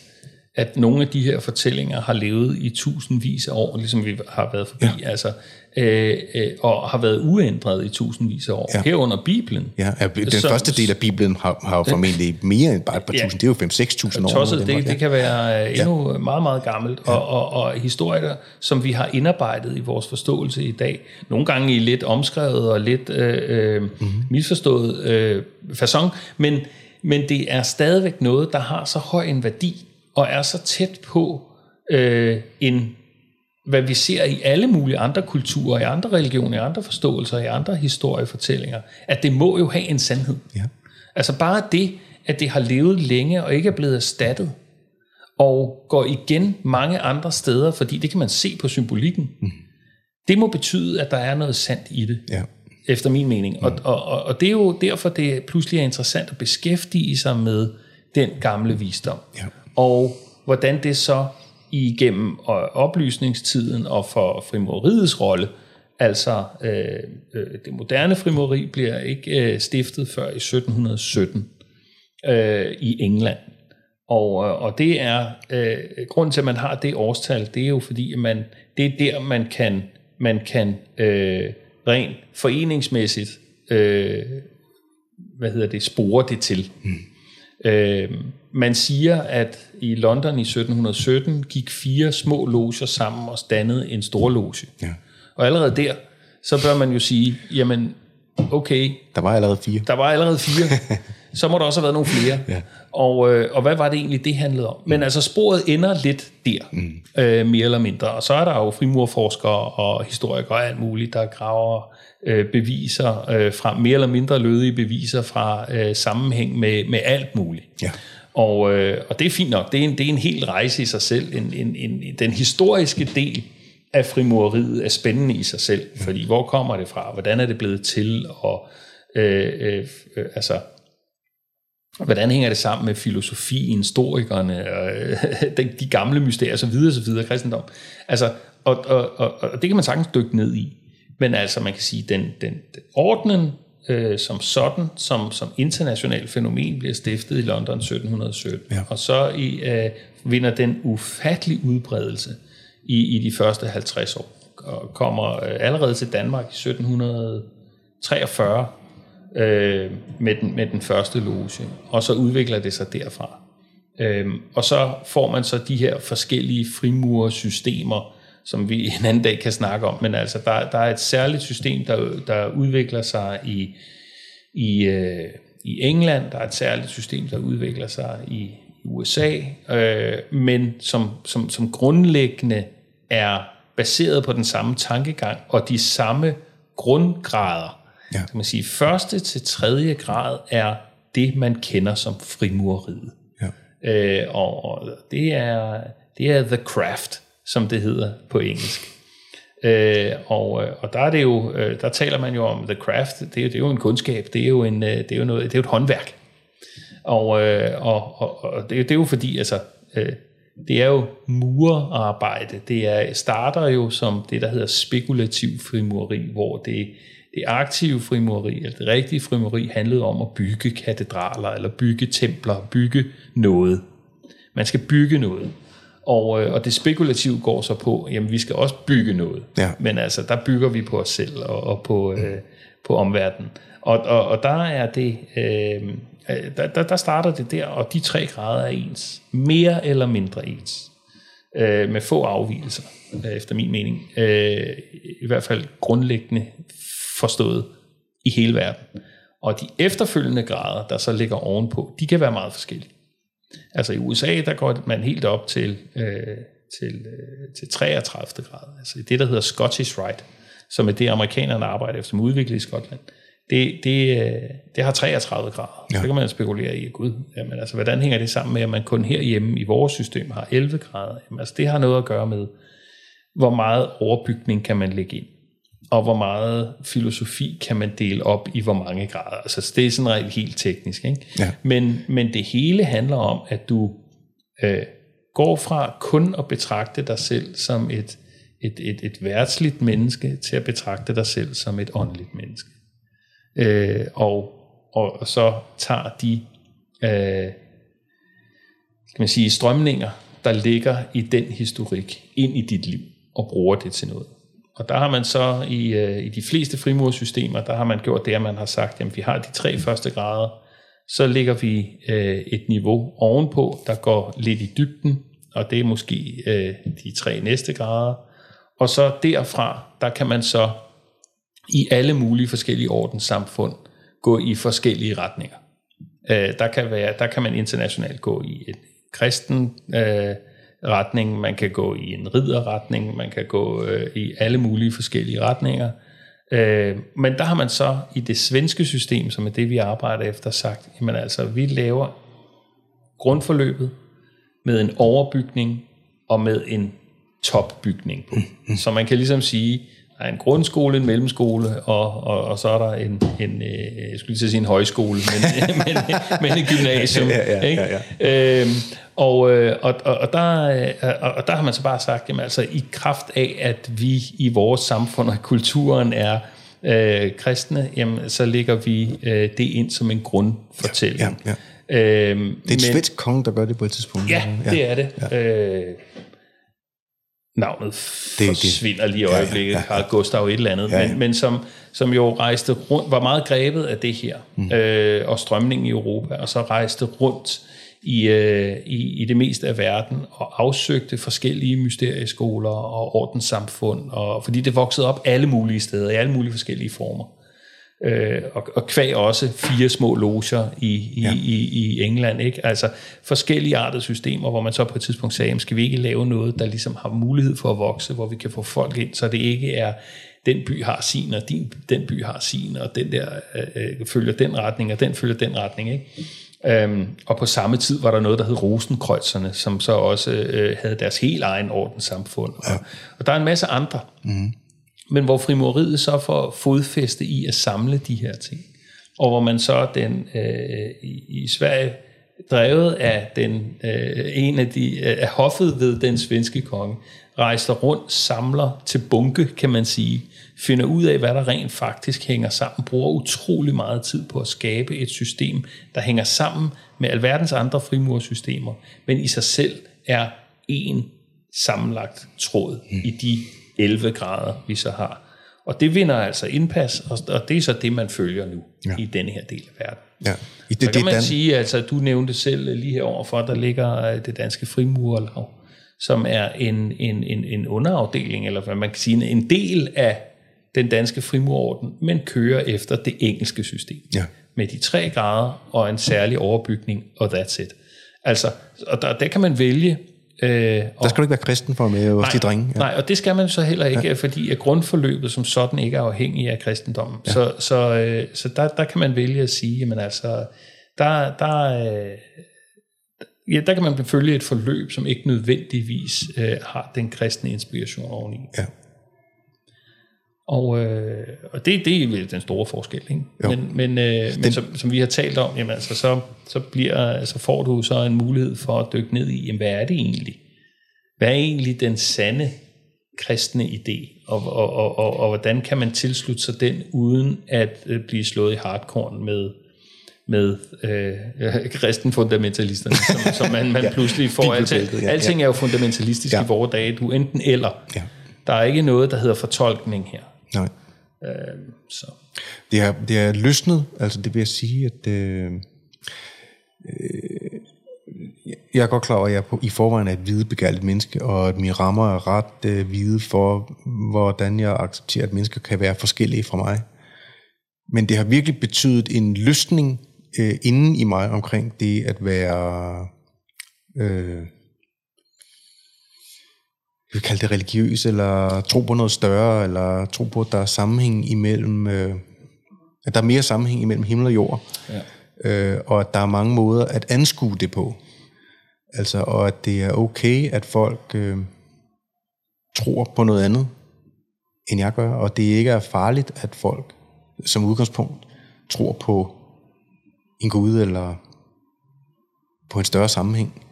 at nogle af de her fortællinger har levet i tusindvis af år, ligesom vi har været forbi, ja. altså, øh, øh, og har været uændret i tusindvis af år. Ja. Herunder Bibelen. Ja, den så, første del af Bibelen har, har jo formentlig mere end bare et par ja, tusind, det er jo 5-6 år. Tosset, det, det kan være øh, endnu ja. meget, meget gammelt, ja. og, og, og historier, som vi har indarbejdet i vores forståelse i dag, nogle gange i lidt omskrevet og lidt øh, mm-hmm. misforstået øh, façon, men, men det er stadigvæk noget, der har så høj en værdi, og er så tæt på øh, en, hvad vi ser i alle mulige andre kulturer, i andre religioner, i andre forståelser, i andre historiefortællinger, at det må jo have en sandhed. Ja. Altså bare det, at det har levet længe og ikke er blevet erstattet, og går igen mange andre steder, fordi det kan man se på symbolikken, mm. det må betyde, at der er noget sandt i det. Ja efter min mening. Mm. Og, og, og, og det er jo derfor, det pludselig er interessant at beskæftige sig med den gamle visdom. Ja og hvordan det så igennem oplysningstiden og for frimoriets rolle, altså øh, øh, det moderne frimori bliver ikke øh, stiftet før i 1717 øh, i England. Og, øh, og det er, øh, grunden til, at man har det årstal, det er jo fordi, at man, det er der, man kan, man kan øh, rent foreningsmæssigt øh, hvad hedder det, spore det til. Mm. Øh, man siger, at i London i 1717 gik fire små loger sammen og dannede en stor loge. Ja. Og allerede der, så bør man jo sige, jamen, okay, Der var allerede fire. der var allerede fire, så må der også have været nogle flere. Ja. Og, øh, og hvad var det egentlig, det handlede om? Men altså, sporet ender lidt der, mm. øh, mere eller mindre. Og så er der jo frimurforskere og historikere og alt muligt, der graver øh, beviser øh, fra mere eller mindre lødige beviser fra øh, sammenhæng med, med alt muligt. Ja. Og, øh, og det er fint nok. Det er en, det er en hel rejse i sig selv. En, en, en, den historiske del af frimureriet er spændende i sig selv. Fordi hvor kommer det fra? Hvordan er det blevet til? Og øh, øh, øh, altså, hvordan hænger det sammen med filosofien, historikerne, øh, de, de gamle mysterier osv. osv. kristendom. Altså, og, og, og, og det kan man sagtens dykke ned i. Men altså, man kan sige, den, den, den ordnen øh, som sådan, som, som international fænomen, bliver stiftet i London 1717. Ja. Og så i, øh, vinder den ufattelig udbredelse i, i de første 50 år. Og kommer øh, allerede til Danmark i 1743 øh, med, den, med den første loge. Og så udvikler det sig derfra. Øhm, og så får man så de her forskellige frimurersystemer, som vi en anden dag kan snakke om. Men altså, der, der er et særligt system, der, der udvikler sig i, i, øh, i England. Der er et særligt system, der udvikler sig i USA. Øh, men som, som, som grundlæggende er baseret på den samme tankegang og de samme grundgrader. Ja. Kan man sige, første til tredje grad er det, man kender som frimureriet. Ja. Øh, og, og det er det er the craft, som det hedder på engelsk. Øh, og, øh, og der er det jo, øh, der taler man jo om the craft. Det er, jo- det er jo en kundskab. Det er jo en, øh, det er jo noget, det er jo et håndværk. Og, og, og, og det, det er jo fordi, altså, det er jo murarbejde. Det er, starter jo som det, der hedder spekulativ frimureri, hvor det, det aktive frimureri, eller det rigtige frimureri, handlede om at bygge katedraler, eller bygge templer, bygge noget. Man skal bygge noget. Og, øh, og det spekulative går så på, jamen vi skal også bygge noget. Ja. Men altså, der bygger vi på os selv og, og på, øh, på omverdenen. Og, og, og der er det, øh, der, der, der starter det der, og de tre grader er ens. Mere eller mindre ens. Øh, med få afvielser, øh, efter min mening. Øh, I hvert fald grundlæggende forstået i hele verden. Og de efterfølgende grader, der så ligger ovenpå, de kan være meget forskellige. Altså i USA, der går man helt op til, øh, til, øh, til 33 grader. Altså det, der hedder Scottish Rite, som er det, amerikanerne arbejder efter, som udviklet i Skotland. Det, det, øh, det har 33 grader. Ja. Så kan man spekulere i, gud, jamen, altså, hvordan hænger det sammen med, at man kun herhjemme i vores system har 11 grader? Jamen, altså, det har noget at gøre med, hvor meget overbygning kan man lægge ind, og hvor meget filosofi kan man dele op i hvor mange grader. Altså, det er sådan rent helt teknisk. Ikke? Ja. Men, men det hele handler om, at du øh, går fra kun at betragte dig selv som et, et, et, et værtsligt menneske, til at betragte dig selv som et åndeligt menneske. Øh, og, og, og så tager de øh, skal man sige, strømninger, der ligger i den historik, ind i dit liv, og bruger det til noget. Og der har man så i, øh, i de fleste frimursystemer, der har man gjort det, at man har sagt, at vi har de tre første grader, så ligger vi øh, et niveau ovenpå, der går lidt i dybden, og det er måske øh, de tre næste grader. Og så derfra, der kan man så i alle mulige forskellige ordenssamfund gå i forskellige retninger. Øh, der, kan være, der kan man internationalt gå i en kristen øh, retning, man kan gå i en ridderretning, man kan gå øh, i alle mulige forskellige retninger. Øh, men der har man så i det svenske system, som er det, vi arbejder efter, sagt, jamen altså, vi laver grundforløbet med en overbygning og med en topbygning på. Så man kan ligesom sige, der er en grundskole, en mellemskole, og, og, og så er der en, en øh, jeg skulle lige sige en højskole, men, men, men et gymnasium. Ja, ja, ikke? ja, ja. Øhm, og, øh, og, og, og, der, øh, og, og der har man så bare sagt, jamen altså i kraft af, at vi i vores samfund og kulturen er øh, kristne, jamen så lægger vi øh, det ind som en grundfortælling. Ja, Øhm, Det er en svensk konge, der gør det på et tidspunkt. Ja, det er det. Ja. Øh, navnet det- forsvinder lige i ja, øjeblikket, ja, ja. Carl Gustav et eller andet, Ja, ja. men, men som, som jo rejste rundt, var meget grebet af det her, mm. øh, og strømningen i Europa, og så rejste rundt i, øh, i, i det meste af verden og afsøgte forskellige mysterieskoler og ordenssamfund, og, fordi det voksede op alle mulige steder, i alle mulige forskellige former. Øh, og, og kvæg også fire små loger i, i, ja. i, i England. Ikke? Altså forskellige artede systemer, hvor man så på et tidspunkt sagde, skal vi ikke lave noget, der ligesom har mulighed for at vokse, hvor vi kan få folk ind, så det ikke er den by har sin, og din, den by har sin, og den der øh, følger den retning, og den følger den retning. Ikke? Øhm, og på samme tid var der noget, der hed Rosenkreuzerne, som så også øh, havde deres helt egen ordenssamfund. Og, ja. og der er en masse andre. Mm. Men hvor frimoriet så får fodfæste i at samle de her ting. Og hvor man så den øh, i, i Sverige drevet af den øh, en af de øh, af hoffet ved den svenske konge, rejser rundt, samler til bunke, kan man sige, finder ud af, hvad der rent faktisk hænger sammen, bruger utrolig meget tid på at skabe et system, der hænger sammen med alverdens andre frimursystemer, men i sig selv er en sammenlagt tråd mm. i de 11 grader, vi så har. Og det vinder altså indpas, og det er så det, man følger nu ja. i denne her del af verden. Ja. I det, så kan det, man dan... sige, altså du nævnte selv lige heroverfor, der ligger øh, det danske frimurerlag, som er en, en, en, en underafdeling, eller hvad man kan sige, en del af den danske frimurorden, men kører efter det engelske system. Ja. Med de tre grader og en særlig overbygning, og that's it. Altså, og der, der kan man vælge... Øh, der skal du ikke være kristen for med hos de drenge. Ja. Nej, og det skal man så heller ikke, ja. fordi at grundforløbet som sådan ikke er afhængig af kristendommen. Ja. Så, så, øh, så der, der kan man vælge at sige, men altså, der, der, øh, ja, der kan man følge et forløb, som ikke nødvendigvis øh, har den kristne inspiration oveni. Ja. Og, øh, og det, det er den store forskel. Ikke? Men, men, øh, men som, som vi har talt om, jamen, altså, så, så, bliver, altså, får du så en mulighed for at dykke ned i, jamen, hvad er det egentlig? Hvad er egentlig den sande kristne idé? Og, og, og, og, og hvordan kan man tilslutte sig den, uden at øh, blive slået i hardcore med med øh, kristenfundamentalisterne, som, som man, man ja, pludselig får. Alting, ja, alting er jo fundamentalistisk ja. i vores dage. Du enten eller. Ja. Der er ikke noget, der hedder fortolkning her. Nej. Øh, så. Det, er, det er løsnet, altså det vil jeg sige, at øh, øh, jeg er godt klar over, at jeg på, i forvejen er et hvidebegærligt menneske, og at mine rammer er ret øh, hvide for, hvordan jeg accepterer, at mennesker kan være forskellige fra mig. Men det har virkelig betydet en løsning øh, inden i mig omkring det at være øh, vi kalde det religiøs, eller tro på noget større, eller tro på, at der er sammenhæng imellem, øh, at der er mere sammenhæng imellem himmel og jord, ja. øh, og at der er mange måder at anskue det på. Altså, og at det er okay, at folk øh, tror på noget andet, end jeg gør, og det ikke er farligt, at folk som udgangspunkt tror på en Gud, eller på en større sammenhæng.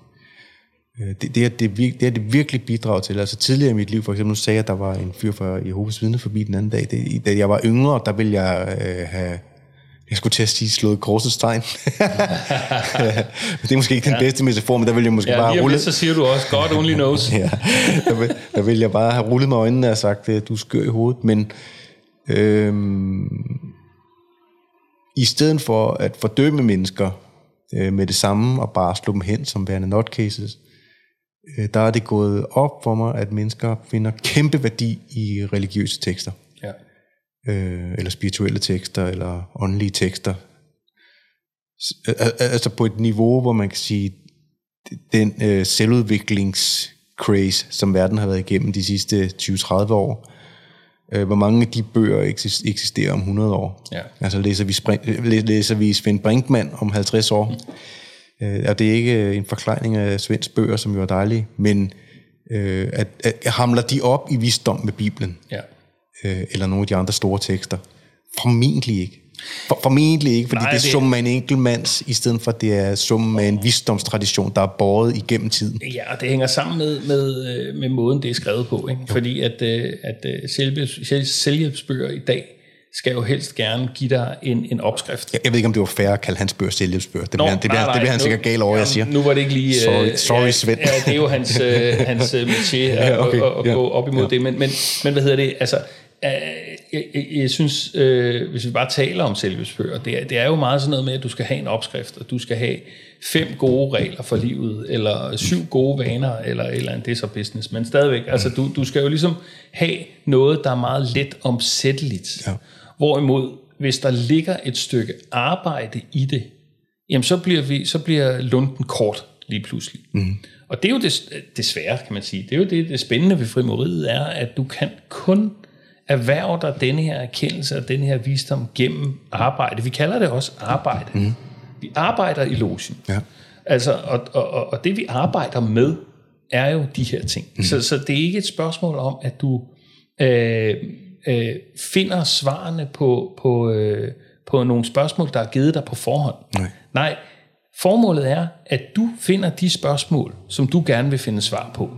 Øh, det, det, er, det, det er det virkelig bidrag til. Altså tidligere i mit liv, for eksempel, nu sagde jeg, at der var en fyr fra Jehovas vidne forbi den anden dag. Det, da jeg var yngre, der ville jeg øh, have jeg skulle til at sige slået korsets tegn. det er måske ikke den ja. bedste metafor, men der vil jeg måske ja, bare rulle... så siger du også, God only knows. ja, der vil, der vil jeg bare have rullet med øjnene og sagt, at du skør i hovedet. Men øhm, i stedet for at fordømme mennesker øh, med det samme og bare slå dem hen som værende nutcases, øh, der er det gået op for mig, at mennesker finder kæmpe værdi i religiøse tekster. Ja. Øh, eller spirituelle tekster, eller åndelige tekster. Altså på et niveau, hvor man kan sige, den øh, selvudviklingscraze, som verden har været igennem de sidste 20-30 år, øh, hvor mange af de bøger eksisterer om 100 år. Ja. Altså læser vi, Spring, læser vi Svend Brinkmann om 50 år, Øh, og det er ikke en forklejning af svensk bøger, som jo er dejlige, men øh, at, at hamler de op i visdom med Bibelen? Ja. Øh, eller nogle af de andre store tekster? Formentlig ikke. For, formentlig ikke, fordi Nej, det er summen af en enkelt mands, i stedet for det er summen af en visdomstradition, der er båret igennem tiden. Ja, og det hænger sammen med, med, øh, med måden, det er skrevet på. Ikke? Fordi at, øh, at øh, selvhjælpsbøger i dag skal jo helst gerne give dig en, en opskrift. Jeg, jeg ved ikke, om det var fair at kalde hans bøger selvhjælpsbøger. Det, Nå, bliver, det, bliver, nej, det bliver han sikkert gal over, ja, jeg siger. Nu var det ikke lige... Sorry, uh, sorry ja, Svend. Ja, det er jo hans, uh, hans uh, métier ja, okay, at, at ja, gå op imod ja. det. Men, men, men hvad hedder det? Altså, jeg, jeg, jeg synes, øh, hvis vi bare taler om selvhjælpsbøger, det er, det er jo meget sådan noget med, at du skal have en opskrift, og du skal have fem gode regler for livet, eller syv gode vaner, eller, eller en det er så business, men stadigvæk, altså du, du skal jo ligesom have noget, der er meget let omsætteligt. Ja. Hvorimod, hvis der ligger et stykke arbejde i det, jamen så bliver, vi, så bliver lunden kort lige pludselig. Mm. Og det er jo det, det svære, kan man sige. Det er jo det, det spændende ved frimoriet er, at du kan kun erhverve dig denne her erkendelse og denne her visdom gennem arbejde. Vi kalder det også arbejde. Mm. Vi arbejder i logen. Ja. Altså, og, og, og det vi arbejder med, er jo de her ting. Mm. Så, så det er ikke et spørgsmål om, at du øh, øh, finder svarene på, på, øh, på nogle spørgsmål, der er givet dig på forhånd. Nej. Nej, formålet er, at du finder de spørgsmål, som du gerne vil finde svar på.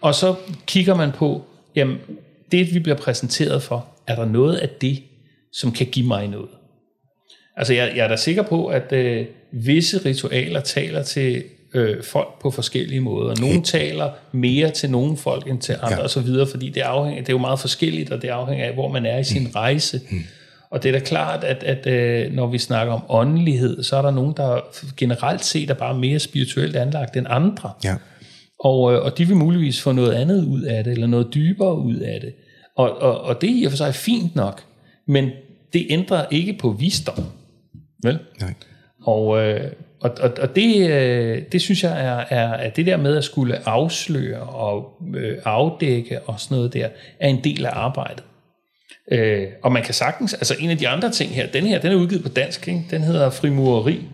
Og så kigger man på, jamen, det vi bliver præsenteret for, er der noget af det, som kan give mig noget? Altså, jeg, jeg er da sikker på, at øh, visse ritualer taler til øh, folk på forskellige måder. Nogle taler mere til nogle folk end til andre ja. osv., fordi det, afhænger, det er jo meget forskelligt, og det afhænger af, hvor man er i sin mm. rejse. Mm. Og det er da klart, at, at øh, når vi snakker om åndelighed, så er der nogen, der generelt set er bare mere spirituelt anlagt end andre. Ja. Og, øh, og de vil muligvis få noget andet ud af det, eller noget dybere ud af det. Og, og, og det er i og for sig fint nok, men det ændrer ikke på visdom. Vel? Nej. Og, øh, og, og, og det, øh, det synes jeg er, er, at det der med at skulle afsløre og øh, afdække og sådan noget der, er en del af arbejdet. Øh, og man kan sagtens, altså en af de andre ting her, den her, den er udgivet på dansk, ikke? den hedder Frimureri,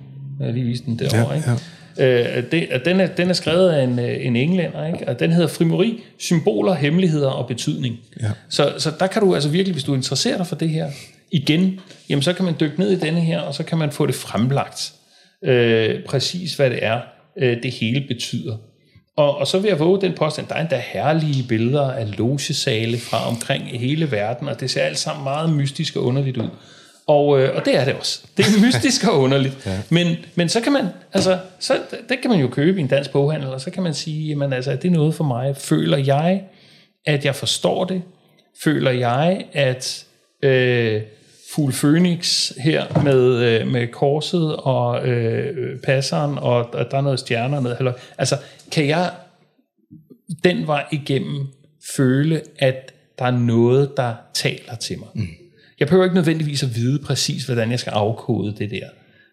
jeg lige vist den derovre, ja, ikke? Ja. Øh, det, den, er, den er skrevet af en, øh, en englænder, ikke? og den hedder Frimuri, Symboler, Hemmeligheder og Betydning. Ja. Så, så der kan du altså virkelig, hvis du interesserer dig for det her igen, jamen så kan man dykke ned i denne her, og så kan man få det fremlagt. Øh, præcis hvad det er, øh, det hele betyder. Og, og så vil jeg våge den påstand, der er endda herlige billeder af logesale fra omkring hele verden, og det ser alt sammen meget mystisk og underligt ud. Og, øh, og det er det også. Det er mystisk og underligt. ja. men, men så kan man, altså, så, det kan man jo købe i en dansk boghandel, og så kan man sige, jamen altså, det er noget for mig. Føler jeg, at jeg forstår det? Føler jeg, at øh, Fugl Phoenix her med, øh, med korset og øh, passeren, og, og der er noget stjerner noget, eller, altså, kan jeg den vej igennem føle, at der er noget, der taler til mig? Mm. Jeg behøver ikke nødvendigvis at vide præcis, hvordan jeg skal afkode det der.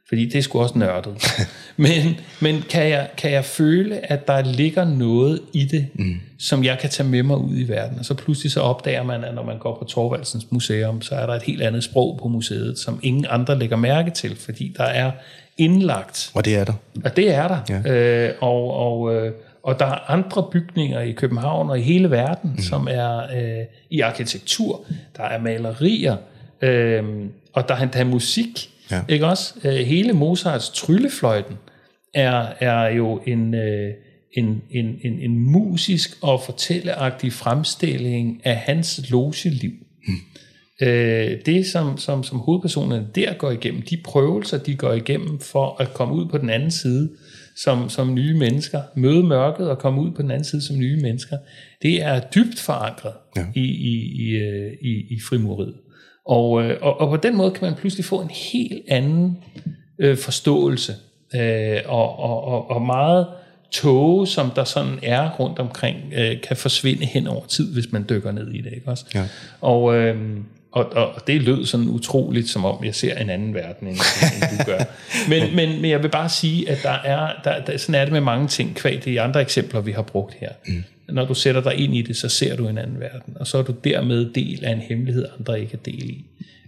Fordi det er sgu også nørdet. men men kan, jeg, kan jeg føle, at der ligger noget i det, mm. som jeg kan tage med mig ud i verden? Og så pludselig så opdager man, at når man går på Torvaldsens Museum, så er der et helt andet sprog på museet, som ingen andre lægger mærke til, fordi der er indlagt. Og det er der. Og det er der. Ja. Øh, og, og, øh, og der er andre bygninger i København og i hele verden, mm. som er øh, i arkitektur. Der er malerier, øh, og der er endda musik. Ja. Ikke også? Øh, hele Mozarts tryllefløjten er, er jo en, øh, en, en, en, en musisk og fortælleagtig fremstilling af hans logeliv. Mm. Øh, det, som, som, som hovedpersonerne der går igennem, de prøvelser, de går igennem for at komme ud på den anden side som, som nye mennesker, møde mørket og komme ud på den anden side som nye mennesker, det er dybt forankret ja. i, i, i, i, i frimuriet. Og, øh, og, og på den måde kan man pludselig få en helt anden øh, forståelse øh, og, og, og, og meget tåge, som der sådan er rundt omkring, øh, kan forsvinde hen over tid, hvis man dykker ned i det. Ikke også? Ja. Og, øh, og, og det lød sådan utroligt, som om jeg ser en anden verden, end, end du gør. Men, men, men jeg vil bare sige, at der er, der, der, sådan er det med mange ting, kvad de andre eksempler, vi har brugt her. Mm. Når du sætter dig ind i det, så ser du en anden verden, og så er du dermed del af en hemmelighed, andre ikke er del i.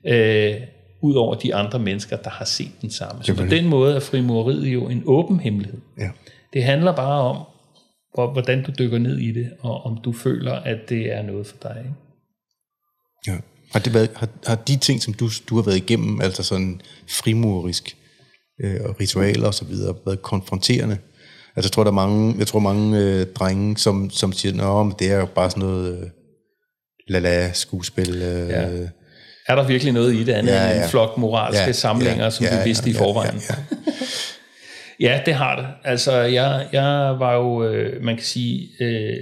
Øh, Udover de andre mennesker, der har set den samme. Så på den måde er frimureriet jo en åben hemmelighed. Ja. Det handler bare om, hvordan du dykker ned i det, og om du føler, at det er noget for dig. Ikke? Ja. Har, det været, har, har de ting, som du, du har været igennem, altså sådan frimurisk øh, og ritualer og så videre, været konfronterende? Altså jeg tror, der er mange, jeg tror mange øh, drenge, som, som siger, at det er jo bare sådan noget øh, lala skuespil. Øh, ja. Er der virkelig noget i det andet ja, ja. end en flok moralske ja, samlinger, ja, som ja, vi vidste ja, i forvejen? Ja, ja. ja, det har det. Altså, jeg, jeg var jo, øh, man kan sige, øh,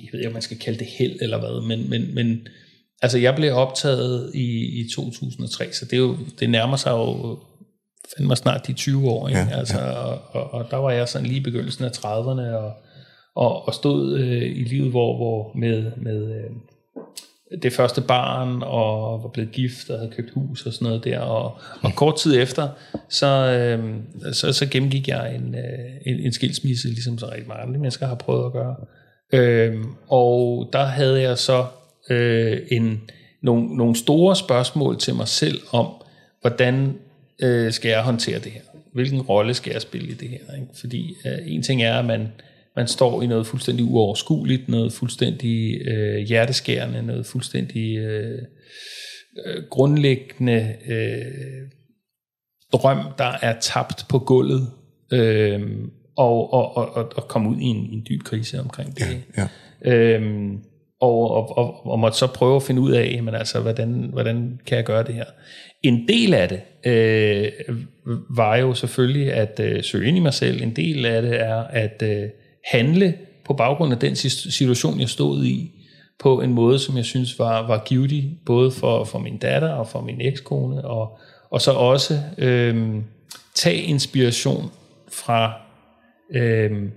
jeg ved ikke, om man skal kalde det held eller hvad, men, men, men Altså, jeg blev optaget i, i 2003, så det, er jo, det nærmer sig jo fandme snart de 20 år. Ikke? Ja, altså, ja. Og, og, og der var jeg sådan lige i begyndelsen af 30'erne, og, og, og stod øh, i livet, hvor, hvor med, med øh, det første barn, og var blevet gift, og havde købt hus og sådan noget der. Og, og kort tid efter, så, øh, så, så gennemgik jeg en, øh, en, en skilsmisse, ligesom så rigtig mange andre mennesker har prøvet at gøre. Øh, og der havde jeg så øh, en, nogle, nogle store spørgsmål til mig selv om, hvordan øh, skal jeg håndtere det her? Hvilken rolle skal jeg spille i det her? Ikke? Fordi øh, en ting er, at man, man står i noget fuldstændig uoverskueligt, noget fuldstændig øh, hjerteskærende, noget fuldstændig øh, øh, grundlæggende øh, drøm, der er tabt på gulvet, øh, og, og, og, og komme ud i en, en dyb krise omkring det. Ja, ja. Øhm, og, og, og, og måtte så prøve at finde ud af, jamen altså, hvordan, hvordan kan jeg gøre det her? En del af det øh, var jo selvfølgelig at øh, søge ind i mig selv. En del af det er at øh, handle på baggrund af den situation, jeg stod i, på en måde, som jeg synes var, var givetig, både for, for min datter og for min ekskone, og, og så også øh, tage inspiration fra, øh,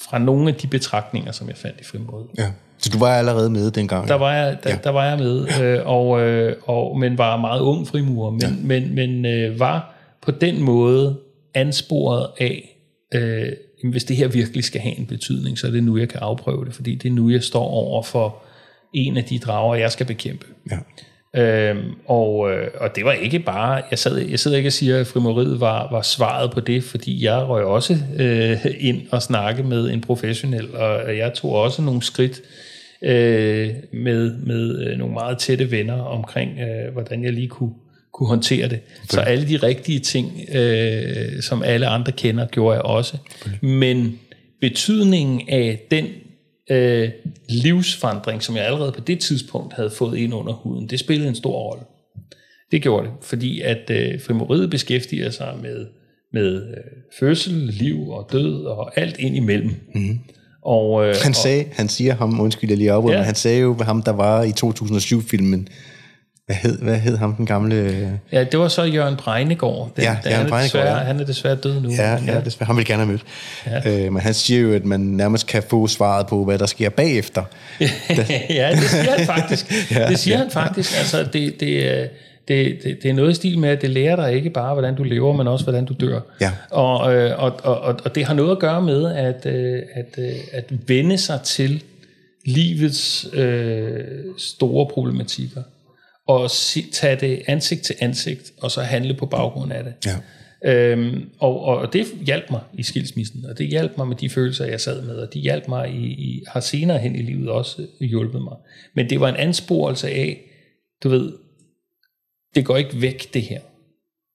fra nogle af de betragtninger, som jeg fandt i Frimod. Ja. Så du var allerede med dengang? Der var jeg, der, ja. der var jeg med, øh, og, øh, og, men var meget ung frimurer, men, ja. men, men øh, var på den måde ansporet af, øh, hvis det her virkelig skal have en betydning, så er det nu, jeg kan afprøve det, fordi det er nu, jeg står over for en af de drager, jeg skal bekæmpe. Ja. Øhm, og, øh, og det var ikke bare, jeg, sad, jeg sidder ikke og siger, at frimoriet var, var svaret på det, fordi jeg røg også øh, ind og snakke med en professionel, og jeg tog også nogle skridt øh, med, med øh, nogle meget tætte venner omkring, øh, hvordan jeg lige kunne, kunne håndtere det. Okay. Så alle de rigtige ting, øh, som alle andre kender, gjorde jeg også. Okay. Men betydningen af den øh, livsforandring, som jeg allerede på det tidspunkt havde fået ind under huden, det spillede en stor rolle. Det gjorde det, fordi at øh, frimoriet beskæftiger sig med, med øh, fødsel, liv og død og alt ind imellem. Mm. Og, øh, han, sagde, og, han siger ham, undskyld jeg lige afbryder, ja. men han sagde jo ham, der var i 2007-filmen, hvad hed, hvad hed ham, den gamle... Ja, det var så Jørgen Breinegård. Den, ja, Jørgen han, er desværre, ja. han er desværre død nu. Ja, ja, desværre. Han vil gerne have mødt. Ja. Øh, men han siger jo, at man nærmest kan få svaret på, hvad der sker bagefter. ja, det siger han faktisk. ja, det siger ja. han faktisk. Altså, det, det, det, det, det er noget i stil med, at det lærer dig ikke bare, hvordan du lever, men også, hvordan du dør. Ja. Og, øh, og, og, og det har noget at gøre med, at, øh, at, øh, at vende sig til livets øh, store problematikker, og tage det ansigt til ansigt, og så handle på baggrund af det. Ja. Øhm, og, og det hjalp mig i skilsmissen, og det hjalp mig med de følelser, jeg sad med, og det hjalp mig i, i, har senere hen i livet også hjulpet mig. Men det var en ansporelse af, du ved, det går ikke væk det her.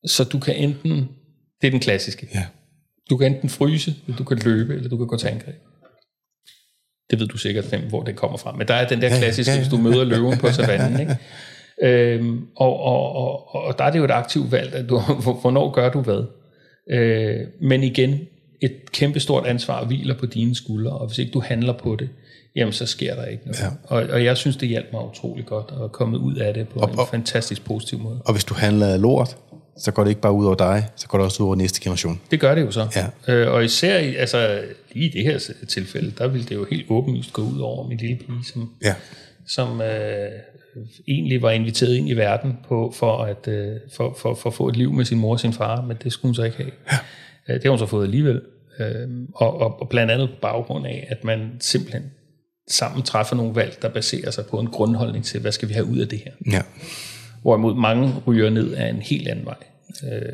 Så du kan enten, det er den klassiske, ja. du kan enten fryse, eller du kan løbe, eller du kan gå til angreb. Det ved du sikkert, hvor det kommer fra. Men der er den der klassiske, hvis du møder løven på savannen. Ikke? Øhm, og, og, og, og der er det jo et aktivt valg, at du, hvornår gør du hvad. Øh, men igen, et kæmpestort ansvar hviler på dine skuldre, og hvis ikke du handler på det, jamen så sker der ikke noget. Ja. Og, og jeg synes, det hjalp mig utrolig godt at komme ud af det på og, en og, fantastisk positiv måde. Og hvis du handler lort, så går det ikke bare ud over dig, så går det også ud over næste generation. Det gør det jo så. Ja. Øh, og især i, altså, lige i det her tilfælde, der ville det jo helt åbenlyst gå ud over min lille pige, som, ja. som øh, egentlig var inviteret ind i verden på, for, at, øh, for, for, for at få et liv med sin mor og sin far, men det skulle hun så ikke have. Ja. Øh, det har hun så fået alligevel. Øh, og, og, og blandt andet på baggrund af, at man simpelthen sammen træffer nogle valg, der baserer sig på en grundholdning til, hvad skal vi have ud af det her. Ja. Hvorimod mange ryger ned af en helt anden vej.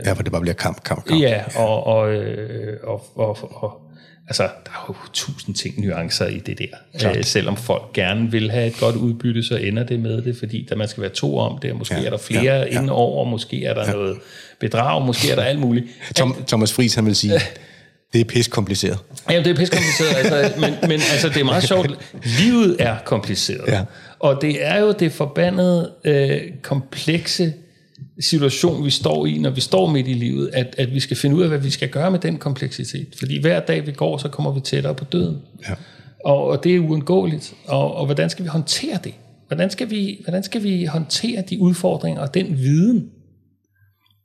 Ja, for det bare bliver kamp, kamp, kamp. Ja, og, og, øh, og, og, og altså, der er jo tusind ting, nuancer i det der. Øh, selvom folk gerne vil have et godt udbytte, så ender det med det, fordi der man skal være to om det, og måske ja, er der flere ja, ja. inden over, måske er der ja. noget bedrag, måske er der alt muligt. Tom, Thomas Friis, han vil sige, det er pis kompliceret. Ja, det er pis kompliceret, altså, men, men altså, det er meget sjovt. Livet er kompliceret. Ja. Og det er jo det forbandede, øh, komplekse situation, vi står i, når vi står midt i livet, at, at vi skal finde ud af, hvad vi skal gøre med den kompleksitet. Fordi hver dag vi går, så kommer vi tættere på døden. Ja. Og, og det er uundgåeligt. Og, og hvordan skal vi håndtere det? hvordan skal vi, hvordan skal vi håndtere de udfordringer og den viden,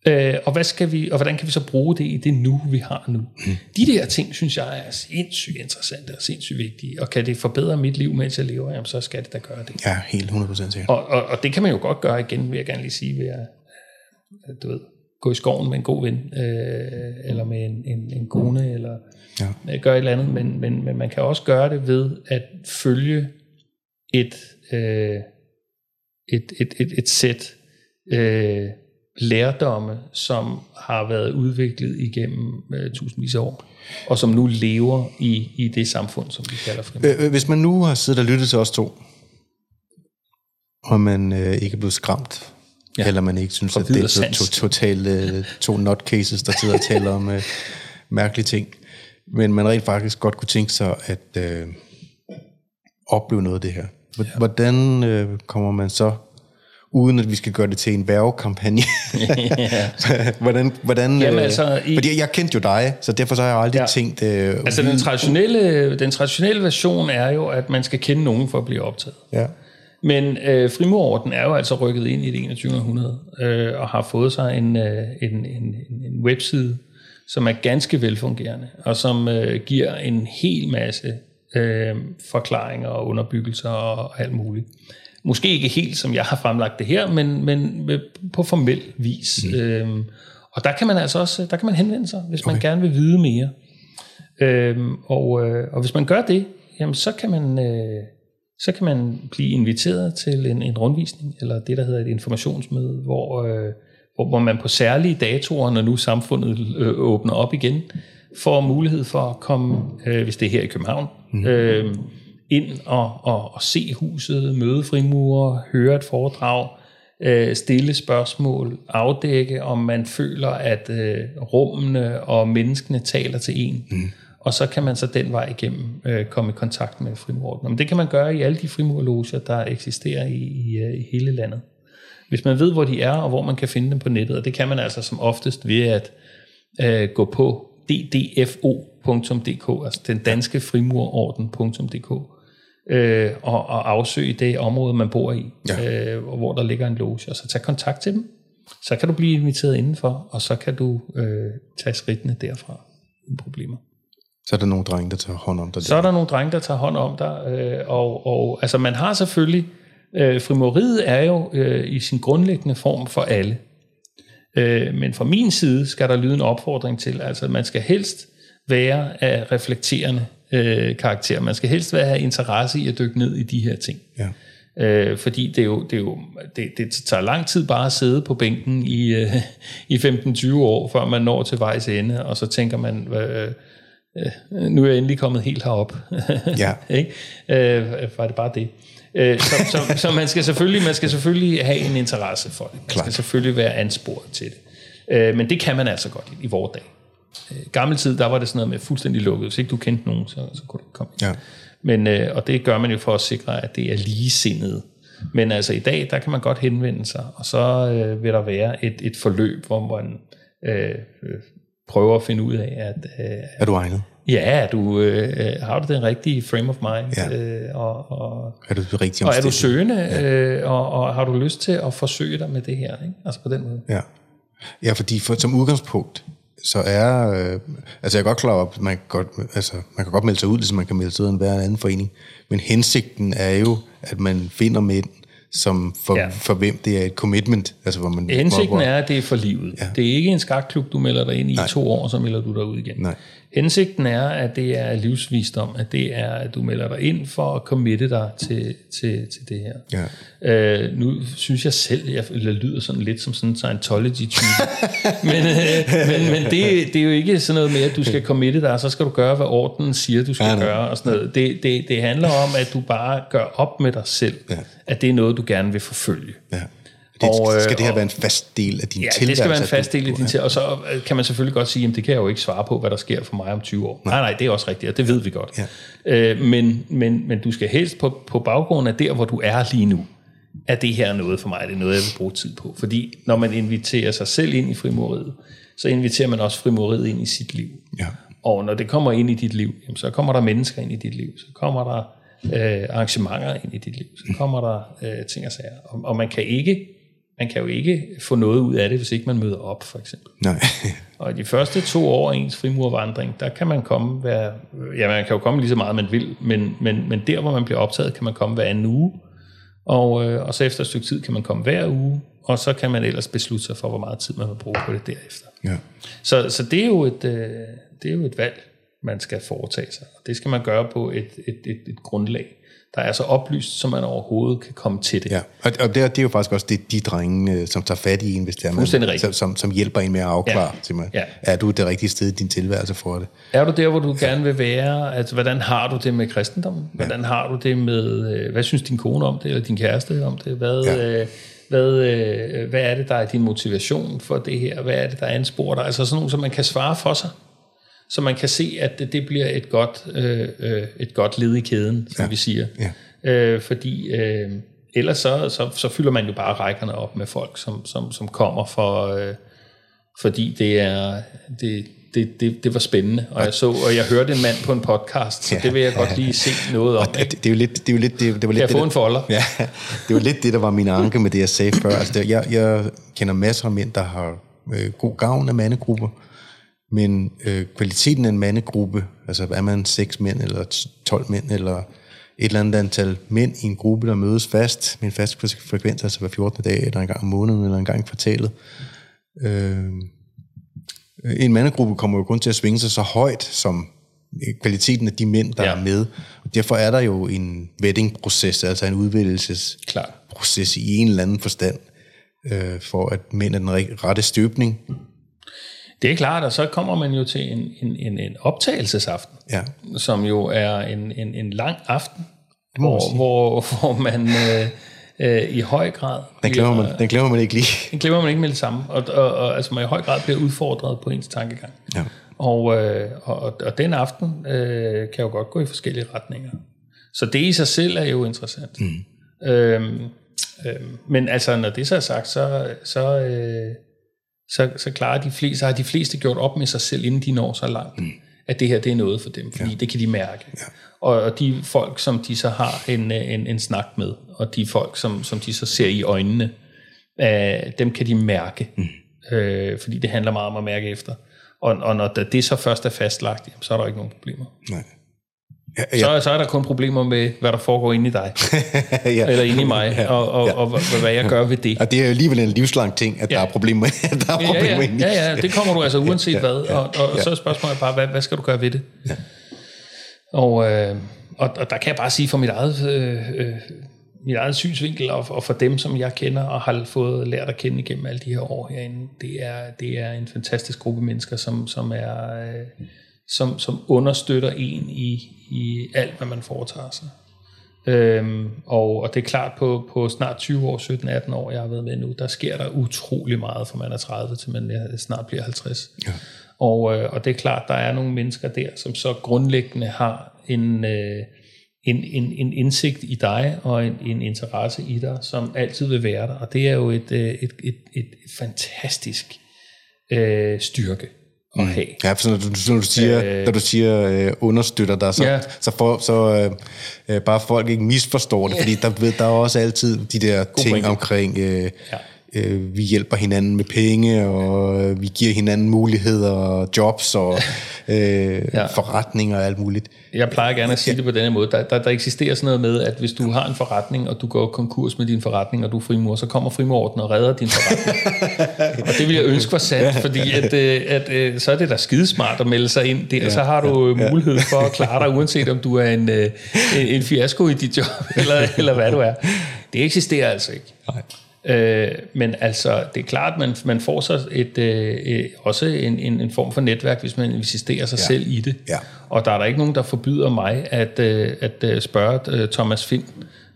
Øh, og, hvad skal vi, og hvordan kan vi så bruge det i det nu, vi har nu? Mm. De der ting, synes jeg er sindssygt interessante og sindssygt vigtige. Og kan det forbedre mit liv, mens jeg lever, jamen, så skal det da gøre det. Ja, helt 100% sikkert. Og, og, og det kan man jo godt gøre igen, vil jeg gerne lige sige, ved at du ved, gå i skoven med en god ven, øh, eller med en, en, en kone, eller ja. gøre et eller andet. Men, men, men man kan også gøre det ved at følge et, øh, et, et, et, et sæt øh, lærdomme, som har været udviklet igennem øh, tusindvis af år, og som nu lever i, i det samfund, som vi kalder frimod. Øh, øh, hvis man nu har siddet og lyttet til os to, og man øh, ikke er blevet skræmt, ja. eller man ikke synes, at det er to, to, totalt øh, to nutcases, der sidder og taler om øh, mærkelige ting, men man rent faktisk godt kunne tænke sig at øh, opleve noget af det her. Hvordan øh, kommer man så uden at vi skal gøre det til en værvekampagne. hvordan, hvordan, Jamen, altså, øh, i, fordi jeg kendte jo dig, så derfor så har jeg aldrig ja, tænkt... Øh, altså den traditionelle, den traditionelle version er jo, at man skal kende nogen for at blive optaget. Ja. Men øh, frimurorden er jo altså rykket ind i det 21. århundrede, øh, og har fået sig en, øh, en, en, en webside, som er ganske velfungerende, og som øh, giver en hel masse øh, forklaringer og underbyggelser og alt muligt. Måske ikke helt, som jeg har fremlagt det her, men, men på formel vis. Mm. Øhm, og der kan man altså også der kan man henvende sig, hvis okay. man gerne vil vide mere. Øhm, og, øh, og hvis man gør det, jamen så kan man øh, så kan man blive inviteret til en, en rundvisning, eller det, der hedder et informationsmøde, hvor, øh, hvor, hvor man på særlige datoer, når nu samfundet øh, åbner op igen, får mulighed for at komme, øh, hvis det er her i København, mm. øh, ind og, og, og se huset, møde frimurer, høre et foredrag, øh, stille spørgsmål, afdække, om man føler, at øh, rummene og menneskene taler til en. Mm. Og så kan man så den vej igennem øh, komme i kontakt med frimurerne. Men det kan man gøre i alle de frimurloger, der eksisterer i, i, øh, i hele landet. Hvis man ved, hvor de er, og hvor man kan finde dem på nettet, og det kan man altså som oftest ved at øh, gå på ddfo.dk, altså den danske frimurorden.dk, øh, og, og afsøge det område, man bor i, ja. øh, hvor der ligger en loge, og så tage kontakt til dem. Så kan du blive inviteret indenfor, og så kan du øh, tage skridtene derfra uden problemer. Så er der nogle drenge, der tager hånd om dig? Så er der nogle drenge, der tager hånd om dig, øh, og, og altså man har selvfølgelig, øh, frimoriet er jo øh, i sin grundlæggende form for alle. Øh, men fra min side skal der lyde en opfordring til, altså man skal helst være af reflekterende øh, karakter. Man skal helst have interesse i at dykke ned i de her ting. Ja. Øh, fordi det, er jo, det, er jo, det, det tager lang tid bare at sidde på bænken i, øh, i 15-20 år, før man når til vejs ende, og så tænker man, øh, øh, nu er jeg endelig kommet helt herop. ja. ikke? Øh, var det bare det? Øh, så, så, så man skal selvfølgelig man skal selvfølgelig have en interesse for det. Man Klart. skal selvfølgelig være ansporet til det. Øh, men det kan man altså godt i, i vores dag. Øh, gammel tid, der var det sådan noget med fuldstændig lukket. Hvis ikke du kendte nogen, så, så kunne du komme Ja. Men, øh, og det gør man jo for at sikre, at det er ligesindet. Men altså i dag, der kan man godt henvende sig, og så øh, vil der være et, et forløb, hvor man øh, øh, prøver at finde ud af, at... Øh, er du egnet? Ja, du, øh, øh, har du den rigtige frame of mind, ja. øh, og, og, er du rigtig og er du søgende, ja. øh, og, og har du lyst til at forsøge dig med det her, ikke? altså på den måde. Ja, ja fordi for, som udgangspunkt, så er, øh, altså jeg er godt klar over, at man kan godt, altså, man kan godt melde sig ud, ligesom man kan melde sig ud af hver anden forening, men hensigten er jo, at man finder mænd, som for, ja. for hvem det er et commitment. Altså hvor man, Hensigten hvor, hvor, er, at det er for livet. Ja. Det er ikke en skakklub, du melder dig ind i Nej. to år, så melder du dig ud igen. Nej. Hensigten er, at det er livsvisdom, at det er, at du melder dig ind for at committe dig til, til, til det her. Ja. Øh, nu synes jeg selv, jeg, jeg lyder sådan lidt som sådan en Scientology-type, men, øh, men, men det, det er jo ikke sådan noget med, at du skal committe dig, og så skal du gøre, hvad ordenen siger, du skal ja, gøre. Og sådan noget. Det, det, det handler om, at du bare gør op med dig selv, ja. at det er noget, du gerne vil forfølge. Ja. Det, og, skal det her og, være en fast del af din ja, tilværelse? det skal være en fast del af din tilværelse. Og så øh, kan man selvfølgelig godt sige, at det kan jeg jo ikke svare på, hvad der sker for mig om 20 år. Nej, nej, nej det er også rigtigt, og det ved vi godt. Ja. Øh, men, men, men du skal helst på, på baggrund af der, hvor du er lige nu, er det her noget for mig, det er noget, jeg vil bruge tid på. Fordi når man inviterer sig selv ind i frimoriet, så inviterer man også frimoriet ind i sit liv. Ja. Og når det kommer ind i dit liv, jamen, så kommer der mennesker ind i dit liv. Så kommer der øh, arrangementer ind i dit liv. Så kommer der øh, ting og sager. Og, og man kan ikke man kan jo ikke få noget ud af det, hvis ikke man møder op, for eksempel. Nej. og de første to år af ens frimurvandring, der kan man komme hver, ja, man kan jo komme lige så meget, man vil, men, men, men der, hvor man bliver optaget, kan man komme hver anden uge, og, øh, og så efter et stykke tid kan man komme hver uge, og så kan man ellers beslutte sig for, hvor meget tid man vil bruge på det derefter. Ja. Så, så det, er jo et, øh, det er jo et valg, man skal foretage sig, og det skal man gøre på et, et, et, et grundlag der er så oplyst, som man overhovedet kan komme til det. Ja, og det, er, det er jo faktisk også det, de drenge, øh, som tager fat i en, hvis det er, man, som, som, som hjælper en med at afklare ja. mig. Ja. Er du det rigtige sted i din tilværelse for det? Er du der, hvor du gerne vil være? Altså, hvordan har du det med kristendom? Hvordan ja. har du det med, øh, hvad synes din kone om det, eller din kæreste om det? Hvad, ja. øh, hvad, øh, hvad er det, der er din motivation for det her? Hvad er det, der ansporer dig? Altså sådan nogle, som man kan svare for sig så man kan se, at det, bliver et godt, øh, øh, et godt led i kæden, som ja. vi siger. Ja. Øh, fordi øh, ellers så, så, så fylder man jo bare rækkerne op med folk, som, som, som kommer for, øh, fordi det er det, det, det, det var spændende, og jeg så og jeg hørte en mand på en podcast, så ja, det vil jeg godt lige se noget om. Det, det, er jo lidt, det er jo lidt, det, det var lidt jeg få en folder? Ja, det var lidt det, der var min anke med det, jeg sagde før. Altså, det, jeg, jeg kender masser af mænd, der har øh, god gavn af mandegrupper, men øh, kvaliteten af en mandegruppe, altså er man 6 mænd eller 12 mænd, eller et eller andet antal mænd i en gruppe, der mødes fast med en fast frekvens, altså hver 14. dag, eller en gang om måneden, eller en gang i kvartalet. Øh, en mandegruppe kommer jo kun til at svinge sig så højt, som kvaliteten af de mænd, der ja. er med. Derfor er der jo en vetting-proces, altså en udvælgelsesproces i en eller anden forstand, øh, for at mænd er den rette støbning det er klart, og så kommer man jo til en, en, en, en optagelsesaften, ja. som jo er en, en, en lang aften, hvor, hvor, hvor man øh, øh, i høj grad... Den glemmer, man, den glemmer man ikke lige. Den glemmer man ikke med det samme, og, og, og altså man i høj grad bliver udfordret på ens tankegang. Ja. Og, øh, og, og den aften øh, kan jo godt gå i forskellige retninger. Så det i sig selv er jo interessant. Mm. Øhm, øhm, men altså, når det så er sagt, så... så øh, så, så, klarer de fleste, så har de fleste gjort op med sig selv, inden de når så langt, mm. at det her det er noget for dem, fordi ja. det kan de mærke. Ja. Og, og de folk, som de så har en, en, en snak med, og de folk, som, som de så ser i øjnene, øh, dem kan de mærke, mm. øh, fordi det handler meget om at mærke efter. Og, og når det så først er fastlagt, så er der ikke nogen problemer. Nej. Ja, ja. Så, så er der kun problemer med, hvad der foregår inde i dig, ja. eller inde i mig, ja, og, og, ja. og, og hvad jeg gør ved det. Og det er jo alligevel en livslang ting, at ja. der er problemer, der er problemer ja, ja, inde i. Ja, ja, det kommer du altså uanset ja, ja, hvad, og, og ja. så er spørgsmålet bare, hvad, hvad skal du gøre ved det? Ja. Og, øh, og, og der kan jeg bare sige for mit eget, øh, øh, mit eget synsvinkel, og, og for dem, som jeg kender og har fået lært at kende igennem alle de her år herinde, det er, det er en fantastisk gruppe mennesker, som, som er... Øh, som, som understøtter en i, i alt, hvad man foretager sig. Øhm, og, og det er klart, på, på snart 20 år, 17-18 år, jeg har været med nu, der sker der utrolig meget, fra man er 30 til man snart bliver 50. Ja. Og, øh, og det er klart, der er nogle mennesker der, som så grundlæggende har en, øh, en, en, en indsigt i dig og en, en interesse i dig, som altid vil være der. Og det er jo et, øh, et, et, et fantastisk øh, styrke at mm. have. Ja, for når du, når du siger, øh, når du siger øh, understøtter dig, så, ja. så, for, så øh, øh, bare folk ikke misforstår det, fordi der, der er også altid de der God ting pointe. omkring, øh, ja. Øh, vi hjælper hinanden med penge, og øh, vi giver hinanden muligheder, og jobs, og øh, ja. forretninger og alt muligt. Jeg plejer gerne at sige det på denne måde. Der, der, der eksisterer sådan noget med, at hvis du har en forretning, og du går konkurs med din forretning, og du er frimor, så kommer frimorten og redder din forretning. og det vil jeg ønske var sandt, fordi at, øh, at, øh, så er det da skidesmart at melde sig ind der, og så har du ja, mulighed for at klare dig, uanset om du er en, øh, en, en fiasko i dit job, eller, eller hvad du er. Det eksisterer altså ikke. Nej. Øh, men altså, det er klart, man, man får så et, øh, også en, en, en form for netværk, hvis man investerer sig ja. selv i det. Ja. Og der er der ikke nogen, der forbyder mig at, øh, at øh, spørge øh, Thomas Finn,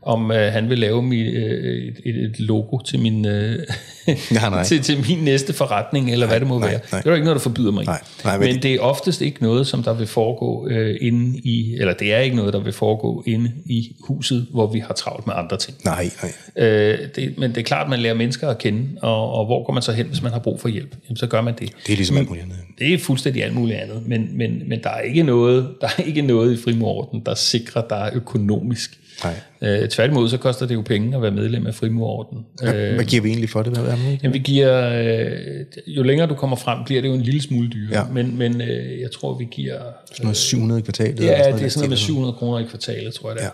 om øh, han vil lave mi, øh, et, et, et logo til min, øh, Nej, nej. til, til min næste forretning, eller hvad det må nej, være. nej. Det er jo ikke noget, der forbyder mig. Nej, nej, men- men det er oftest ikke noget, som der vil foregå øh, inde i, eller det er ikke noget, der vil foregå inde i huset, hvor vi har travlt med andre ting. Nej, nej. Øh, det, men det er klart, man lærer mennesker at kende, og, og hvor går man så hen, hvis man har brug for hjælp? Jamen, så gør man det. Det er ligesom alt muligt andet. Det er fuldstændig alt muligt andet, men, men, men der, er ikke noget, der er ikke noget i frimurorden, der sikrer dig økonomisk. Nej. Øh, tværtimod, så koster det jo penge at være medlem af frimurorden. Øh, Hvad giver vi egentlig for det? Hvad er det? jamen, vi giver, øh, jo længere du kommer frem, bliver det jo en lille smule dyrere, Ja. men, men øh, jeg tror, vi giver... Sådan noget 700 i kvartalet? eller Ja, sådan det er sådan noget med stil. 700 kroner i kvartalet, tror jeg det er.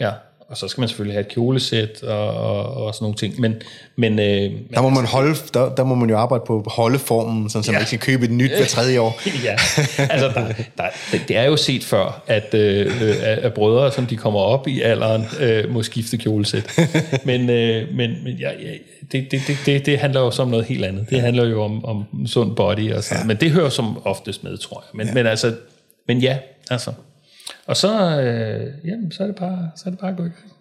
Ja. Ja, og så skal man selvfølgelig have et kjolesæt og, og, og sådan nogle ting. Men, men, øh, Der må, man holde, der, der må man jo arbejde på holdeformen, sådan, så Ja. man ikke skal købe et nyt hver tredje år. ja, altså der, der, det- det er jo set før, at, øh, øh, at brødre, som de kommer op i alderen, øh, må skifte kjolesæt. Men, øh, men, men ja, ja, det, det, det, det, det handler jo så om noget helt andet. Det handler jo om, om sund body og sådan ja. Men det hører som oftest med, tror jeg. Men, ja. men altså, men ja, altså. Og så, øh, jamen, så er det bare, så er det bare at gå i gang.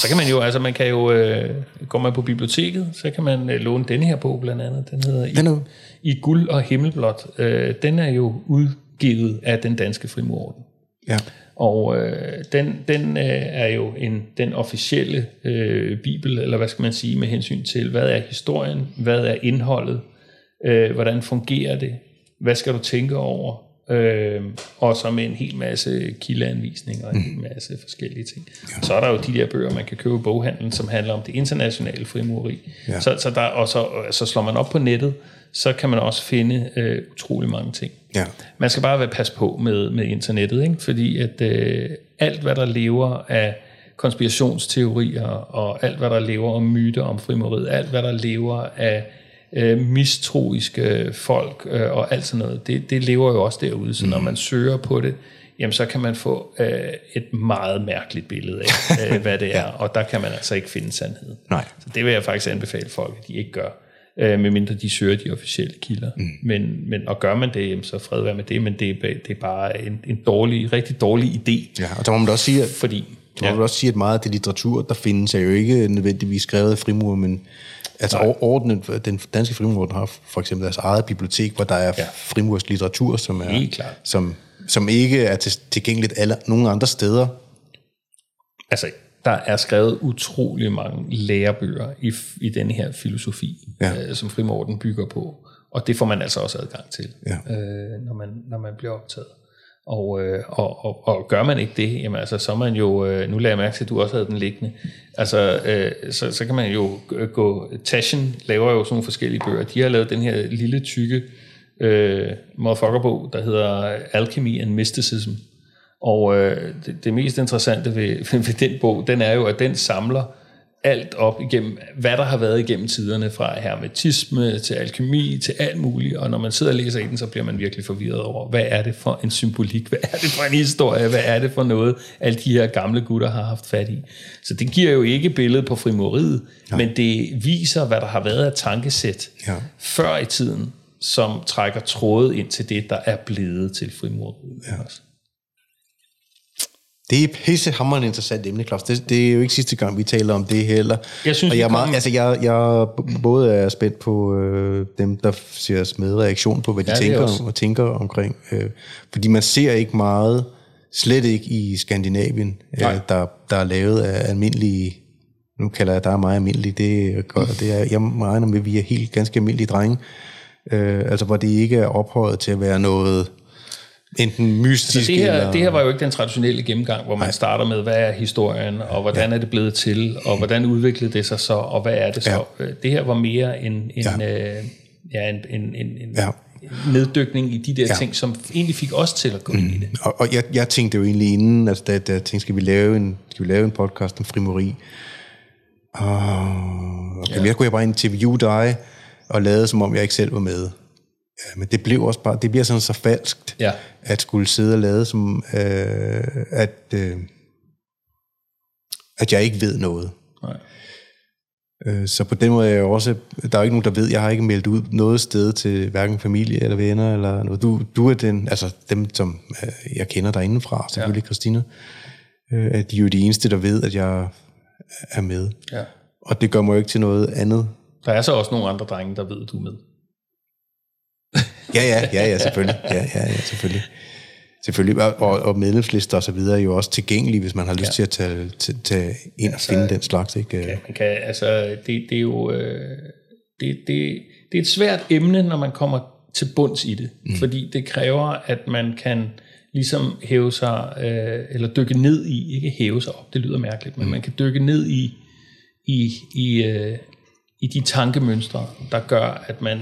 Så kan man jo, altså man kan jo, øh, går man på biblioteket, så kan man øh, låne denne her bog blandt andet. Den hedder Den er- I, I guld og himmelblåt. Øh, den er jo udgivet af den danske frimurorden. Ja. Og øh, den, den øh, er jo en, den officielle øh, bibel, eller hvad skal man sige, med hensyn til, hvad er historien, hvad er indholdet, øh, hvordan fungerer det, hvad skal du tænke over, øh, og så med en hel masse kildeanvisninger og en hel masse forskellige ting. Så er der jo de der bøger, man kan købe i boghandlen, som handler om det internationale frimureri. Ja. Så, så, der, og så, så slår man op på nettet, så kan man også finde øh, utrolig mange ting. Ja. Man skal bare være pas på med, med internettet, ikke? fordi at øh, alt, hvad der lever af konspirationsteorier, og alt, hvad der lever om myter om frimuriet, alt, hvad der lever af øh, mistroiske folk øh, og alt sådan noget, det, det lever jo også derude. Så når man søger på det, jamen så kan man få øh, et meget mærkeligt billede af, øh, hvad det er, og der kan man altså ikke finde sandhed. Nej. Så det vil jeg faktisk anbefale folk, at de ikke gør, øh, medmindre de søger de officielle kilder. Mm. Men, men, og gør man det, jamen, så fred være med det, men det er, det er bare en, en dårlig, rigtig dårlig idé, ja. Og der må man da også sige, at fordi... Så må ja. også sige, at meget af det litteratur, der findes, er jo ikke nødvendigvis skrevet af frimur, men altså over- ordnet, den danske frimur har for eksempel deres eget bibliotek, hvor der er Ja. frimurs litteratur, som, er, som, som ikke er til, tilgængeligt alle, nogen andre steder. Altså, der er skrevet utrolig mange lærebøger i, i den her filosofi, Ja. øh, som frimorden bygger på. Og det får man altså også adgang til, Ja. øh, når, man, når man bliver optaget. Og, øh, og, og, og gør man ikke det, jamen altså, så er man jo, øh, nu lader jeg mærke til, at du også havde den liggende, altså, øh, så, så kan man jo gå, Taschen laver jo sådan nogle forskellige bøger, de har lavet den her lille tykke øh, motherfuckerbog, der hedder Alchemy and Mysticism, og øh, det, det mest interessante ved, ved den bog, den er jo, at den samler alt op igennem, hvad der har været igennem tiderne, fra hermetisme til alkemi til alt muligt, og når man sidder og læser i den, så bliver man virkelig forvirret over, hvad er det for en symbolik, hvad er det for en historie, hvad er det for noget, alle de her gamle gutter har haft fat i. Så det giver jo ikke billedet på frimoriet, men det viser, hvad der har været af tankesæt Ja. før i tiden, som trækker tråde ind til det, der er blevet til frimoriet. Ja. Det er pissehammerende interessant emne, Claus. Det, det er jo ikke sidste gang, vi taler om det heller. Jeg synes, og jeg, er meget, altså, jeg, jeg både er spændt på øh, dem, der ser med reaktion på, hvad de Ja, er tænker, om, og tænker omkring. Øh, fordi man ser ikke meget, slet ikke i Skandinavien, øh, der, der er lavet af almindelige, nu kalder jeg dig meget almindelig, det, er godt, det er, jeg regner med, at vi er helt ganske almindelige drenge. Øh, altså hvor det ikke er ophøjet til at være noget enten mystisk Så det her, eller... det her var jo ikke den traditionelle gennemgang, hvor man starter med, hvad er historien, og hvordan er det blevet til, og hvordan udviklede det sig så, og hvad er det så. Ja. Det her var mere en, en, ja. Øh, ja, en, en, en, en Ja. neddykning i de der ja. Ja. ting, som egentlig fik os til at gå ind i det. Og, og jeg, jeg tænkte jo egentlig inden, altså, da, da jeg tænkte, skal vi lave en, skal vi lave en podcast om frimuri? Og okay, ja. jeg kunne jeg bare interviewe dig og lade, som om jeg ikke selv var med. Ja, men det blev også bare, det bliver sådan så falskt, Ja. At skulle sidde og lade som, øh, at, øh, at jeg ikke ved noget. Nej. Øh, så på den måde er jeg også, der er jo ikke nogen, der ved, jeg har ikke meldt ud noget sted til hverken familie eller venner eller noget. Du, du er den, altså dem, som øh, jeg kender derindefra, selvfølgelig ja. Christina, øh, at de er jo de eneste, der ved, at jeg er med. Ja. Og det gør mig jo ikke til noget andet. Der er så også nogle andre drenge, der ved, at du er med. Ja, ja, ja, ja, selvfølgelig. Ja, ja, ja, selvfølgelig. Selvfølgelig, og, og medlemslister og så videre er jo også tilgængelige, hvis man har lyst ja. til at tage, tage, tage ind altså, og finde den slags. Ikke? Ja, man kan, altså, det, det er jo øh, det, det, det er et svært emne, når man kommer til bunds i det, mm. fordi det kræver, at man kan ligesom hæve sig, øh, eller dykke ned i, ikke hæve sig op, det lyder mærkeligt, men mm. man kan dykke ned i, i, i, øh, i de tankemønstre, der gør, at man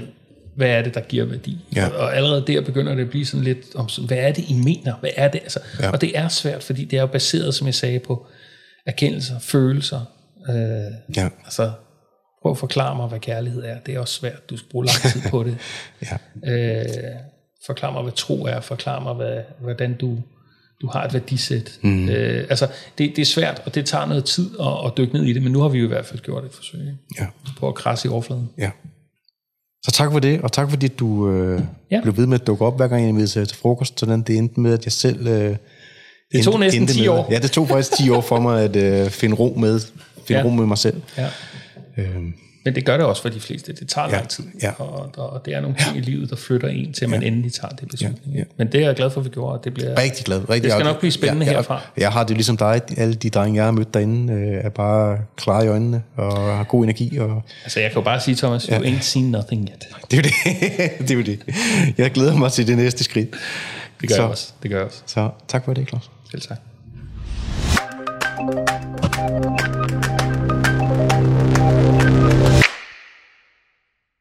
hvad er det, der giver værdi? Ja. Og, og allerede der begynder det at blive sådan lidt om, hvad er det, I mener? Hvad er det? Altså, ja. Og det er svært, fordi det er jo baseret, som jeg sagde, på erkendelser, følelser. Øh, ja. Altså, prøv at forklare mig, hvad kærlighed er. Det er også svært. Du skal bruge lang tid på det. ja. øh, forklar mig, hvad tro er. Forklar mig, hvad, hvordan du, du har et værdisæt. Mm. Øh, altså, det, det er svært, og det tager noget tid at, at dykke ned i det, men nu har vi jo i hvert fald gjort et forsøg. Ja. På at krasse i overfladen. Ja. Så tak for det, og tak fordi du øh, ja. blev ved med at dukke op, hver gang jeg inviterede til frokost, sådan det endte med, at jeg selv... Øh, det tog næsten 10 år. Ja, det tog faktisk 10 år for mig at øh, finde ro med, finde ja. ro med mig selv. Ja. Øhm, men det gør det også for de fleste. Det tager ja, lang tid. Ja. Og, og det er nogle ting ja. i livet, der flytter en til, at man ja. endelig tager det beslutning. Ja, ja. Men det er jeg glad for, at vi gjorde. Det bliver, rigtig glad. Rigtig det skal nok blive spændende ja, ja, herfra. Jeg har det ligesom dig. Alle de drenge, jeg har mødt derinde, øh, er bare klare i øjnene og har god energi. Og, altså, jeg kan jo bare sige, Thomas, ja. you ain't seen nothing yet. Det er det. det er det. Jeg glæder mig til det næste skridt. Det gør så, jeg også. Det gør jeg også. Så tak for det, Claus. Selv tak.